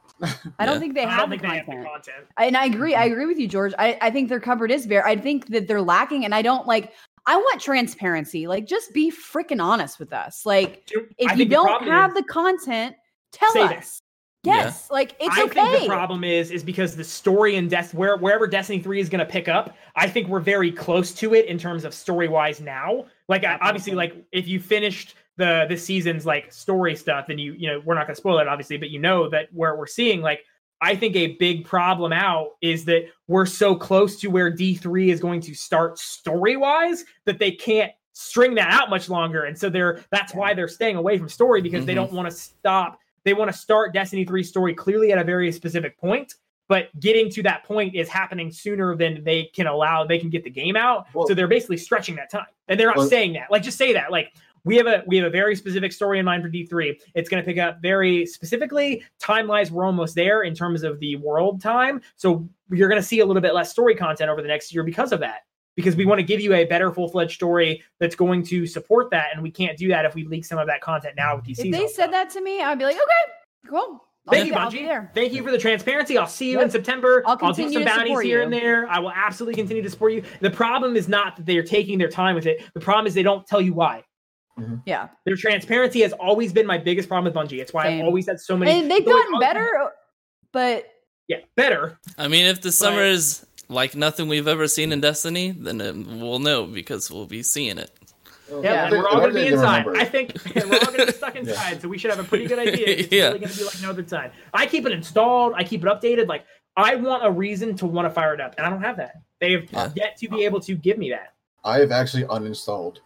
I don't think they I have don't the think they have content. the content. and I agree. I agree with you, George. I, I think their cupboard is bare. I think that they're lacking, and I don't like. I want transparency. Like, just be freaking honest with us. Like, if you don't have is- the content, tell us. that. Yes, like it's I okay. think the problem is is because the story in Death where wherever Destiny 3 is going to pick up, I think we're very close to it in terms of story wise now. Like I, obviously like if you finished the the season's like story stuff then you you know we're not going to spoil it obviously, but you know that where we're seeing like I think a big problem out is that we're so close to where D3 is going to start story wise that they can't string that out much longer and so they're that's why they're staying away from story because they Mhm. don't want to stop they want to start Destiny 3 story clearly at a very specific point, but getting to that point is happening sooner than they can allow, they can get the game out. Well- so they're basically stretching that time. And they're not Well- saying that. Like just say that. Like we have a we have a very specific story in mind for D3. It's going to pick up very specifically time-wise we're almost there in terms of the world time. So you're going to see a little bit less story content over the next year because of that. Because we want to give you a better full-fledged story that's going to support that, and we can't do that if we leak some of that content now with these if seasonal they stuff. said that to me, I'd be like, okay, cool. I'll Thank you, I'll be Bungie. there. Thank you for the transparency. I'll see you Yep. in September. I'll I'll, do some to bounties here you. and there. I will absolutely continue to support you. The problem is not that they're taking their time with it. The problem is they don't tell you why. Mm-hmm. Yeah, Their transparency has always been my biggest problem with Bungie. It's why Same. I've always had so many. and they've so gotten always- better, but Yeah, better. I mean, if the summer is like nothing we've ever seen in Destiny, then it, we'll know because we'll be seeing it. Yeah, Yeah. and we're all going to be Another thing to inside. remember. I think we're all going to be stuck inside, so we should have a pretty good idea. It's Yeah. really going to be like no other time. I keep it installed. I keep it updated. Like I want a reason to want to fire it up, and I don't have that. They have Yeah. yet to be able to give me that. I have actually uninstalled.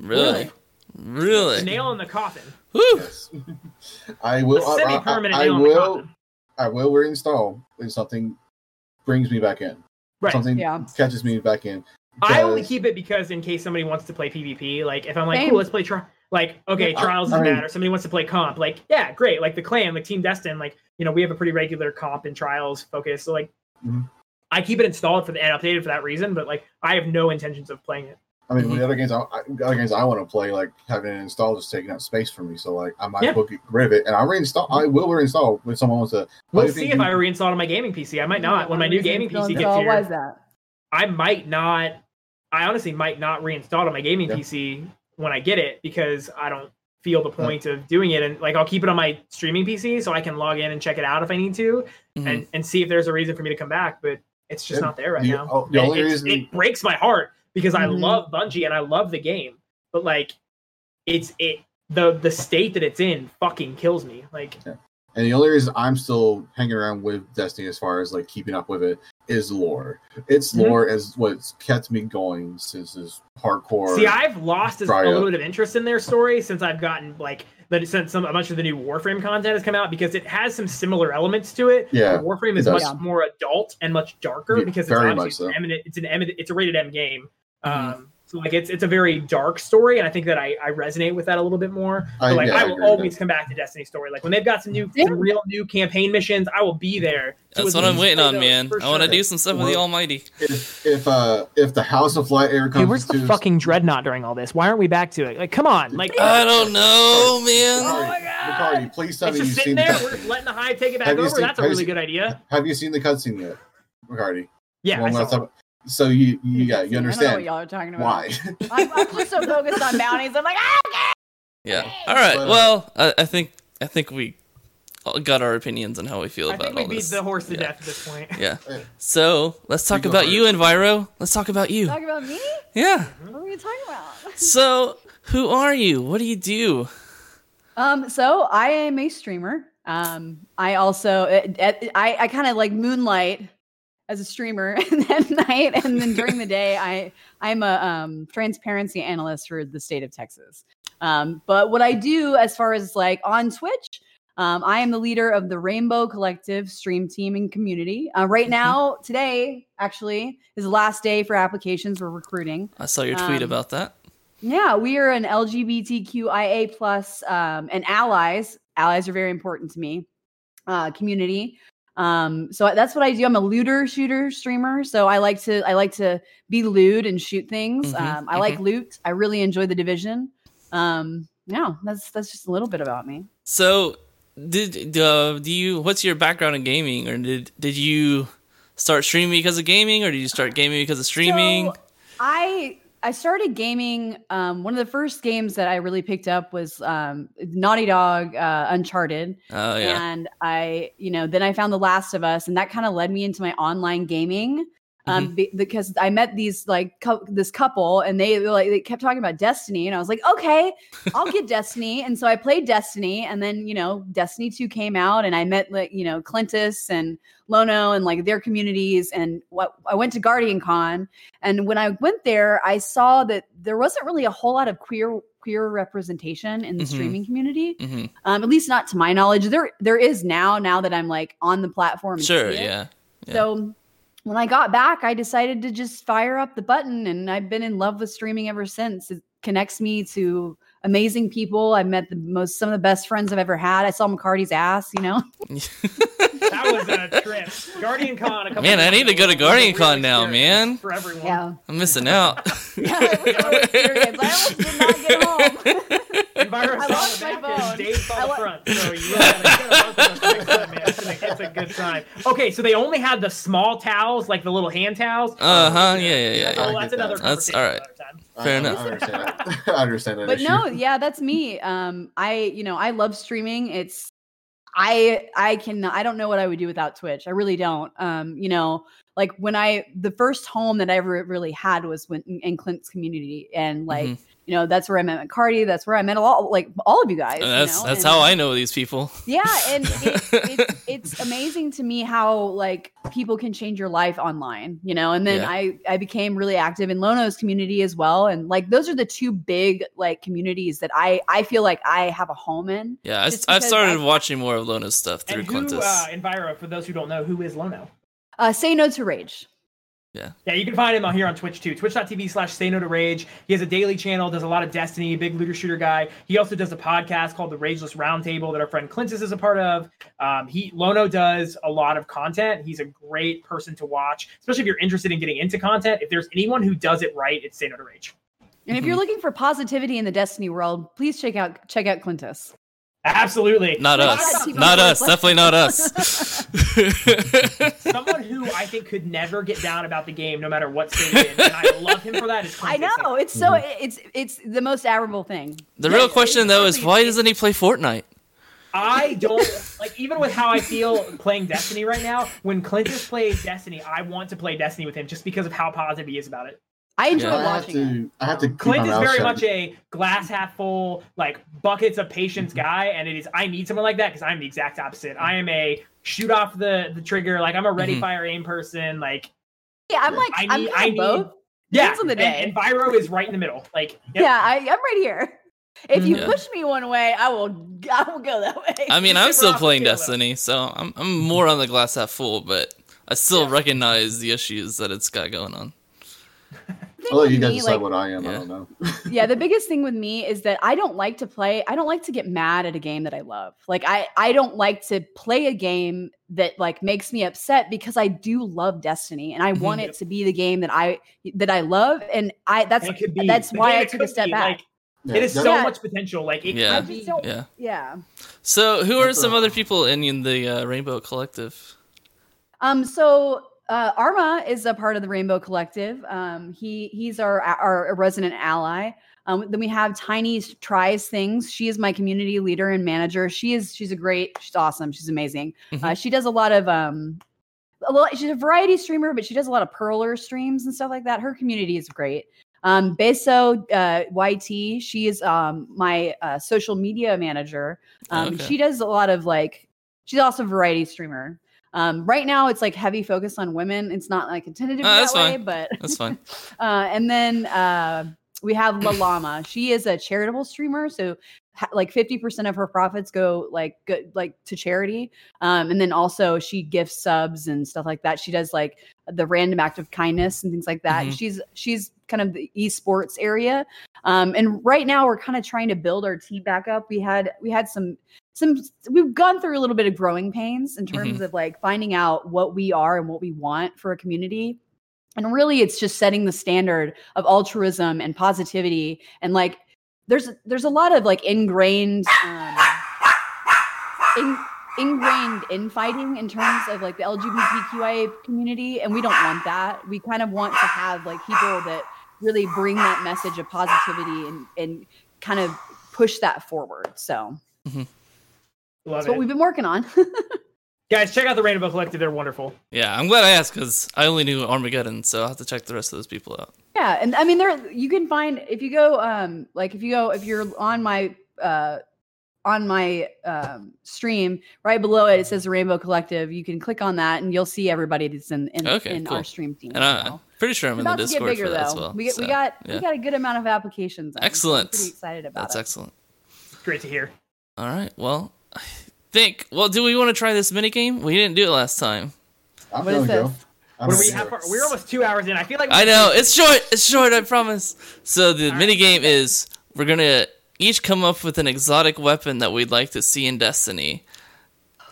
Really, really. Nail in the coffin. Woo! Yes. I will. A I, I, semi-permanent I nail in the will. coffin. I will reinstall when something brings me back in. Right. Something Yeah. catches me back in. I only keep it because in case somebody wants to play PvP, like if I'm like, Same. cool, let's play tri- like okay, Yeah, trials I is mean- bad, or somebody wants to play comp, like yeah, great, like the clan, like Team Destin, like you know we have a pretty regular comp and trials focus, so like Mhm. I keep it installed for the, and updated for that reason, but like I have no intentions of playing it. I mean, Mhm. with the other games, I, I, the other games I want to play, like having it installed is taking up space for me. So, like, I might Yeah. as well get rid of it, and I'll reinstall. I will reinstall when someone wants to. We'll see the if. I reinstall on my gaming PC. I might not. When my new gaming PC gets here, why is that? I might not. I honestly might not reinstall on my gaming Yeah. PC when I get it because I don't feel the point of doing it. And like I'll keep it on my streaming PC so I can log in and check it out if I need to, Mhm. and and see if there's a reason for me to come back. But it's just Yeah, not there right the- now. oh, the It- only it's- reason- it breaks my heart because I Mhm. love Bungie and I love the game, but like it's it the the state that it's in fucking kills me. Like And the only reason I'm still hanging around with Destiny as far as like keeping up with it is lore. Its Mhm. lore is what's kept me going since this hardcore. See, I've lost a, little bit of interest in their story since I've gotten like that. Since some a bunch of the new Warframe content has come out because it has some similar elements to it. Yeah, Warframe is much Yeah. more adult and much darker Yeah, because it's obviously much an so. it's an eminent, it's a rated M game. Mhm. Um, so like it's it's a very dark story, and I think that I, I resonate with that a little bit more. I- But like yeah, I I, will with always come back to Destiny story. Like when they've got some new, Yeah. some real new campaign missions, I will be there. That's what I'm waiting on, man. for I want to sure. do some stuff with the Almighty. if if uh if the House of Light Air comes hey, where's the to fucking dreadnought during all this? Why aren't we back to it? Like, come on, like I don't know, man. Oh my God. Bacardi, please tell it's me just you've sitting seen there. the We're just letting the hive take it back Have over. seen- That's a have you really seen- good idea. Have you seen the cutscene yet, Bacardi? Yeah, One I last saw time- So you you yeah you I don't know what understand y'all are talking about. why? I'm, I'm just so focused on bounties. I'm like, ah, Yeah. All right. But, uh, Well, I, I think I think we got our opinions on how we feel I about think we all beat this. the horse to Yeah. death at this point. Yeah. Yeah. So let's talk go about for you, Enviro. Let's talk about you. talk about me? Yeah. What are we talking about? So who are you? What do you do? Um, so I am a streamer. Um, I also it, it- I I kind of like moonlight as a streamer at night, and then during the day, I I'm a um, transparency analyst for the state of Texas. Um, but what I do as far as like on Twitch, um, I am the leader of the Rainbow Collective stream team and community. Uh, right now, today actually is the last day for applications. We're recruiting. I saw your tweet Um, about that. Yeah, we are an LGBTQIA plus um, and allies. Allies are very important to me. Uh, community. Um, so that's what I do. I'm a looter shooter streamer. So I like to I like to be lewd and shoot things. Mhm, um, I like loot. I really enjoy the division. Um, yeah, that's that's just a little bit about me. So did uh, do you? What's your background in gaming, or did did you start streaming because of gaming, or did you start gaming because of streaming? So I I started gaming. Um, one of the first games that I really picked up was um, Naughty Dog uh, Uncharted. Oh yeah. and I, you know, then I found The Last of Us, and that kind of led me into my online gaming. Um, Mm-hmm. be- because I met these like this couple, and they like they kept talking about Destiny, and I was like, okay, I'll get Destiny, and so I played Destiny, and then you know, Destiny Two came out, and I met like you know Clintus and Lono and like their communities, and what I went to Guardian Con, and when I went there, I saw that there wasn't really a whole lot of queer queer representation in the Mhm. streaming community hmm um, at least not to my knowledge. There there is now now that I'm like on the platform. Sure. Yeah. yeah. So when I got back, I decided to just fire up the button, and I've been in love with streaming ever since. It connects me to amazing people. I've met the most some of the best friends I've ever had. I saw McCarty's ass, you know. That was a trip. Guardian Con. A couple Man, I need to go to Guardian real Con now, man. For everyone. Yeah, I'm missing out. yeah, it was a real experience. I almost did not get home. I saw lost the my back phone. Dave saw the lo- front. So you really gotta, you gotta work with us next time, man. It's, a, good time. Okay, so they only had the small towels, like the little hand towels. Uh huh. Yeah. Yeah. Yeah. Oh, yeah. that's another that. That's conversation all right. Another time. Fair I, enough. I understand. that. I understand that. but issue. no, yeah, that's me. Um, I you know I love streaming. It's I I can I don't know what I would do without Twitch. I really don't. Um, you know, like when I the first home that I ever really had was when in Clint's community, and like Mhm. You know that's where I met McCarty. That's where I met a lot like all of you guys. you that's know? that's and- how I know these people. Yeah, and it, it's it's amazing to me how like people can change your life online, you know. And then Yeah. I I became really active in Lono's community as well, and like those are the two big like communities that I I feel like I have a home in. Yeah, I, I've started I- watching more of Lono's stuff through And who, Clintus. uh, Enviro, for those who don't know, who is Lono? Uh, say no to rage. Yeah, Yeah, you can find him out here on Twitch too. Twitch.tv slash say no to rage. He has a daily channel, does a lot of Destiny, big looter shooter guy. He also does a podcast called the Rageless Roundtable that our friend Clintus is a part of. Um, he Lono does a lot of content. He's a great person to watch, especially if you're interested in getting into content. If there's anyone who does it right, it's Say No to Rage. And if Mhm. you're looking for positivity in the Destiny world, please check out check out Clintus. Absolutely. not Like, us. Not us. like- Definitely not us. Someone who I think could never get down about the game, no matter what state it's in, and I love him for that. Is I know it's so mm-hmm. it's it's the most admirable thing. the Yeah, real yeah, question though is why doesn't he play Fortnite? I don't like even with how I feel playing Destiny right now. When Clintus plays Destiny, I want to play Destiny with him just because of how positive he is about it. I enjoy Yeah. I have watching it. to. I have to. keep Clint my is very shut. much a glass half full, like buckets of patience guy, and it is I need someone like that because I'm the exact opposite. I am a shoot off the the trigger, like I'm a ready Mhm. fire aim person. Like Yeah, I'm like I I'm need- I of need- both. yeah, Depends on the and- day. And, Vyro is right in the middle. Like yep. Yeah, I, I'm right here. If you Yeah. push me one way, I will I will go that way. I mean, I'm still playing. Destiny, so I'm I'm more on the glass half full, but I still Yeah. recognize the issues that it's got going on. The thing I'll let you guys me, decide like- what I am. I Yeah. don't know. yeah, the biggest thing with me is that I don't like to play. I don't like to get mad at a game that I love. Like I I don't like to play a game that like makes me upset because I do love Destiny and I Mhm. want it to be the game that I that I love and I that's And could be. that's why I took a step be, back. Like, Yeah, it is so Yeah. much potential. Like it Yeah. Could be. Yeah. yeah. So, who are That's some a- other people in, in the uh, Rainbow Collective? Um, so uh, Arma is a part of the Rainbow Collective. Um, he he's our our resident ally. Um, then we have Tiny tries things. She is my community leader and manager. She is she's a great. She's awesome. She's amazing. Uh, Mhm. she does a lot of um, a lot, she's a variety streamer, but she does a lot of perler streams and stuff like that. Her community is great. Um, Beso uh, YT, she is um, my uh, social media manager. Um, Okay. She does a lot of like, she's also a variety streamer. Um, right now, it's like heavy focus on women. It's not like intended to be Oh, that way, fine. but That's fine. uh, and then uh, we have La Llama. She is a charitable streamer, so ha- like fifty percent of her profits go like go, like to charity. Um, and then also she gifts subs and stuff like that. She does like the random act of kindness and things like that. Mhm. She's she's kind of the esports area. Um, and right now we're kind of trying to build our team back up. We had we had some some we've gone through a little bit of growing pains in terms of like finding out what we are and what we want for a community and really it's just setting the standard of altruism and positivity and like there's there's a lot of like ingrained um, in, ingrained infighting in terms of like the lgbtqia community and we don't want that we kind of want to have like people that really bring that message of positivity and and kind of push that forward so Love that's it. what we've been working on Guys, check out the Rainbow Collective. They're wonderful. Yeah, I'm glad I asked because I only knew Armageddon, so I'll have to check the rest of those people out. Yeah, and I mean there you can find if you go um like if you go if you're on my uh on my um stream right below it it says the Rainbow Collective. You can click on that and you'll see everybody that's in in, Okay, in cool. our stream team. And as I, well. I'm pretty sure I'm It's in the about to get Discord bigger for that though. as well. we get, we got yeah. we got a good amount of applications. in, so I'm Excellent. pretty excited about That's it. excellent. Great to hear. All right. Well, I think. Well, do we want to try this mini game? We didn't do it last time. I'm What is feeling go. this? I'm What are we? ready. How far, we're almost two hours in. I feel like I know it's short. It's short. I promise. So the All mini right. game is we're gonna each come up with an exotic weapon that we'd like to see in Destiny.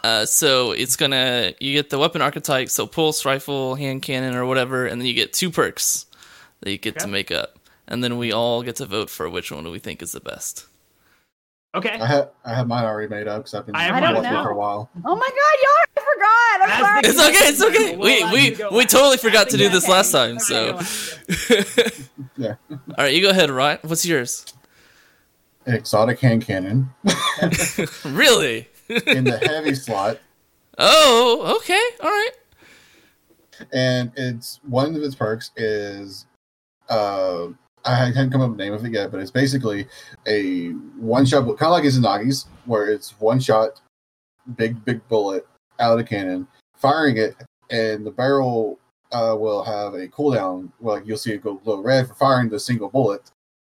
Uh, so it's gonna you get the weapon archetype, so pulse rifle, hand cannon, or whatever, and then you get two perks that you get to make up, and then we all get to vote for which one we think is the best. Okay. I have I have mine already made up because I've been I have don't watching it know. for a while. Oh my god, y'all! I forgot. I'm As sorry. It's okay. It's okay. We'll We we you to go we totally forgot to do Okay. this last time. So. Yeah. all right, you go ahead, Ryan. What's yours? An exotic hand cannon. really? in the heavy slot, Oh, okay, all right. and it's one of its perks is uh I can't come up with the name of it yet, but it's basically a one shot, kind of like Izanagi's, where it's one shot, big big bullet out of the cannon, firing it, and the barrel uh, will have a cooldown. Like you'll see it go glow red for firing the single bullet,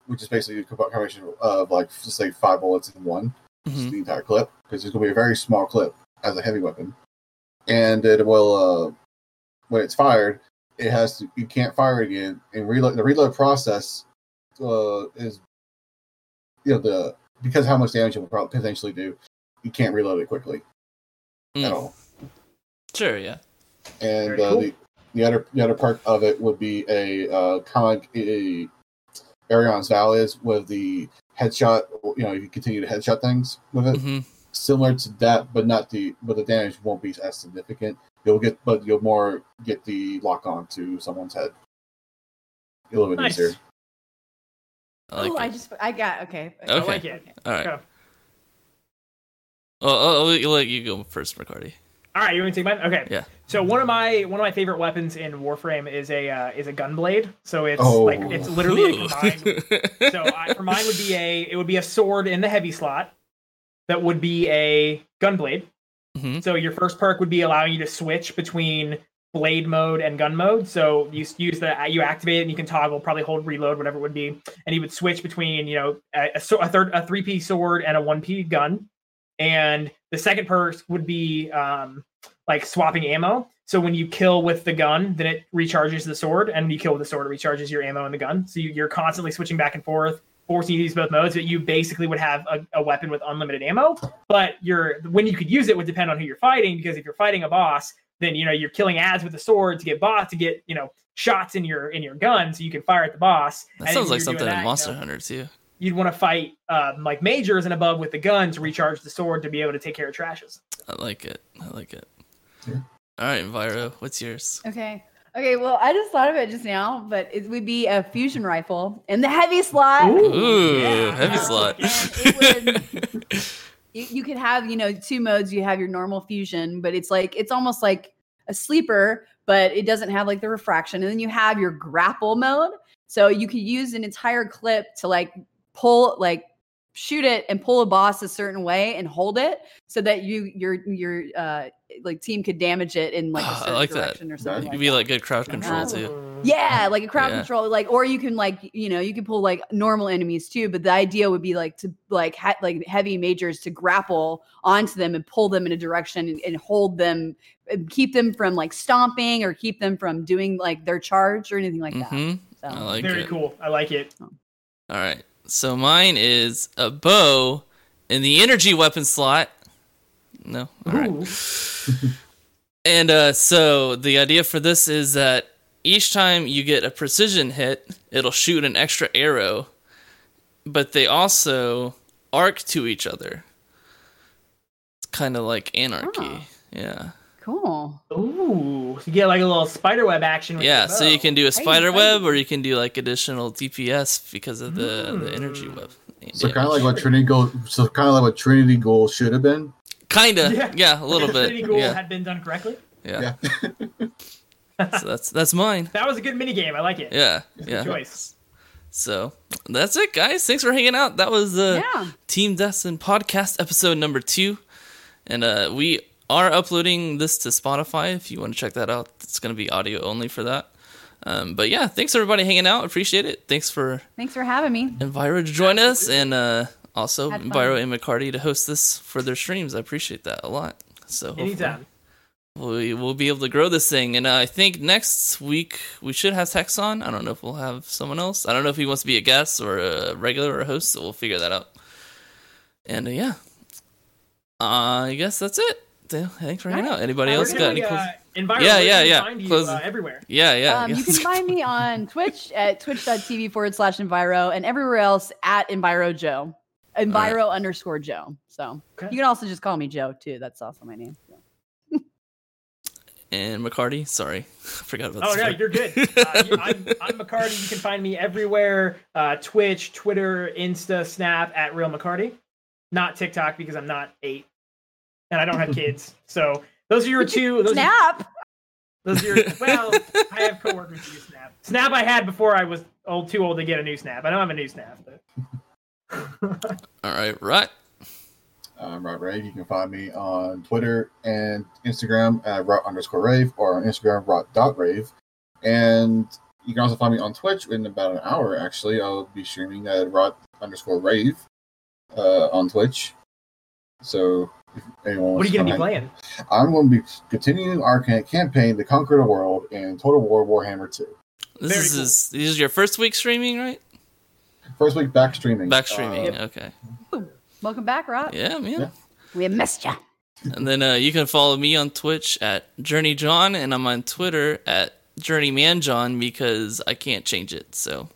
which is basically a combination of like let's say five bullets in one, just Mhm. the entire clip, because it's going to be a very small clip as a heavy weapon, and it will uh, when it's fired, it has to you can't fire it again and reload the reload process uh, is you know the because how much damage it will probably potentially do you can't reload it quickly at Mm, all Sure, yeah. and uh, cool. the, the other the other part of it would be a uh, kind of like a Arion's Vow is with the headshot you know you continue to headshot things with it hmm similar to that but not the but the damage won't be as significant you'll get but you'll more get the lock on to someone's head a little bit Nice. easier I like oh, it. I just I got okay. I Okay. like it. all right. Go. Well, I'll, I'll let you go first, McCarty. All right, you want to take mine? Okay. Yeah. So one of my one of my favorite weapons in Warframe is a uh, is a gun blade. So it's Oh. like it's literally a Ooh. combined. so I, for mine would be a it would be a sword in the heavy slot that would be a gun blade. Mhm. So your first perk would be allowing you to switch between blade mode and gun mode. So you use the you activate it and you can toggle, probably hold reload, whatever it would be, and you would switch between you know a, a, so- a third a three piece sword and a one piece gun. And the second perk would be um, like swapping ammo. So when you kill with the gun, then it recharges the sword, and when you kill with the sword, it recharges your ammo in the gun. So you, you're constantly switching back and forth, forcing you to use both modes. But you basically would have a, a weapon with unlimited ammo. But your when you could use it would depend on who you're fighting, because if you're fighting a boss, then you know you're killing ads with the sword to get boss to get you know shots in your in your gun, so you can fire at the boss. That And sounds like something doing in that, you Monster know, Hunter too. You'd want to fight um, like majors and above with the gun to recharge the sword to be able to take care of trashes. I like it. I like it. Yeah. All right, Enviro, what's yours? Okay. Okay, well, I just thought of it just now, but it would be a fusion rifle in the heavy slot. Ooh, yeah. heavy Yeah. slot. it You, you could have, you know, two modes. You have your normal fusion, but it's like it's almost like a sleeper, but it doesn't have like the refraction. And then you have your grapple mode. So you could use an entire clip to like pull like shoot it and pull a boss a certain way and hold it so that you your your uh like team could damage it in like a a I certain like that. direction or something That'd like could be that. like good crowd control too. Mm. Yeah, like a crowd Yeah. control, like, or you can like, you know, you can pull like normal enemies too. But the idea would be like to like ha- like heavy majors to grapple onto them and pull them in a direction and, and hold them, and keep them from like stomping or keep them from doing like their charge or anything like hmm that. I like Very it. cool. I like it. All right. So mine is a bow in the energy weapon slot. No. All right. And uh, so the idea for this is that each time you get a precision hit, it'll shoot an extra arrow, but they also arc to each other. It's kind of like anarchy. Oh. Yeah. Cool. Ooh, you get like a little spider web action. With Yeah, so you can do a spider hey. web or you can do like additional DPS because of the, the energy Hmm. web. So kind of like what Trinity Ghoul, so kind of like what Trinity Ghoul should have been. Kind of. Yeah. Yeah. a little bit. Trinity Ghoul Yeah. had been done correctly. Yeah. Yeah. so that's that's mine. That was a good mini game. I like it. Yeah. Good Yeah. choice. So that's it, guys. Thanks for hanging out. That was uh, Yeah. Team Destin podcast episode number two, and uh, we are uploading this to Spotify. If you want to check that out, it's going to be audio only for that. Um, but yeah, thanks everybody hanging out. Appreciate it. Thanks for Thanks for having me. Enviro to join us, and uh, also Had. Enviro and McCarty to host this for their streams. I appreciate that a lot. So Anytime. we will be able to grow this thing. And uh, I think next week we should have Tex on. I don't know if we'll have someone else. I don't know if he wants to be a guest or a regular or a host, so we'll figure that out. And uh, yeah, uh, I guess that's it. Th- Thanks for hanging out. Anybody Uh, else got any? close- uh, Enviro, Yeah, yeah, yeah. Find you, Close- uh, everywhere. yeah, yeah. Um, yeah. you can find me on Twitch at twitch.tv forward slash Enviro and everywhere else at Enviro Joe. Enviro underscore Joe. So Okay. you can also just call me Joe too. That's also my name. So. and McCarty. Sorry, I forgot about. Oh this no, part. you're good. Uh, you- I'm, I'm McCarty. You can find me everywhere: uh, Twitch, Twitter, Insta, Snap at Real McCarty. Not TikTok because I'm not eight. And I don't have kids. So those are your two. Those are, Snap. those are your. Well, I have coworkers who use Snap. Snap I had before I was old, too old to get a new Snap. I don't have a new Snap, but. All right, right. I'm RoTT RavVe. You can find me on Twitter and Instagram at rot underscore rave or on Instagram rot.rave. And you can also find me on Twitch in about an hour, actually. I'll be streaming at rot underscore rave uh, on Twitch. So if anyone what are you going to be playing? I'm going to be continuing our campaign to conquer the world in Total War Warhammer 2. This Very is cool. this is your first week streaming, right? First week back streaming. Back streaming. Uh, Okay. Welcome back, Rob. Yeah, man. Yeah. We missed you. And then uh, you can follow me on Twitch at JourneyJohn, and I'm on Twitter at Journeyman John because I can't change it. So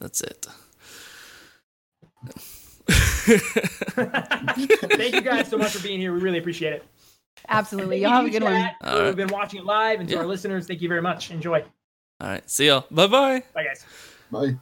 that's it. Thank you guys so much for being here. We really appreciate it. Absolutely. Y'all have a you, good one. chat, All Who've been watching it live, and to Yeah. our listeners, thank you very much. Enjoy. All right. See y'all. Bye bye. Bye, guys. Bye.